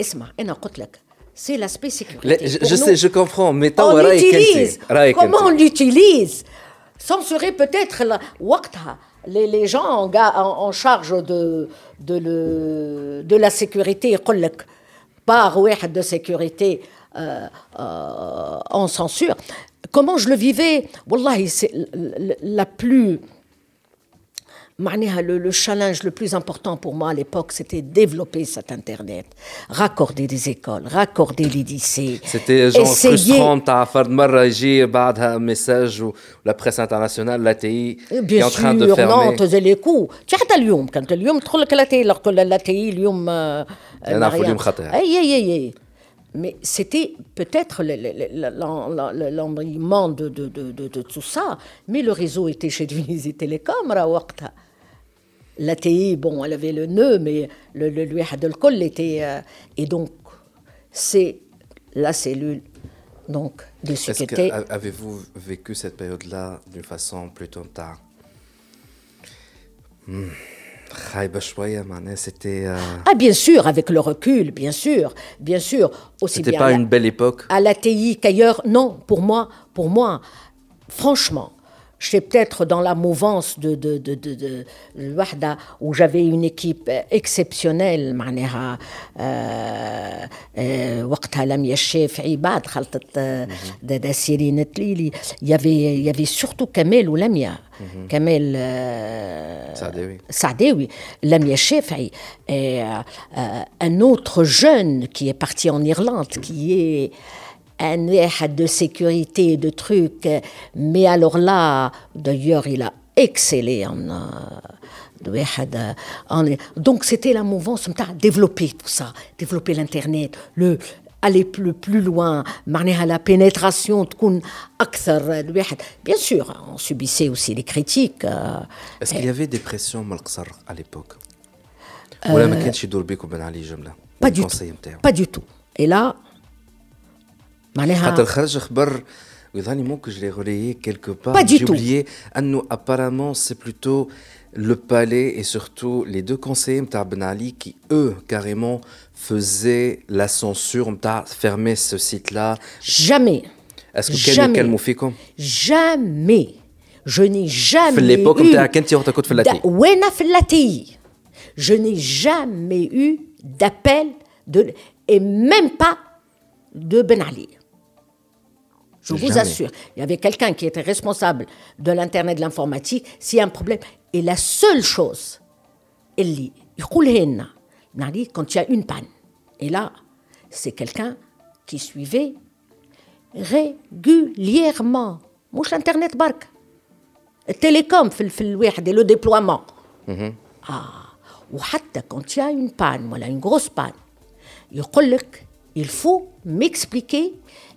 اسمع انا قلت لك c'est l'aspect sécurité. Je, je sais, je comprends, mais on utilise. Comment on l'utilise censurer peut-être les, les gens en, en, charge de, de, le, de la sécurité par de sécurité euh, euh, en censure. Comment je le vivais Wallahi, c'est la plus le, le challenge le plus important pour moi à l'époque, c'était développer cet Internet, raccorder des écoles, raccorder les lycées. C'était genre essayer... frustrant, t'as fait de un message ou la presse internationale, l'ATI, qui est en train de fermer. non, تزي les coups. حتى اليوم كانت اليوم تدخل لك l'ATI, alors que l'ATI اليوم نعرفوا اليوم خطير. اي اي اي mais c'était peut-être l'embrayement de, de, de, de, tout ça, mais le réseau était chez Tunisie [LAUGHS] Télécom, la TI, bon, elle avait le nœud, mais le, le, le col était. Euh, et donc, c'est la cellule donc, de sécurité. Avez-vous vécu cette période-là d'une façon plutôt tard? Hmm. C'était. Euh, ah, bien sûr, avec le recul, bien sûr, bien sûr. Aussi C'était pas une belle époque? À l'ATI qu'ailleurs, non. Pour moi, pour moi, franchement, je suis peut-être dans la mouvance de, de, de, de, de où j'avais une équipe exceptionnelle معناها وقتها لم الشافعي بعد خلطت دادا سيرين تليلي il y avait il y avait surtout Kamel ou Lamia Kamel Saadawi Saadawi Lamia Shafi'i et un autre jeune qui est parti en Irlande qui est un de sécurité, de trucs. Mais alors là, d'ailleurs, il a excellé en. donc c'était la mouvance développer tout ça développer l'internet le aller plus, plus loin à la pénétration bien sûr on subissait aussi les critiques euh, est-ce qu'il y avait des pressions à l'époque? Pas du tout. pas du tout. Et là quelque part. Pas du J'ai oublié, tout. apparemment, c'est plutôt le palais et surtout les deux conseillers Ben Ali qui, eux, carrément, faisaient la censure, fermer ce site-là. Jamais. Est-ce que jamais. Jamais. Je n'ai jamais. l'époque, Je n'ai jamais eu d'appel de, et même pas de Ben Ali je vous assure, il y avait quelqu'un qui était responsable de l'Internet, de l'informatique. S'il y a un problème, et la seule chose, elle dit, quand il y a une panne, et là, c'est quelqu'un qui suivait régulièrement, mouche Internet bark, télécom, le déploiement. Mhm. Ah, ou quand il y a une panne, voilà, une grosse panne, il faut m'expliquer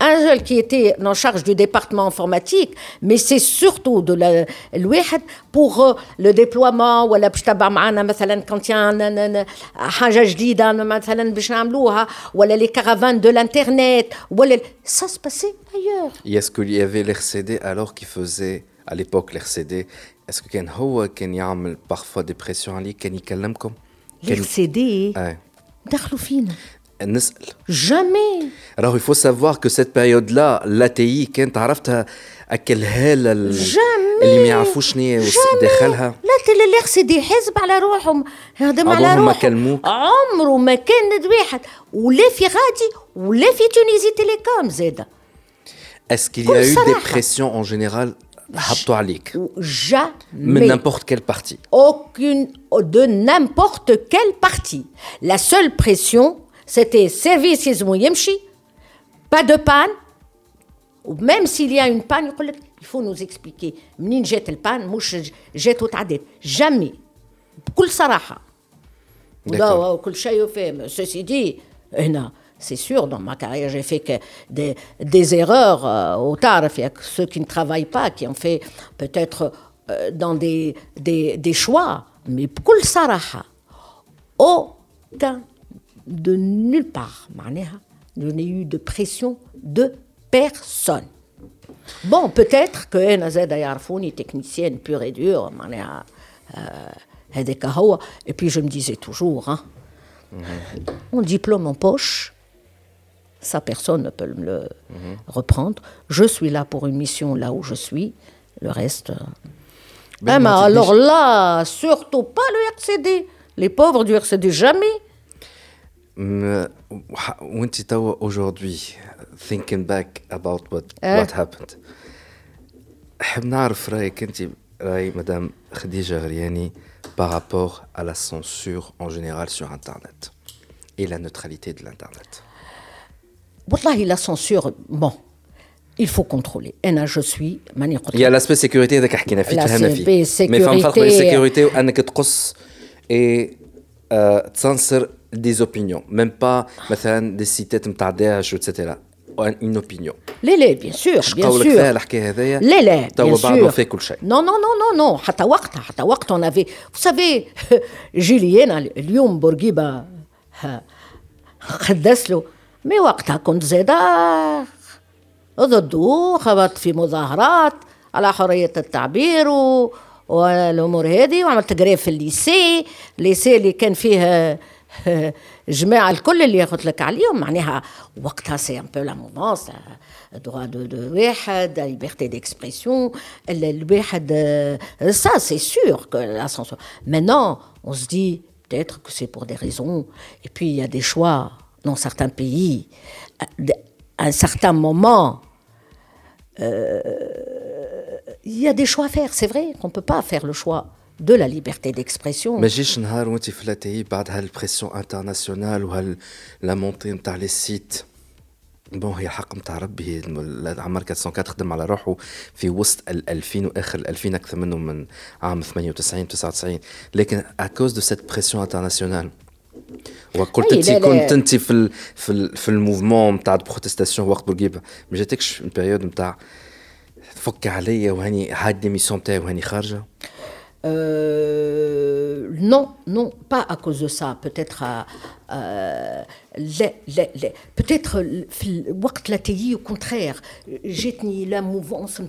un seul qui était en charge du département informatique mais c'est surtout de la الواحد pour euh, le déploiement ولا باش تبع معنا مثلا كان حاجه جديده مثلا باش نعملوها ولا les caravanes de l'internet ولا ça se passait ailleurs et est-ce qu'il y avait l'RCD alors qui faisait à l'époque l'RCD est-ce que كان هو كان يعمل parfois des pressions عليك كان يكلمكم l'RCD دخلوا فينا نسال جامي راهو يفو سافوار كو سيت بيريود لا لاتي كانت عرفتها الهاله جامي اللي ما يعرفوش شنو داخلها لا تل سي دي حزب على روحهم هذم على روحهم ما كلموك عمره ما كان واحد ولا في غادي ولا في تونيزي تيليكوم زاده اسكو qu'il y a eu des pressions en général هبطوا عليك jamais من n'importe quelle partie aucune de n'importe quelle partie la seule pression c'était service yemshi, pas de panne. Ou même s'il y a une panne, il faut nous expliquer. منين جات البان مش جات وتعدت jamais بكل صراحة وده وكل شيء فهم ceci dit هنا c'est sûr, dans ma carrière, j'ai fait que des, des erreurs euh, au tarif. Il y a ceux qui ne travaillent pas, qui ont fait peut-être euh, dans des, des, des choix. Mais pour le saraha, aucun de nulle part. Je n'ai eu de pression de personne. Bon, peut-être que Nazeda Yarfouni, technicienne pure et dure, euh, et puis je me disais toujours, hein, mon diplôme en poche, ça personne ne peut me le reprendre. Je suis là pour une mission là où je suis, le reste. Euh, ben, eh ben, alors là, surtout pas le RCD. Les pauvres du RCD, jamais. وانت توا aujourd'hui thinking back about what what happened حاب نعرف رايك انت راي مدام خديجه غرياني par rapport à la censure en général sur Internet et la neutralité de l'Internet Wallahi, la censure, bon, il faut contrôler. Et là, je suis Il y a l'aspect sécurité هذاك حكينا فيه تفهمنا فيه. Mais فهم فرق بين السيكوريتي وانك تقص et euh, تسنسر des opinions, même pas مثلا des sites نتاع داعش etc. une opinion. لا لا bien sûr bien sûr. الحكاية هذايا لا لا bien sûr. fait كل شيء. Non non non non non حتى وقتها حتى وقت on avait vous savez [LAUGHS] جيلي أنا اليوم بورقيبة قدس له مي وقتها كنت زاده ضده خبطت في مظاهرات على حرية التعبير و... والأمور هذه وعملت قرايه في الليسي الليسي اللي كان فيه جماعة الكل اللي قلت لك عليهم معناها وقتها سي ان بو لا موفونس droit de, de واحد la liberté d'expression الواحد ça c'est sûr que la censure maintenant on se dit peut-être que c'est pour des raisons et puis il y a des choix dans certains pays à un certain moment euh, il y a des choix à faire c'est vrai qu'on ne peut pas faire le choix de la liberté d'expression. Mais j'ai نهار وانت فلاتي بعد هالبريسيون انترناسيونال وهال montée نتاع les sites بون هي حق نتاع ربي عمر 404 خدم على روحه في وسط ال 2000 واخر ال 2000 اكثر منه من عام 98 99 لكن اكوز دو سيت بريسيون انترناسيونال وقلت انت كنت انت في ال في ال في الموفمون نتاع بروتستاسيون وقت بورقيبه ما جاتكش بيريود نتاع فك عليا وهاني هاد ديميسيون تاعي وهاني خارجه Euh, non, non, pas à cause de ça. Peut-être euh, peut-être au contraire, j'ai tenu la mouvance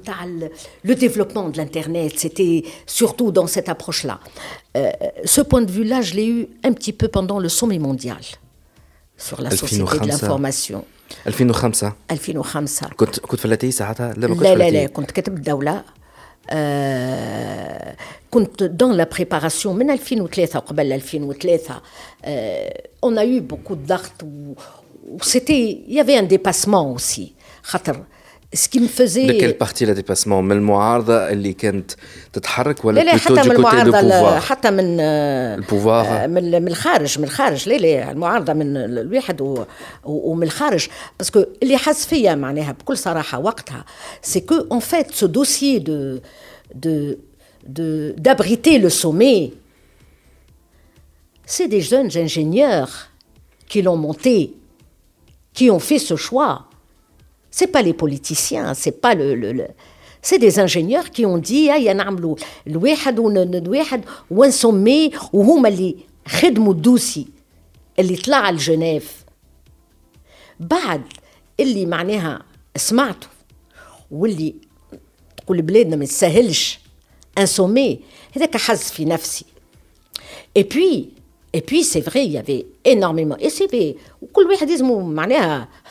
le développement de l'internet, c'était surtout dans cette approche-là. Euh, ce point de vue-là, je l'ai eu un petit peu pendant le sommet mondial sur la société de l'information. 2005 2005 كنت كنت فلاتي ساعتها لا ما كنتش لا لا لا كنت كاتب الدوله آه كنت دون لا بريباراسيون من 2003 وقبل 2003 آه اون ا يو بوكو ضغط وسيتي يافي ان ديباسمون اوسي خاطر Quelle partie le dépassement من المعارضة اللي كانت تتحرك ولا لا لا حتى من المعارضة حتى من البوفوار من من الخارج من الخارج. لا لا المعارضة من الواحد ومن الخارج. باسكو اللي حس فيا معناها بكل صراحة وقتها سي كو اون فيت سو دوسيي دو دو de d'abriter le sommet c'est des jeunes ingénieurs qui l'ont monté qui ont fait ce choix. c'est pas les politiciens, c'est pas le, le, le c'est des ingénieurs qui ont dit هيا نعملوا الواحد والواحد ونسميه وهما اللي خدموا الدوسي اللي طلع لجنيف بعد اللي معناها سمعته واللي تقول بلادنا ما تسهلش ان سومي هذاك حز في نفسي اي بوي اي بوي سي فري يافي انورميمون اي سي بي وكل واحد يزمو معناها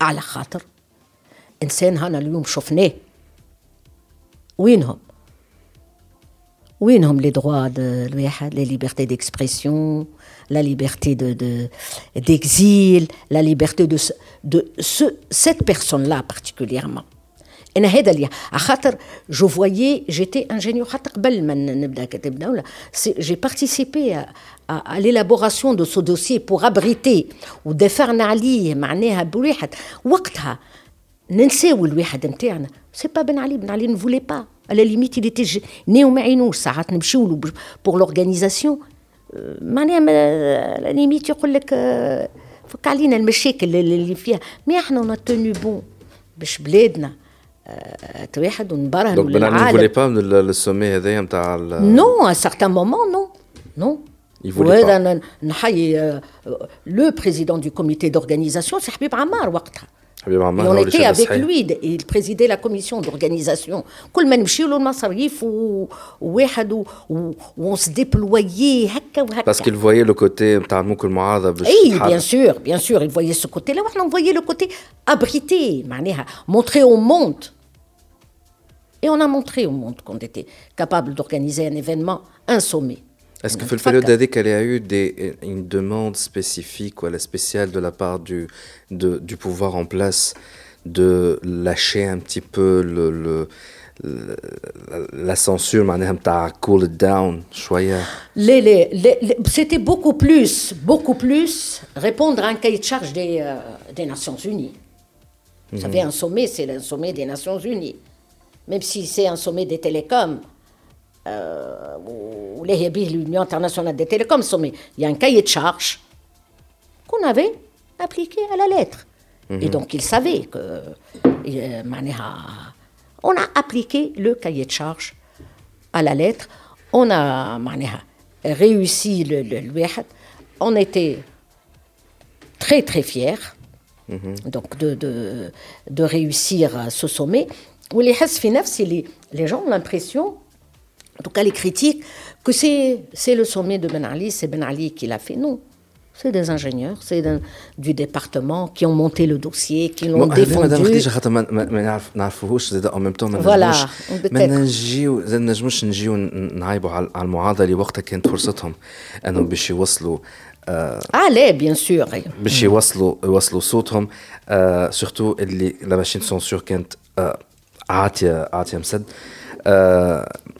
على خاطر إنسان هنا اليوم شفناه وينهم وينهم لي دروا الواحد لي ليبرتي ديكسبرسيون لا ليبرتي دو دو ديكزيل لا ليبرتي دو دو سيت بيرسون لا بارتيكوليرمون انا هذا اللي خاطر جو فويي جيتي انجينيور حتى قبل ما نبدا كاتب دوله جي بارتيسيبي à l'élaboration de ce dossier pour abriter ودافعنا عليه معناها بواحد وقتها ننساو الواحد نتاعنا سي با بن علي بن علي نفولي با على ليميت اللي تجي نيو ما عينوش ساعات نمشيو له بور لورغانيزاسيون معناها ليميت يقول لك فك علينا المشاكل اللي فيها مي احنا اون توني بون باش بلادنا واحد ونبرهنوا للعالم دونك بن علي با من السومي هذايا نتاع نو ا سارتان مومون نو نو وهذا نحيي لو بريزيدون دو كوميتي دورغانيزاسيون سي حبيب عمار وقتها حبيب Et عمار on هو اللي était شاد avec صحيح. lui, il présidait la commission d'organisation. كل ما نمشيو له المصاريف و- وواحد و- و- وon se déployait هكا وهكا. Parce qu'il voyait le côté نتاع الموك المعارضة باش Oui, تتحرك. bien sûr, bien sûr, il voyait ce côté-là. On voyait le côté abrité, معناها, montrer au monde. Et on a montré au monde qu'on était capable d'organiser un événement, un sommet. Est-ce que On a في البériode تفكر. هذيك il y a eu des, une demande spécifique ou spéciale de la part du, de, du pouvoir en place de lâcher un petit peu le, le, le- la censure معناها نتاع cool it down شوية Les- les- les- les- C'était beaucoup plus, beaucoup plus répondre à un cahier de charge des, euh, des Nations Unies. Vous savez, un sommet, c'est le sommet des Nations Unies. Même si c'est un sommet des télécoms, euh, où l'Union internationale des télécoms, sommet, il y a un cahier de charges qu'on avait appliqué à la lettre. Et mhm. donc, ils savaient que. Euh, on a appliqué le cahier de charges à la lettre. On a réussi le, le, le On était très, très fiers mhm. donc de, de, de réussir euh, ce sommet. Où les les gens ont l'impression en tout cas les critiques, que c'est c'est le sommet de Ben Ali, c'est Ben Ali qui l'a fait. Non. C'est des ingénieurs, c'est d'un- du département qui ont monté le dossier, qui l'ont Bon, هذا مادام défendu. خديجه خاطر ما, ما, ما نعرف نعرفوهوش زاد او ميم طون ما Voilà, نجموش peut-être. ما نجيو زاد نجموش نجيو ن- نعايبوا على على المعارضه اللي وقتها كانت فرصتهم انهم باش يوصلوا آه Allez, bien sûr. باش يوصلوا يوصلوا صوتهم آه سورتو اللي لا ماشين سونسور كانت آه عاتيه عاتيه مسد آه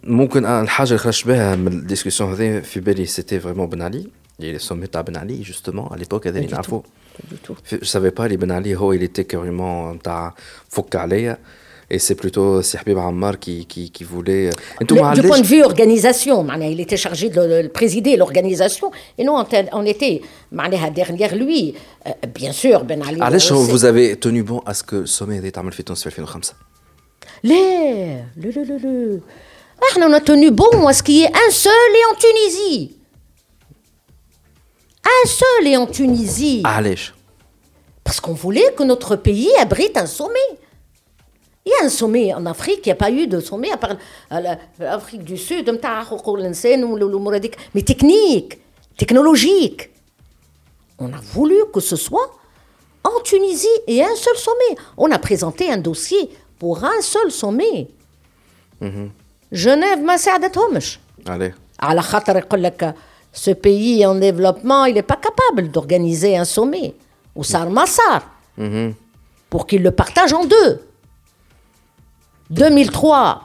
ممكن آه الحاجه اللي خرجت بها من الديسكسيون هذه في بالي سيتي فريمون بن علي اللي سومي تاع بن علي جوستومون على ليبوك هذا اللي نعرفوه جو سافي با اللي بن علي هو اللي تي كاريمون نتاع فك عليا Et c'est plutôt سي حبيب عمار qui, qui, qui voulait انتم Le- ما du point de علاش vue organisation, معناها, il était chargé de, le- le présider l'organisation, et nous, on, était- on était معناها, derrière lui. Euh, bien sûr, Ben Ali. علاش euh, هو c'est- vous avez tenu bon à ce que السومي هذا يتعمل في تونس في 2005 les, le, le, le, le. Ah, on a tenu bon à ce qui est un seul et en Tunisie. Un seul et en Tunisie. Ah, Allez. Parce qu'on voulait que notre pays abrite un sommet. Il y a un sommet en Afrique, il n'y a pas eu de sommet, à part euh, l'Afrique euh, du Sud, mais technique, technologique. On a voulu que ce soit en Tunisie et un seul sommet. On a présenté un dossier pour un seul sommet. Genève ما ساعدتهمش. عليه على خاطر يقول لك ce pays en développement, il n'est pas capable d'organiser un sommet. Ou ça ما صار. Pour qu'il le partage en deux. 2003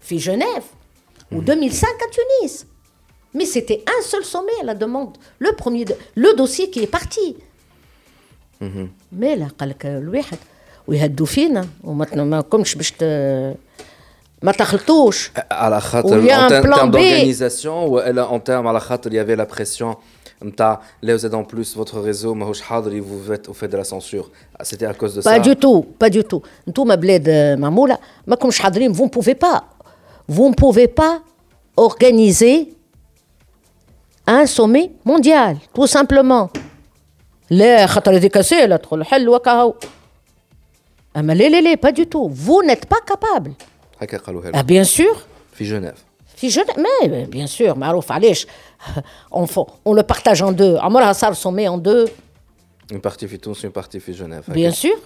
في Genève ou 2005 à Tunis. Mais c'était un seul sommet à la demande. Le premier, de- le dossier qui est parti. Mais là, قال لك الواحد ويهدوا فينا وما ما كنتش باش ت- ما تخلطوش على خاطر Ou il y a en un ter- plan termes B. d'organisation والا en termes على خاطر il y avait la pression نتاع là vous êtes en plus votre réseau ماهوش حاضر et vous faites, vous faites de la censure Ah, c'était à cause de Pas ça du tout, pas du tout. نتوما بلاد معمولة ما كومش حاضرين vous ne pouvez pas vous ne pouvez pas organiser un sommet mondial tout simplement لا خاطر هذيك سهلة تدخل حل وكهو أما لا لا لا pas du tout vous n'êtes pas capable هكا قالوها ah لهم bien sûr في جنيف في جنة mais bien sûr معروف علاش on, faut- on le partage en deux عمرها صار sommet en deux une partie في تونس une partie في جنيف Bien sûr,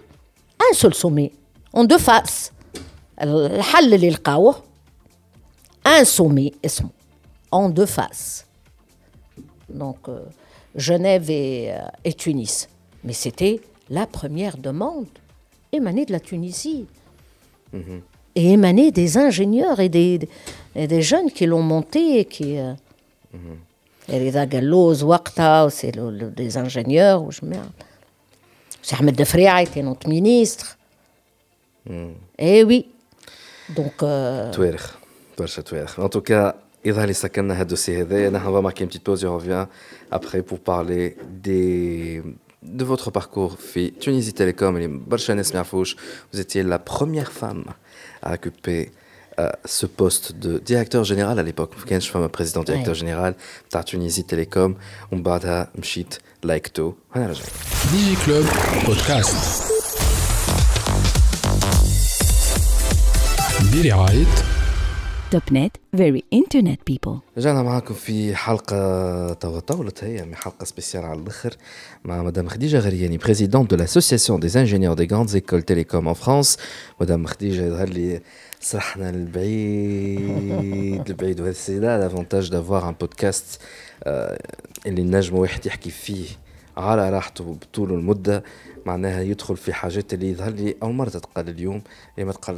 un seul sommet, en deux faces. الحل اللي لقاوه un sommet اسمه en deux faces. Donc euh, Genève et, euh, et Tunis. Mais c'était la première demande émanée de la Tunisie. Et émanée des ingénieurs et des, et des jeunes qui l'ont monté et qui... euh, رضا قلوز وقتها c'est le- le- des ingénieurs وجماعة C'est Ahmed Defria était notre ministre. Eh oui. Donc, euh, توارخ برشا توارخ en tout cas يظهر لي سكرنا هذا الدوسي هذا نحن on va marquer une petite pause et on revient de votre parcours fit Tunisie Télécom et Bolchanes Merfouche. Vous étiez la première femme à occuper euh, ce poste de directeur général à l'époque. Vous connaissez femme président directeur général de Tunisie Télécom. On bada mchit Laikto. DigiClub Podcast. توب نت. فيري انترنت بيبل رجعنا معاكم في حلقة توا طولت هي من حلقة سبيسيال على الآخر مع مدام خديجة غرياني بريزيدونت دو لاسوسياسيون دي انجينيور دي غراندز ايكول تيليكوم ان فرانس مدام خديجة يظهر لي سرحنا البعيد [LAUGHS] البعيد وهذا سي لا لافونتاج دافوار ان بودكاست اللي نجم واحد يحكي فيه على راحته بطول المدة. معناها يدخل في حاجات اللي يظهر لي أول مرة تتقال اليوم هي ما تقال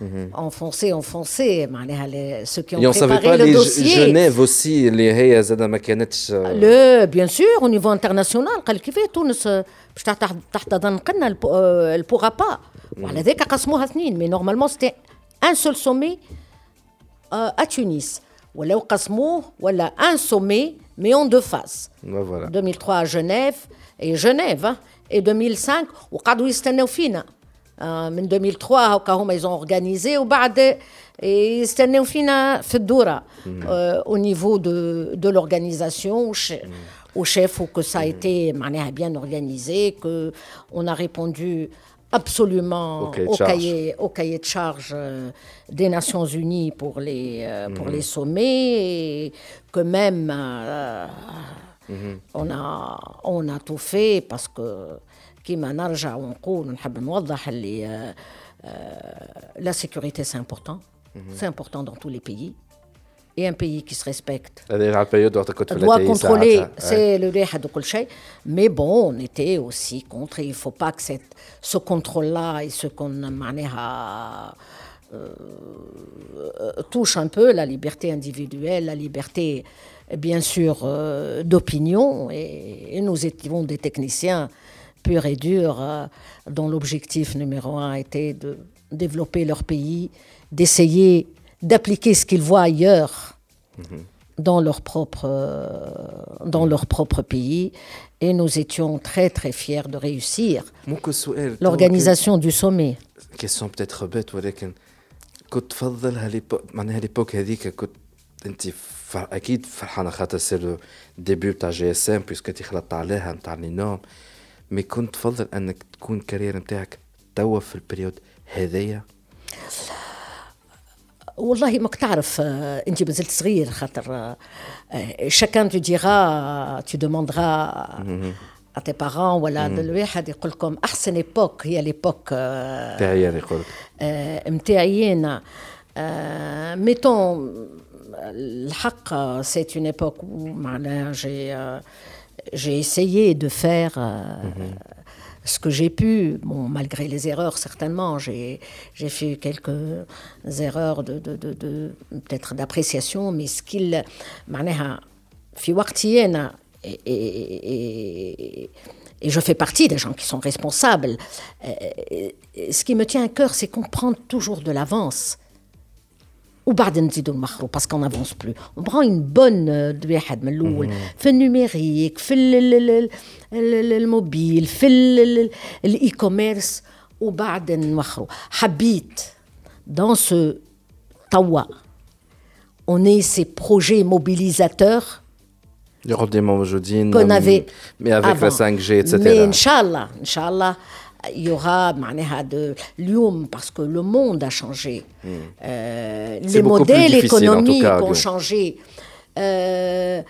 Mhm. enfoncé, enfoncé. Ben, ceux qui ont Et on préparé savait pas, le les dossier. Genève aussi, les euh, le, bien sûr, au niveau international, Tunis, elle ne euh, pourra pas. Mhm. Mais normalement, c'était un seul sommet euh, à Tunis. Ou Voilà un sommet, mais en deux phases. Ben, 2003 à Genève et Genève, hein, et 2005, au Kadouistanaufina. من 2003 هكا هما ils ont organisé وبعد يستناو فينا في الدورة euh, au niveau de, de l'organisation au che- au chef ou que ça a été معناها bien organisé que on a répondu absolument Au cahier de au charge. cahier, au cahier de charge euh, des Nations Unies pour les, euh, pour les sommets et que même euh, on, a, on a tout fait parce que كما نرجع ونقول ونحب نوضح اللي euh, euh, la sécurité c'est important c'est important dans tous les pays et un pays qui se respecte هذه على البيريود وقت كنت في doit الأتاي contrôler, ساعتها. c'est le واحد وكل شيء. Mais bon, on était aussi contre. Il ne faut pas que cette, ce contrôle-là et ce qu'on معناها euh, touche un peu la liberté individuelle, la liberté, bien sûr, euh, d'opinion. Et, et nous étions des techniciens purs et durs, euh, dont l'objectif numéro un était de développer leur pays, d'essayer d'appliquer ce qu'ils voient ailleurs dans leur propre, euh, dans leur propre pays. Et nous étions très très fiers de réussir ممكن سؤال l'organisation du sommet. كيسيون بتاتر بيت ولكن كنت تفضل هاليبو معناها ليبوك هذيك كنت انت ف... اكيد فرحانه خاطر سي لو ديبي تاع جي اس ام بيسكو انت خلطت عليها نتاع لي نورم مي كنت تفضل أنك تكون الكارير نتاعك توا في البريود هذيا والله ماك تعرف آه، أنت مازلت صغير خاطر tu diras tu demanderas à tes parents ولا الواحد يقول لكم أحسن ايبوك هي ليبوك آه، تاعي أنا يقول متاعي أنا. آه، ميتون الحق سي اون ايبوك معناها جي j'ai essayé de faire euh, mhm. ce que j'ai pu, bon, malgré les erreurs certainement. J'ai fait quelques erreurs de, de, de, peut-être d'appréciation, mais ce qu'il et, et, et, je fais partie des gens qui sont responsables. Euh, ce qui me tient à cœur, c'est qu'on prend toujours de l'avance وبعد نزيدوا المخرو باسكو اون افونس بلو اون برون اون بون واحد من الاول في النيميريك في ال- ال- ال- ال- الموبيل في الاي كوميرس وبعد نوخروا حبيت دون سو توا on est ces projets mobilisateurs اللي قدام موجودين qu'on avait مي افيك لا avant. 5 جي Mais اتسيتيرا Inch'Allah, Inch'Allah, il y aura l'IUM parce que le monde a changé. Hmm. Euh, les modèles économiques ont changé. Euh,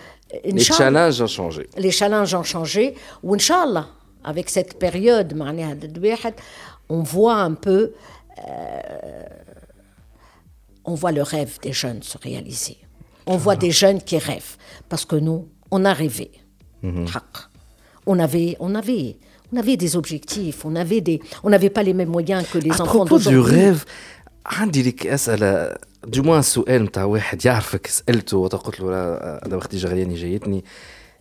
les challenges ont changé. Les challenges ont changé. Ou Inch'Allah, avec cette période, on voit un peu. Euh, on voit le rêve des jeunes se réaliser. On voit des jeunes qui rêvent. Parce que nous, on a rêvé. Mhm. On avait, on avait on avait des objectifs, on avait des, on n'avait pas les mêmes moyens que les À enfants propos du d'aujourd'hui. rêve عندي لك اسئله دو موان سؤال نتاع واحد يعرفك سالته وقلت له لا انا وقتي جغرياني جايتني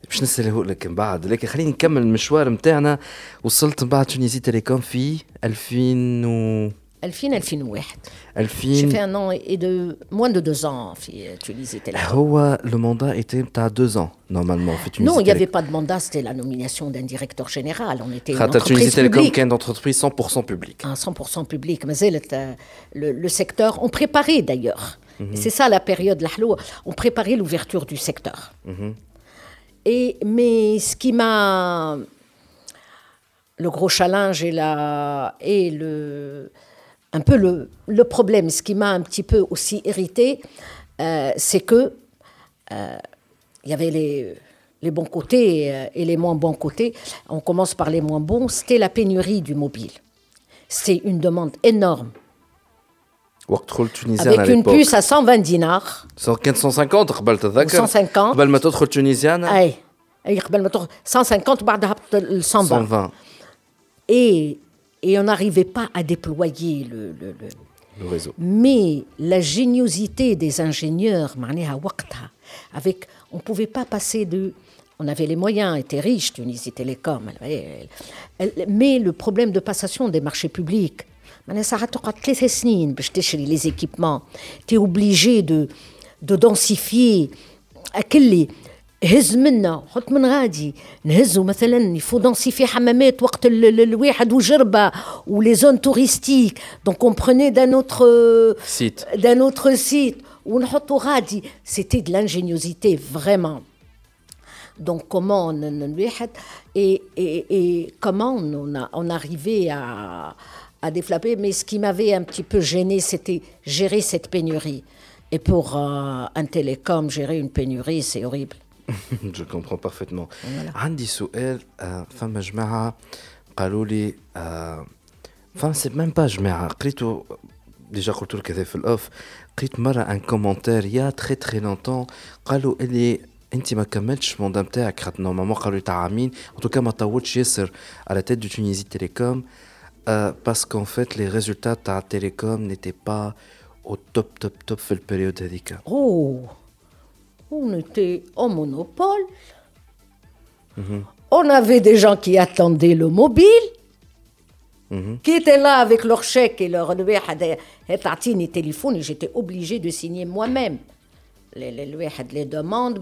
باش نساله لك من بعد لكن خليني نكمل المشوار نتاعنا وصلت من بعد تونيزي تيليكوم في 2000 و 2000 2001 J'ai fait un an et de moins de deux ans en Tunisie Télécom. le mandat était à deux ans normalement. non, il n'y avait pas de mandat, c'était la nomination d'un directeur général. On était une entreprise Tunisie Télécom qui est une entreprise 100% publique. Ah, 100% publique. Mais le, le secteur, on préparait d'ailleurs. Mhm. C'est ça la période, on préparait l'ouverture du secteur. Mhm. Et, mais ce qui m'a le gros challenge et, la, et le, un peu le, le problème. Ce qui m'a un petit peu aussi irrité, euh, c'est que euh, il y avait les, les bons côtés euh, et, les moins bons côtés. On commence par les moins bons. C'était la pénurie du mobile. C'est une demande énorme. Worktroll tunisien Avec à une puce à 120 dinars. 150. 150. tunisienne. 150 120. Et et on n'arrivait pas à déployer le, le, le, réseau. Mais la géniosité des ingénieurs, avec, on ne pouvait pas passer de... On avait les moyens, était riche, Tunisie Télécom, mais le problème de passation des marchés publics, les équipements, tu es obligé de, de densifier. هز منا حط من غادي نهزو مثلا يفو دونسيفي حمامات وقت الواحد وجربه ولي زون توريستيك دونك اون بروني دان اوتر سيت دان اوتر سيت ونحطو غادي سيتي دو لانجينيوزيتي فريمون Donc comment on, et, et, et comment on, a, on arrivait à, à développer. Mais ce qui m'avait un petit peu gêné, c'était gérer cette pénurie. Et pour euh, un télécom, gérer une pénurie, c'est horrible. Je comprends parfaitement. عندي سؤال فما جماعة قالوا لي فما سي ميم با جماعة قريتو ديجا قلت لك هذا في الاوف قريت مرة ان كومنتير يا تري تري لونتون قالوا اللي انت ما كملتش الموندا نتاعك خاطر نورمالمون قالوا لي تاع عامين ان توكا ما طولتش ياسر على تيت دو تونيزي تيليكوم parce qu'en fait les résultats تاع تيليكوم n'étaient pas au top top top في البيريود هذيك. Oh on était au monopole. On avait des gens qui attendaient le mobile, mhm. qui étaient là avec leur chèque et leur téléphone, et j'étais obligé de signer moi-même les, les, les demandes,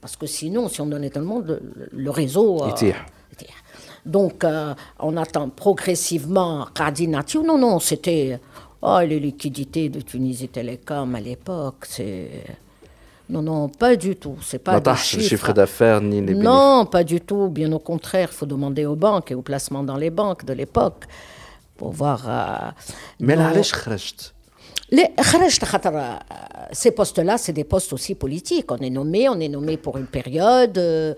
parce que sinon, si on donnait tout le monde, le, réseau. Euh, donc, euh, on attend progressivement Non, non, c'était. Oh, les liquidités de Tunisie Télécom à l'époque, c'est. Non, non, pas du tout. C'est pas des chiffres. chiffre d'affaires ni les Non, pas du tout. Bien au contraire, il faut demander aux banques et aux placements dans les banques de l'époque pour voir. Euh, Mais là, les euh, ces postes-là, c'est des postes aussi politiques. On est nommé, on est nommé pour une période, euh,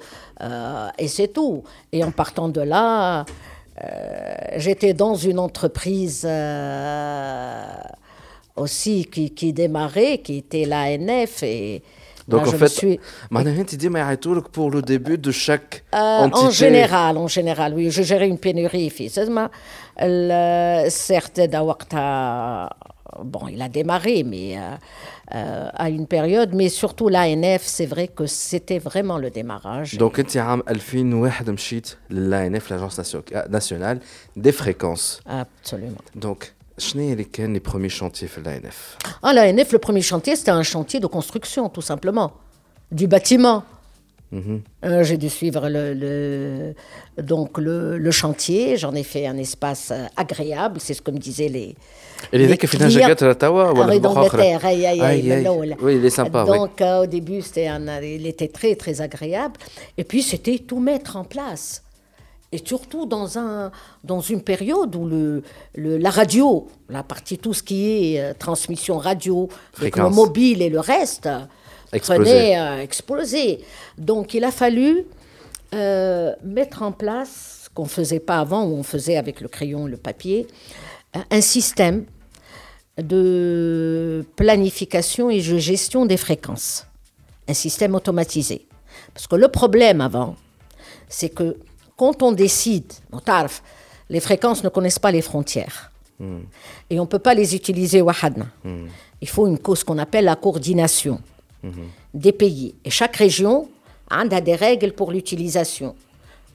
et c'est tout. Et en partant de là, j'étais dans une entreprise aussi qui, qui démarrait, qui était l'ANF, et donc en fait, suis... tu dis, pour le début de chaque euh, entité. En général, en général, oui, je gérais une pénurie. Certes, bon, il a démarré, mais euh, euh, à une période, mais surtout l'ANF, c'est vrai que c'était vraiment le démarrage. Donc, tu as l'ANF, l'Agence nationale des fréquences. Absolument. Donc, les premiers chantiers de l'ANF Ah, l'ANF, le premier chantier, c'était un chantier de construction, tout simplement, du bâtiment. Mhm. Euh, j'ai dû suivre le, donc le, chantier, j'en ai fait un espace euh, agréable, c'est ce que me disaient les. Et les qui Oui, il est sympa. Donc euh, au début, c'était il était très très agréable. Et puis c'était tout mettre en place et surtout dans, un, dans une période où le, la radio, la partie tout ce qui est euh, transmission radio, le mobile et le reste, prenait euh, explosé. Donc il a fallu euh, mettre en place ce qu'on ne faisait pas avant, où on faisait avec le crayon et le papier, un système de planification et de gestion des fréquences, un système automatisé. Parce que le problème avant, c'est que quand on décide, les fréquences ne connaissent pas les frontières. Hmm. Et on ne peut pas les utiliser wahadna. Hmm. Il faut une cause qu'on appelle la coordination hmm. des pays. Et chaque région a des règles pour l'utilisation.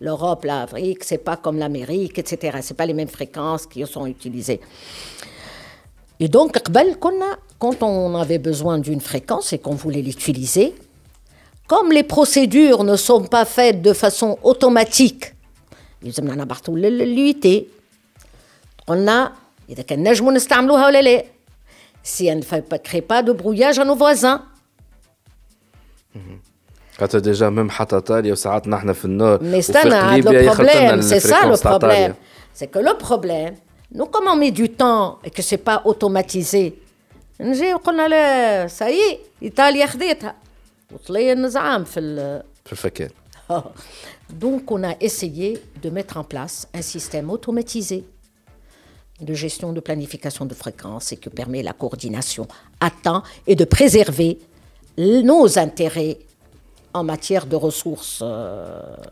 l'Europe, l'Afrique, c'est pas comme l'Amérique, etc. C'est pas les mêmes fréquences qui sont utilisées. Et donc, quand on avait besoin d'une fréquence et qu'on voulait l'utiliser, comme les procédures ne sont pas faites de façon automatique, ils l'UIT. On a, si elle ne crée pas de brouillage à nos voisins. خاطر ديجا ميم حتى ايطاليا وساعات نحن في النور Mais c'est le problème, c'est ça le problème. C'est que le problème, nous comme on met du temps et que c'est pas automatisé, نجي وقلنا لا ساي ايطاليا خذيتها وطلي النزعام في في الفكان Donc on a essayé de mettre en place un système automatisé de gestion de planification de fréquences et qui permet la coordination à temps et de préserver nos intérêts en matière de ressources.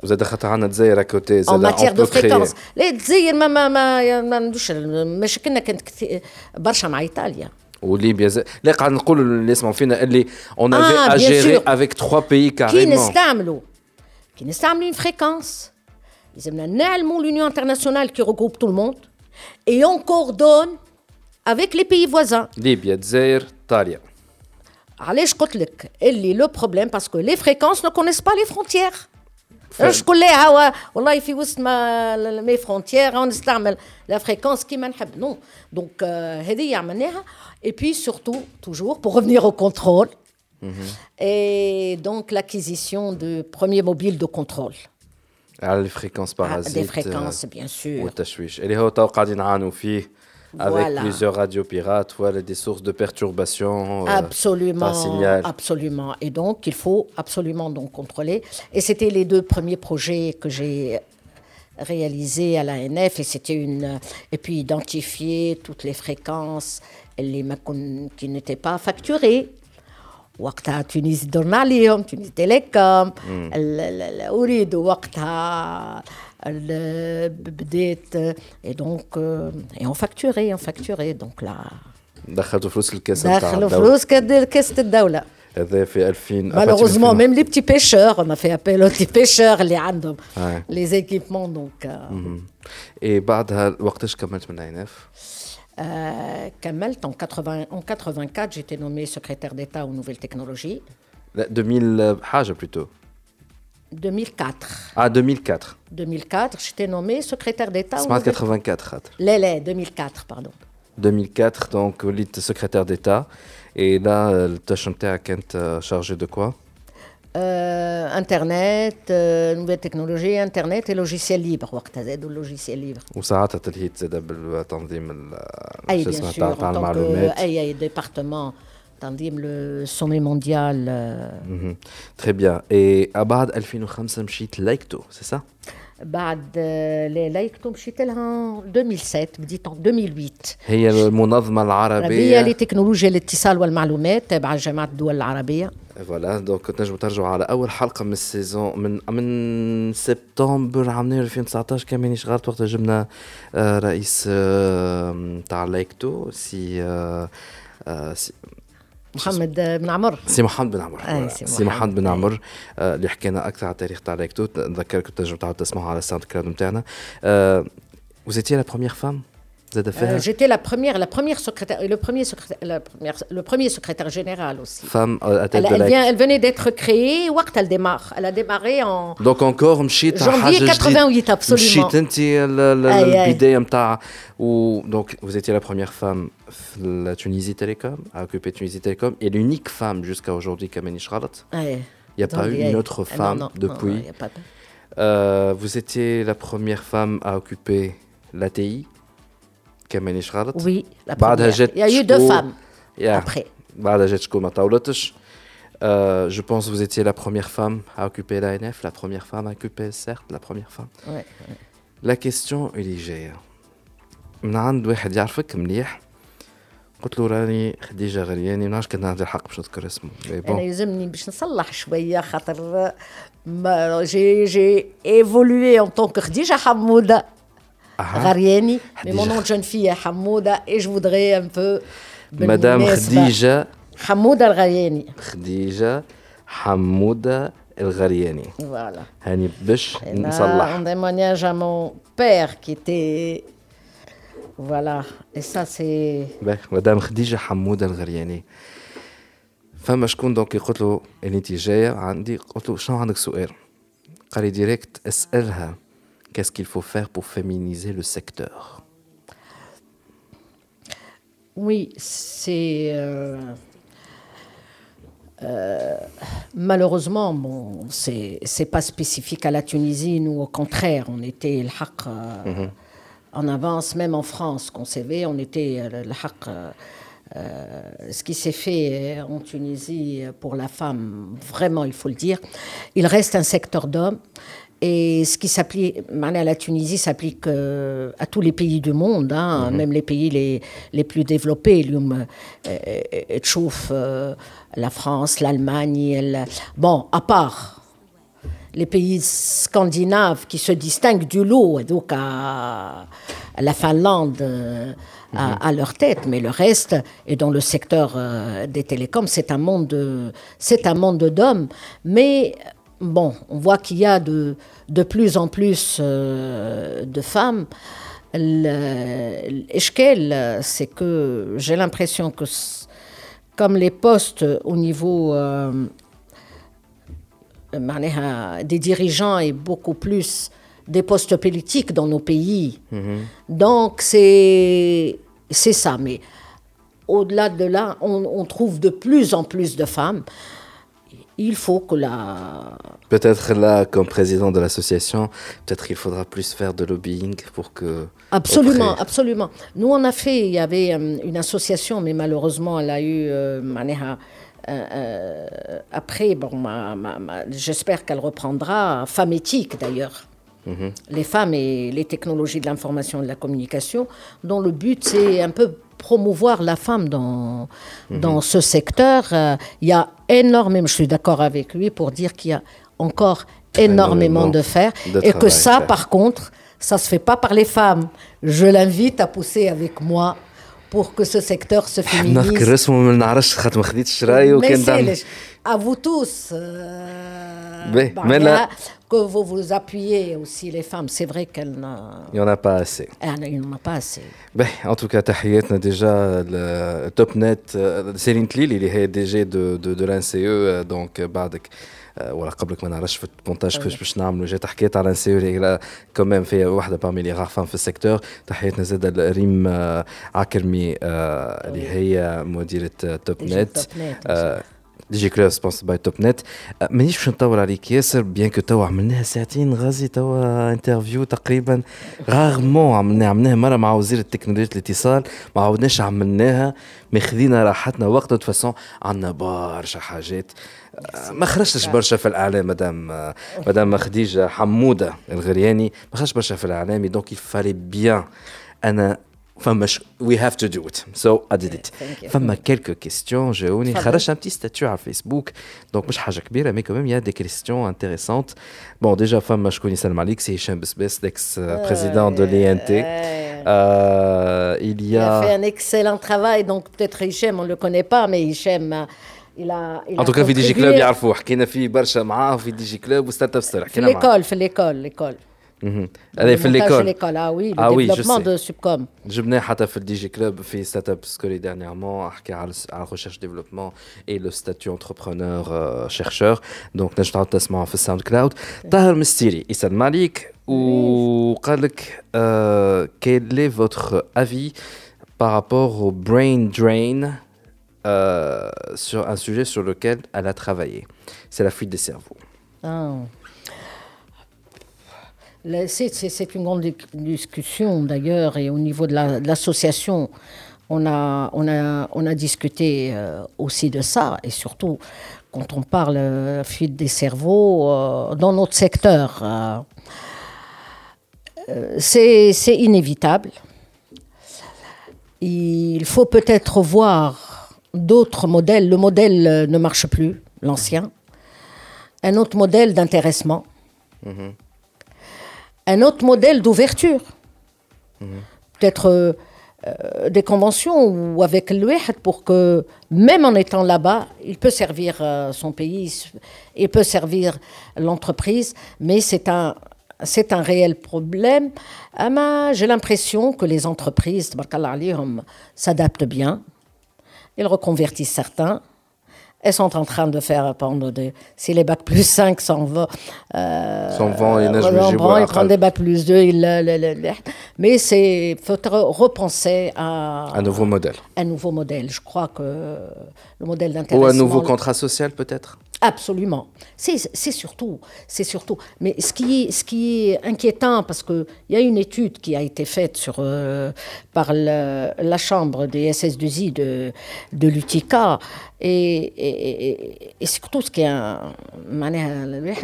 Vous êtes à côté. En matière de fréquences. Les Dzaïr, ما ما ما ما ندوش مشاكلنا كانت برشا مع ايطاليا. وليبيا زي... لا قاعد نقول اللي يسمعوا فينا اللي اون افي ا جيري افيك 3 بيي كاريمون كي نستعملوا كي نستعملوا une fréquence لازمنا نعلموا l'union internationale qui regroupe tout le monde et on coordonne avec les pays voisins. ليبيا الجزائر ايطاليا علاش قلت لك اللي لو بروبليم باسكو لي فريكونس ne connaissent pas les frontières شكون لها والله في وسط ما مي فرونتيير نستعمل لا فريكونس كيما نحب نو دونك هذه عملناها اي بي سورتو توجور بور revenir au contrôle et donc l'acquisition de premiers mobiles de contrôle على لي فريكونس بارازيت دي فريكونس بيان سور والتشويش اللي هو تو قاعدين نعانوا فيه avec plusieurs radios pirates, voilà, des sources de perturbation. Euh, absolument, absolument. Et donc, il faut absolument donc contrôler. Et c'était les deux premiers projets que j'ai réalisés à l'ANF. Et c'était une. Et puis identifier toutes les fréquences les qui n'étaient pas facturées. وقتها تونس درنا عليهم تونس تيليكوم اريد وقتها بديت et donc et on facturait on facturait donc là دخلتوا فلوس الكاس دخلوا فلوس كاس الدوله هذا في 2000 مالوغوزمون ميم لي بتي بيشور اون في ابيل لي بيشور اللي عندهم لي زيكيبمون دونك اي بعدها وقتاش كملت من عيناف؟ Euh, Kamelt, en, 80, en 84, j'étais nommé secrétaire d'État aux nouvelles technologies. 2000 حاجة plutôt. 2004. Ah, 2004. 2004, j'étais nommée secrétaire d'État. Smart 84. Lélé, 2004, pardon. 2004, donc, euh, lit secrétaire d'État. Et là, le tâche est chargé de quoi? Euh, Internet, euh, nouvelles technologies, Internet et logiciels libres. Ouaktazed ou logiciels libres. Ou ça, tu as dit que tu as bien sûr, en tant que département. تنظيم لو سومي مونديال تري بيان اي بعد 2005 مشيت لايكتو سي سا بعد لايكتو مشيت لها 2007 بديت 2008 هي المنظمة العربية. لتكنولوجيا الاتصال والمعلومات تابعه جامعه الدول العربية. فوالا دونك كنت نجموا ترجعوا على أول حلقة من السيزون من من سبتمبر. عام 2019 كان مانيش غلط وقت جبنا رئيس تاع لايكتو سي سي محمد بن عمر سي محمد بن عمر آه سي, محمد بن عمر آه اللي حكينا أكثر على التاريخ تاع لايكتو نذكركم تنجموا تعاودوا تسمعوا على الساوند كلاود نتاعنا آه étiez la première femme Euh, J'étais la première, la première secrétaire, le premier secrétaire, la première, le premier secrétaire général aussi. Femme à tête elle, de elle, vient, elle venait d'être créée. Ouart, elle démarre. Elle a démarré en. Donc encore مشيت janvier 88 absolument. مشيت انت البدايه نتاع و donc vous étiez la première femme la Tunisie Télécom, a occupé Tunisie Télécom, et l'unique femme jusqu'à aujourd'hui, Kameni Shralat. Il n'y a pas eu une autre ah, femme depuis. Euh, vous étiez la première femme à occuper l'ATI, Kameni Shralat. Oui, la première. Il y a eu deux femmes après. Euh, je pense que vous étiez la première femme à occuper l'ANF, la première femme à occuper, certes, la première femme. Ouais, ouais. La question, elle قلت له راني خديجة غرياني ما نعرفش كنت عندي الحق باش نذكر اسمه. أنا يلزمني باش نصلح شوية خاطر جي جي ايفولوي ان طونك خديجه حموده غرياني. مي مون نون جون فيا حموده اي جو فودغي ان بو مدام خديجه حموده الغرياني خديجه حموده الغرياني فوالا هاني باش نصلح. أنا ديمونياج ا مون بير كي تي Voilà. Et ça, c'est. باهي مدام خديجه حموده الغرياني فما شكون دونك قلت له اللي انت جايه عندي قلت له شنو عندك سؤال قال لي ديريكت اسالها qu'est-ce qu'il faut faire pour féminiser le secteur Oui, c'est. euh, euh, malheureusement, bon, c'est c'est pas spécifique à la Tunisie. Nous, au contraire, on était le haq, euh, en avance, même en France, qu'on savait, on était euh, le haq. Euh, euh, ce qui s'est fait en Tunisie pour la femme, vraiment, il faut le dire, il reste un secteur d'hommes. Et ce qui s'applique, à la Tunisie s'applique à tous les pays du monde, hein, mhm. même les pays les, les plus développés. Euh, la France, l'Allemagne, bon, à part les pays scandinaves qui se distinguent du lot, donc à, la Finlande euh, mhm. à, leur tête, mais le reste, et dans le secteur euh, des télécoms, c'est un monde, c'est un monde d'hommes. Mais bon, on voit qu'il y a de, de plus en plus euh, de femmes. L'échelle, c'est que j'ai l'impression que comme les postes au niveau euh, euh, des dirigeants et beaucoup plus des postes politiques dans nos pays. Mhm. Donc c'est ça. Mais au-delà de là, on, trouve de plus en plus de femmes. Il faut que la... Peut-être là, comme président de l'association, peut-être il faudra plus faire de lobbying pour que... Absolument, absolument. Nous, on a fait, il y avait euh, une association, mais malheureusement, elle a eu... Euh, après, bon, ma- ma- ma- j'espère qu'elle reprendra, Femmes éthiques d'ailleurs. Les femmes et les technologies de l'information et de la communication, dont le but, c'est un peu promouvoir la femme dans, dans ce secteur. Euh, Il y a énormément, je suis d'accord avec lui pour dire qu'il y a encore énormément Énormément de faire de et que ça, par contre, ça se fait pas par les femmes. Je l'invite à pousser avec moi pour que ce secteur se نحكي [LAUGHS] féminise. الرسم وما نعرفش خاطر ما خديتش راي Mais وكان c'est دعم les- à vous tous. euh, Oui, bah, mais il y a là- que vous vous appuyez aussi les femmes. C'est vrai qu'elles n'a- Il n'y en a pas assez. elles- il n'y en a pas assez. Ben, en tout cas, تحياتنا déjà le توب نت سيرين تليل اللي هي دي جي دو دو, دو لان سي او دونك بعدك آه، ولا قبلك ما نعرفش في المونتاج كيفاش باش نعملوا. جات حكيت على اللي كمان فيها واحدة بارمي لي غار فام في السيكتور. تحياتنا زاد ريم آه، عكرمي آه، اللي هي مديرة توب نت. توب نت. آه، دي جي كلوب سبونسر باي توب نت. آه، مانيش باش نطول عليك ياسر بيان كو توا عملناها ساعتين غازي توا انترفيو تقريبا. غارمون عملناها عملناها مرة مع وزير التكنولوجيا الاتصال ما عاودناش عملناها. ما خذينا راحتنا وقت دو فاسون عندنا برشا حاجات. آه، ما خرجتش برشا في الإعلام مدام آه، مدام خديجة حمودة الغرياني. ما خرجتش برشا في الإعلام دونك يفالي بيان أنا فما وي هاف تو دو ات سو اي ديد ات. فما كيلكو كيستيون جاوني. خرجت un petit statut على الفيسبوك دونك مش حاجة كبيره مي كوميم يا دي كيستيون انتيريسونت بون ديجا فما شكون يسلم عليك سي هشام بسباس إكس بريزيدون دو لي ان تي il y Il a fait a un excellent travail. Donc peut-être Hichem, on ne le connaît pas, mais Hichem, euh, il a. Il en a tout cas في دي جي كلوب يعرفوه حكينا فيه برشا معاه في دي جي كلوب وستارت اب ستار في حكينا معاه في l'école, l'école. مهم. Le هذا في montage de ليكول l'école, ah oui, le Ah oui, je développement sais. de Subcom. جبناه حتى في الدي جي كلوب في ستارت اب سكولي دانييرمون حكي على على ريشيرش ديفلوبمون اي لو ستاتيو انتربرونور شيرشور دونك نجم تعاود تسمعوا في الساوند كلاود طاهر مستيري يسلم عليك وقال لك كيل est votre avis par rapport au brain drain euh, sur un sujet sur lequel elle a travaillé c'est la fuite des cerveaux Ah. C'est une grande dis- discussion d'ailleurs, et au niveau de la- de l'association, on, a, on, a, on a discuté euh, aussi de ça, et surtout quand on parle euh, fuite des cerveaux euh, dans notre secteur. c'est inévitable. Il faut peut-être voir d'autres modèles. Le modèle ne marche plus, l'ancien. Un autre modèle d'intéressement. Un autre modèle d'ouverture. Peut-être euh, euh, des conventions ou avec l'UEHD pour que, même en étant là-bas, il peut servir euh, son pays, il peut servir l'entreprise, mais c'est un, c'est un réel problème. J'ai l'impression que les entreprises s'adaptent bien, ils reconvertissent certains. Elles sont en train de faire pendant des. Si les bacs plus 5 s'en vont. Euh, s'en vont, ils prennent des bacs plus 2. Ils, mais c'est. Il faut repenser à. Un nouveau modèle. Un nouveau modèle. Je crois que le modèle d'intéressement. Ou un nouveau contrat social, peut-être? Absolument. C'est surtout, c'est surtout. Mais ce qui est, inquiétant, parce qu'il y a une étude qui a été faite sur, euh, par la chambre des SS2I de, de l'UTICA, et, et, surtout ce qui est un,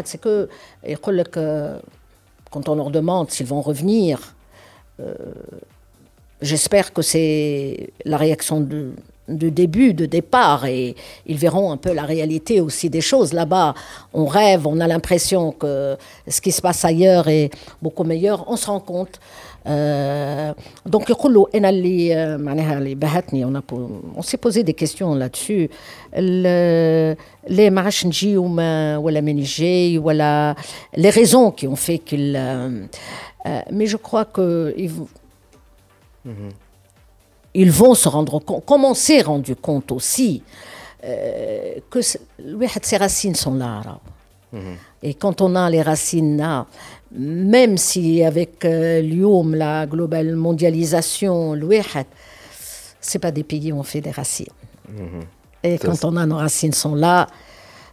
c'est que, quand on leur demande s'ils vont revenir, euh, j'espère que c'est la réaction de de début, de départ, et ils verront un peu la réalité aussi des choses. Là-bas, on rêve, on a l'impression que ce qui se passe ailleurs est beaucoup meilleur, on se rend compte. Euh, donc, euh, on s'est posé des questions là-dessus. Les les raisons qui ont fait qu'ils. Euh, mais je crois que. Mm-hmm ils vont se rendre compte, comme on s'est rendu compte aussi, euh, que ses racines sont là. Mhm. Et quand on a les racines là, même si avec euh, l'IOM, la globale mondialisation, ce pas des pays où on fait des racines. Mhm. Et quand on a nos racines sont là,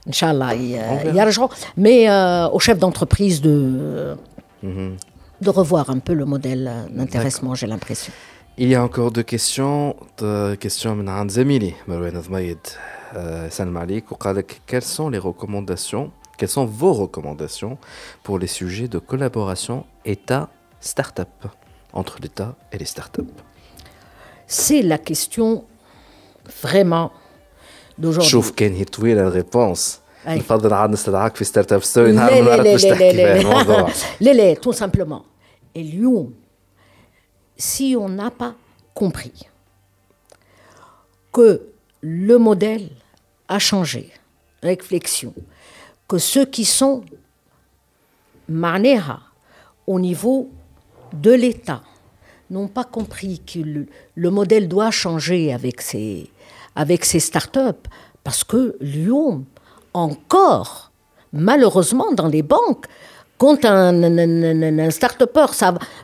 Inch'Allah, il, y a. Mais euh, au chef d'entreprise de, mhm. de revoir un peu le modèle d'intéressement, j'ai l'impression. Il y a encore deux questions. Deux questions من عند زميلي مروان ضميد سلم عليك وقال quelles sont les recommandations quelles sont vos recommandations pour les sujets de collaboration État-start-up entre l'État et les start-up C'est la question vraiment d'aujourd'hui. شوف كان هي طويلة الريبونس نفضل عاد نستدعاك في ستارت اب ستوري نهار ما عرفتش تحكي في الموضوع لا لا tout simplement اليوم si on n'a pas compris que le modèle a changé, réflexion, que ceux qui sont manéha au niveau de l'État n'ont pas compris que le, modèle doit changer avec ces, avec ces startups, parce que Lyon, encore, malheureusement, dans les banques, quand un, un, un start-upper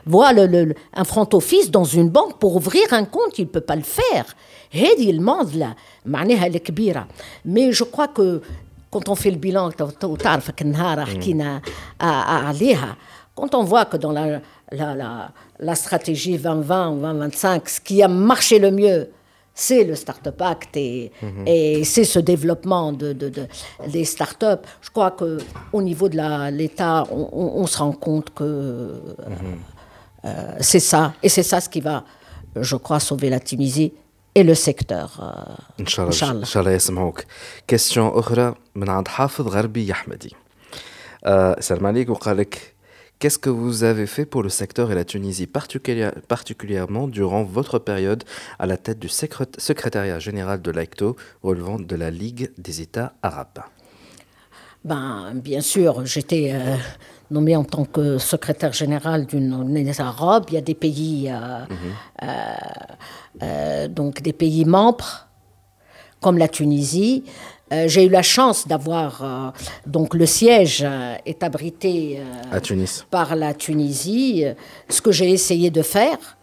voit le, un front office dans une banque pour ouvrir un compte, il ne peut pas le faire. Mais je crois que quand on fait le bilan, quand on voit que dans la, la, la, la stratégie 2020 ou 2025, ce qui a marché le mieux, c'est le Startup Act et, mhm. et c'est ce développement de, de, de, des startups. Je crois qu'au niveau de l'État, on, on, se rend compte que mhm. euh, c'est ça. Et c'est ça ce qui va, je crois, sauver la Tunisie et le secteur. Euh, Inch'Allah. Inch'Allah يسمعوك. Question أخرى من عند حافظ غربي يحمدي. سلام عليك وقال لك Qu'est-ce que vous avez fait pour le secteur et la Tunisie, particulièrement durant votre période à la tête du secrétariat général de l'AICTO relevant de la Ligue des États arabes? Ben, Bien sûr, j'étais euh, nommé en tant que secrétaire général d'une des arabe. Il y a des pays, euh, mhm. euh, donc des pays membres, comme la Tunisie. Euh, j'ai eu la chance d'avoir euh, donc le siège euh, est abrité à Tunis. par la Tunisie. Ce que j'ai essayé de faire,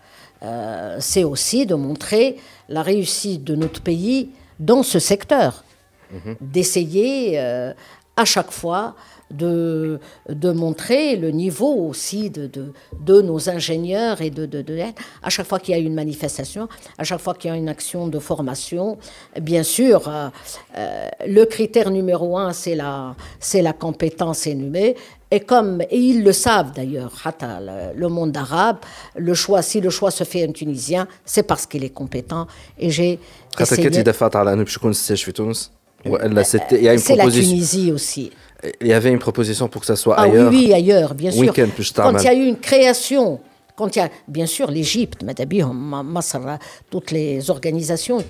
c'est aussi de montrer la réussite de notre pays dans ce secteur, mhm. d'essayer à chaque fois de, de montrer le niveau aussi de, de, de nos ingénieurs et de, de, à chaque fois qu'il y a une manifestation, à chaque fois qu'il y a une action de formation. Bien sûr, euh, euh, le critère numéro un, c'est la, c'est la compétence énumée. Et comme et ils le savent d'ailleurs, le monde arabe, le choix, si le choix se fait un Tunisien, c'est parce qu'il est compétent. Et j'ai essayé... C'est la Tunisie aussi. Il y avait une proposition pour que ça soit ah, ailleurs. Oui, oui, ailleurs, bien sûr. Quand il y a eu une création, quand il y a, bien sûr, l'Égypte, Madabihom, Masr, toutes les organisations, hein,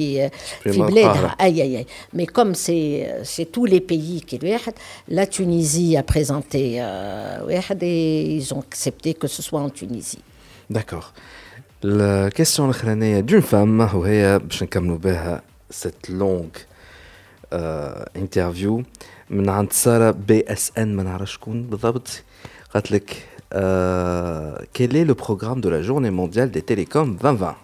euh, hein. mais comme euh, c'est tous les pays qui la Tunisie a présenté, euh, et ils ont accepté que ce soit en Tunisie. D'accord. La question d'une femme, cette longue euh, interview من عند ساره بي اس ان ما نعرفش شكون بالضبط قالت لك euh, quel est le programme de la journée mondiale des télécoms 2020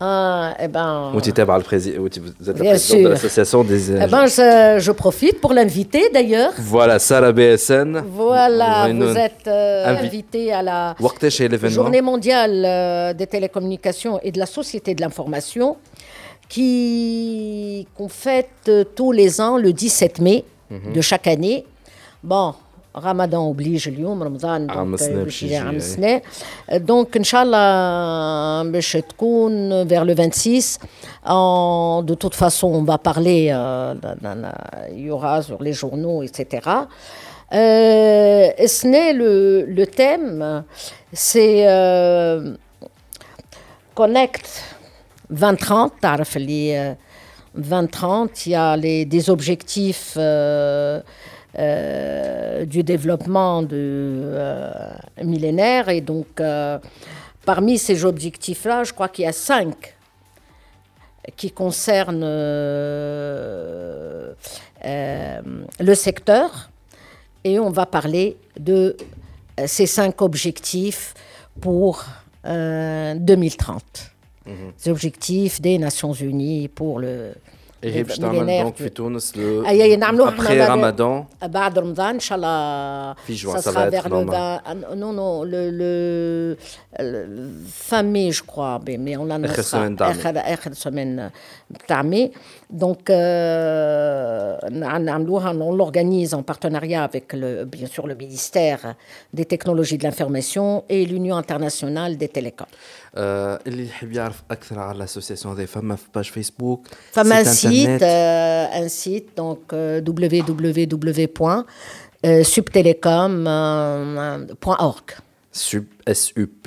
ah, eh ben, vous êtes la présidente de l'association des. Eh ben, je, je profite pour l'inviter d'ailleurs. Voilà, Sarah BSN. Voilà, vous êtes euh, invité à la journée mondiale euh, des télécommunications et de la société de l'information qui qu'on fête euh, tous les ans le 17 mai mm -hmm. de chaque année. Bon, Ramadan oblige اليوم رمضان donc inchallah باش تكون vers le 26 en, de toute façon on va parler euh, il y aura sur les journaux etc euh, ce n'est le, le thème c'est euh, Connect 2030 تعرف اللي 2030 il y a les, des objectifs euh, euh, du développement de, euh, millénaire. Et donc, euh, parmi ces objectifs-là, je crois qu'il y a cinq qui concernent euh, euh, le secteur. Et on va parler de ces cinq objectifs pour 2030. Mmh. Les objectifs des Nations Unies pour le et باش تعمل دونك في تونس لو après Ramadan بعد رمضان ان شاء الله في juin ça va être non non le le fin mai je crois mais on l'a اخر سemaine اخر اخر semaine بتاع mai donc نعملوها on l'organise en partenariat avec le bien sûr le ministère des technologies de l'information et l'Union internationale des télécoms اللي يحب يعرف اكثر على l'association هذه فما في باج فيسبوك فما un site un site donc www.subtelecom.org sub s u p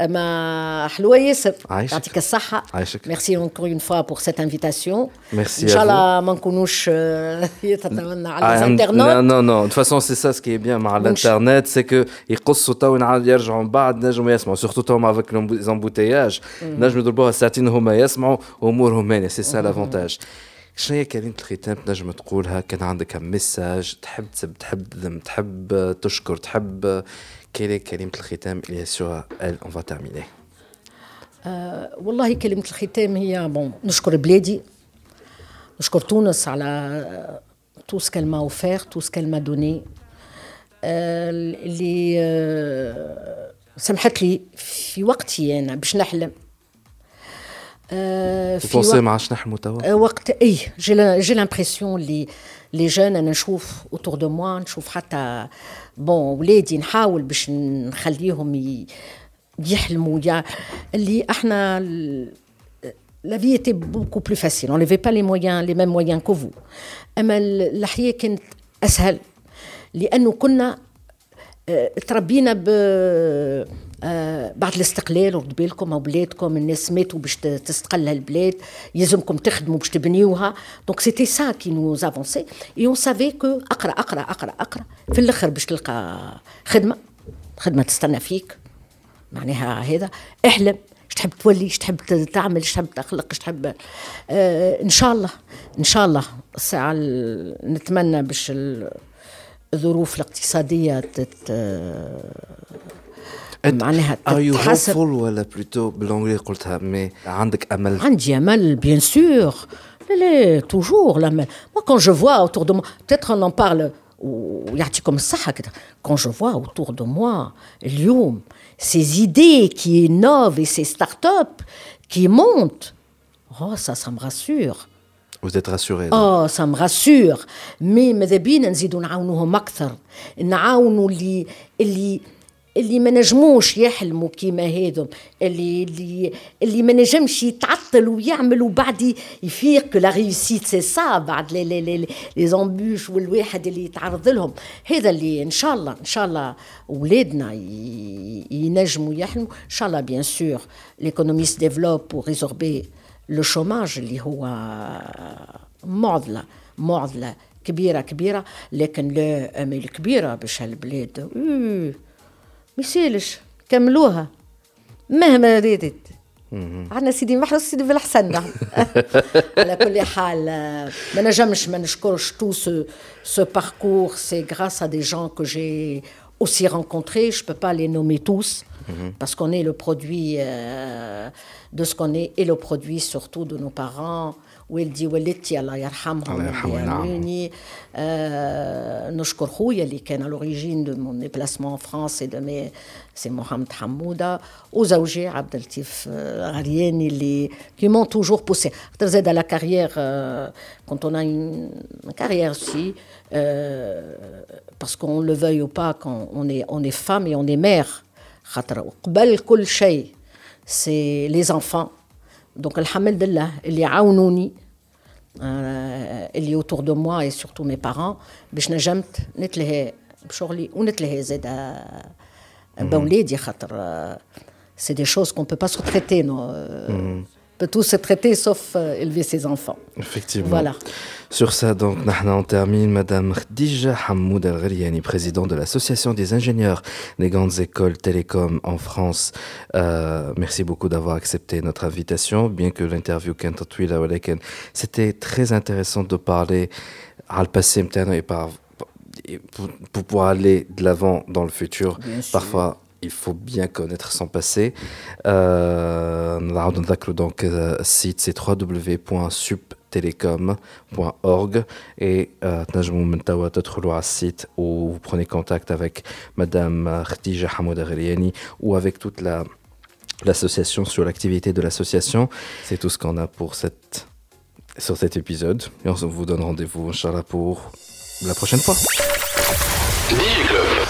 اما حلوه ياسر يعطيك الصحه عايشك ميرسي اونكور اون فوا بور سيت انفيتاسيون ميرسي ان شاء الله ما نكونوش [LAUGHS] يتطاولنا على الانترنت نو نو نو دو فاسون سي سا سكي بيان مع الانترنت سي كو يقصوا تو يرجعوا من بعد نجموا يسمعوا سورتو تو افيك لومبوتياج نجموا يضربوها ساعتين هما يسمعوا امورهم هانيه سي سا لافونتاج شنو هي كلمة الختام؟ تنجم تقولها كان عندك ميساج تحب تسب تحب تذم تحب تشكر تحب est كلمة الختام؟ اللي elle. On va terminer. آه والله كلمة الختام هي بون نشكر بلادي. نشكر تونس على m'a offert tout ce qu'elle m'a donné. آه اللي آه سمحت لي في وقتي أنا باش نحلم. في وقت ما عادش نحلموا توا وقت اي جي لامبرسيون اللي لي جون أنا نشوف اوتور دو موا نشوف حتى بون ولادي نحاول باش نخليهم يحلموا. يا اللي إحنا لا في était beaucoup plus facile. On n'avait pas les moyens les mêmes moyens que vous. أما الحياة كانت أسهل. لأنه كنا تربينا ب آه بعد الاستقلال ورد بالكم أو بلادكم الناس ماتوا باش تستقل البلاد يلزمكم تخدموا باش تبنيوها. دونك سيتي سا كي نو افونسي اي اون سافي كو أقرأ أقرأ أقرأ أقرأ. في الأخر باش تلقى خدمة. خدمة تستنى فيك. معناها هذا. احلم. تحب تولي؟ إيش تحب تعمل؟ إيش تحب تخلق؟ إيش تحب؟ آه إن شاء الله. إن شاء الله. الساعة نتمنى باش الظروف الاقتصادية تت معناها ار يو هوبفول ولا بلوتو بالانجلي قلتها مي عندك امل عندي امل بيان سور لا لا توجور l'amel moi quand je vois autour de moi peut-être on en parle ويعطيكم الصحة كده quand je vois autour de moi اليوم ces idées qui innovent et ces start-up qui montent oh ça ça me rassure Vous êtes rassuré اه ça me rassure مي ماذا بينا نزيدوا نعاونوهم اكثر نعاونوا اللي اللي اللي ما نجموش يحلموا كيما هذم اللي اللي اللي ما نجمش يتعطل ويعمل وبعد يفيق لا ريوسيت سي سا بعد لي لي لي لي زامبوش والواحد اللي يتعرض لهم. هذا اللي إن شاء الله إن شاء الله اولادنا ينجموا يحلموا. إن شاء الله بيان سور ليكونومي se développe pour résorber لو شوماج اللي هو معضلة معضلة كبيرة كبيرة لكن لا أمل كبيرة باش هالبلاد. ما يسالش كملوها مهما ريدت عندنا سيدي محرز سيدي بالحسن [LAUGHS] على كل حال ما نجمش ما نشكرش تو سو سو باركور سي غراس ا دي جون كو جي aussi rencontrés, je ne peux pas les nommer tous, mm -hmm. parce qu'on est le produit euh, de ce qu'on est et le produit surtout de nos parents. والدي والدتي الله يرحمهم اللي آه نشكر خويا اللي كان à l'origine de mon déplacement en France et de mes c'est Mohamed Hamouda وزوجي عبد اللطيف غرياني اللي qui m'ont toujours poussé زاد la carrière euh, quand on a une, une carrière aussi euh, parce qu'on le veuille ou pas quand on est on est femme et on est mère خاطر قبل كل شيء c'est les enfants donc alhamdulillah اللي عاونوني اللي autour de moi et surtout mes parents باش نجمت نتلهي بشغلي ونتلهي زاد بولادي خاطر c'est des choses qu'on peut pas se traiter non mm. peut tout se traiter sauf euh, élever ses enfants. Effectivement. Voilà. Sur ça, donc, on termine. Madame Khadija Hamoud Al-Ghariani, présidente de l'Association des ingénieurs des grandes écoles télécom en France. Euh, merci beaucoup d'avoir accepté notre invitation, bien que l'interview c'était très intéressant de parler à le passé et par pour, pour pouvoir aller de l'avant dans le futur. Parfois, il faut bien connaître son passé. Euh, donc, le site c'est www.subtelecom.org et euh, site où vous prenez contact avec Madame Khadija Hamoud ou avec toute la l'association sur l'activité de l'association. C'est tout ce qu'on a pour cette sur cet épisode et on vous donne rendez-vous Inch'Allah pour la prochaine fois.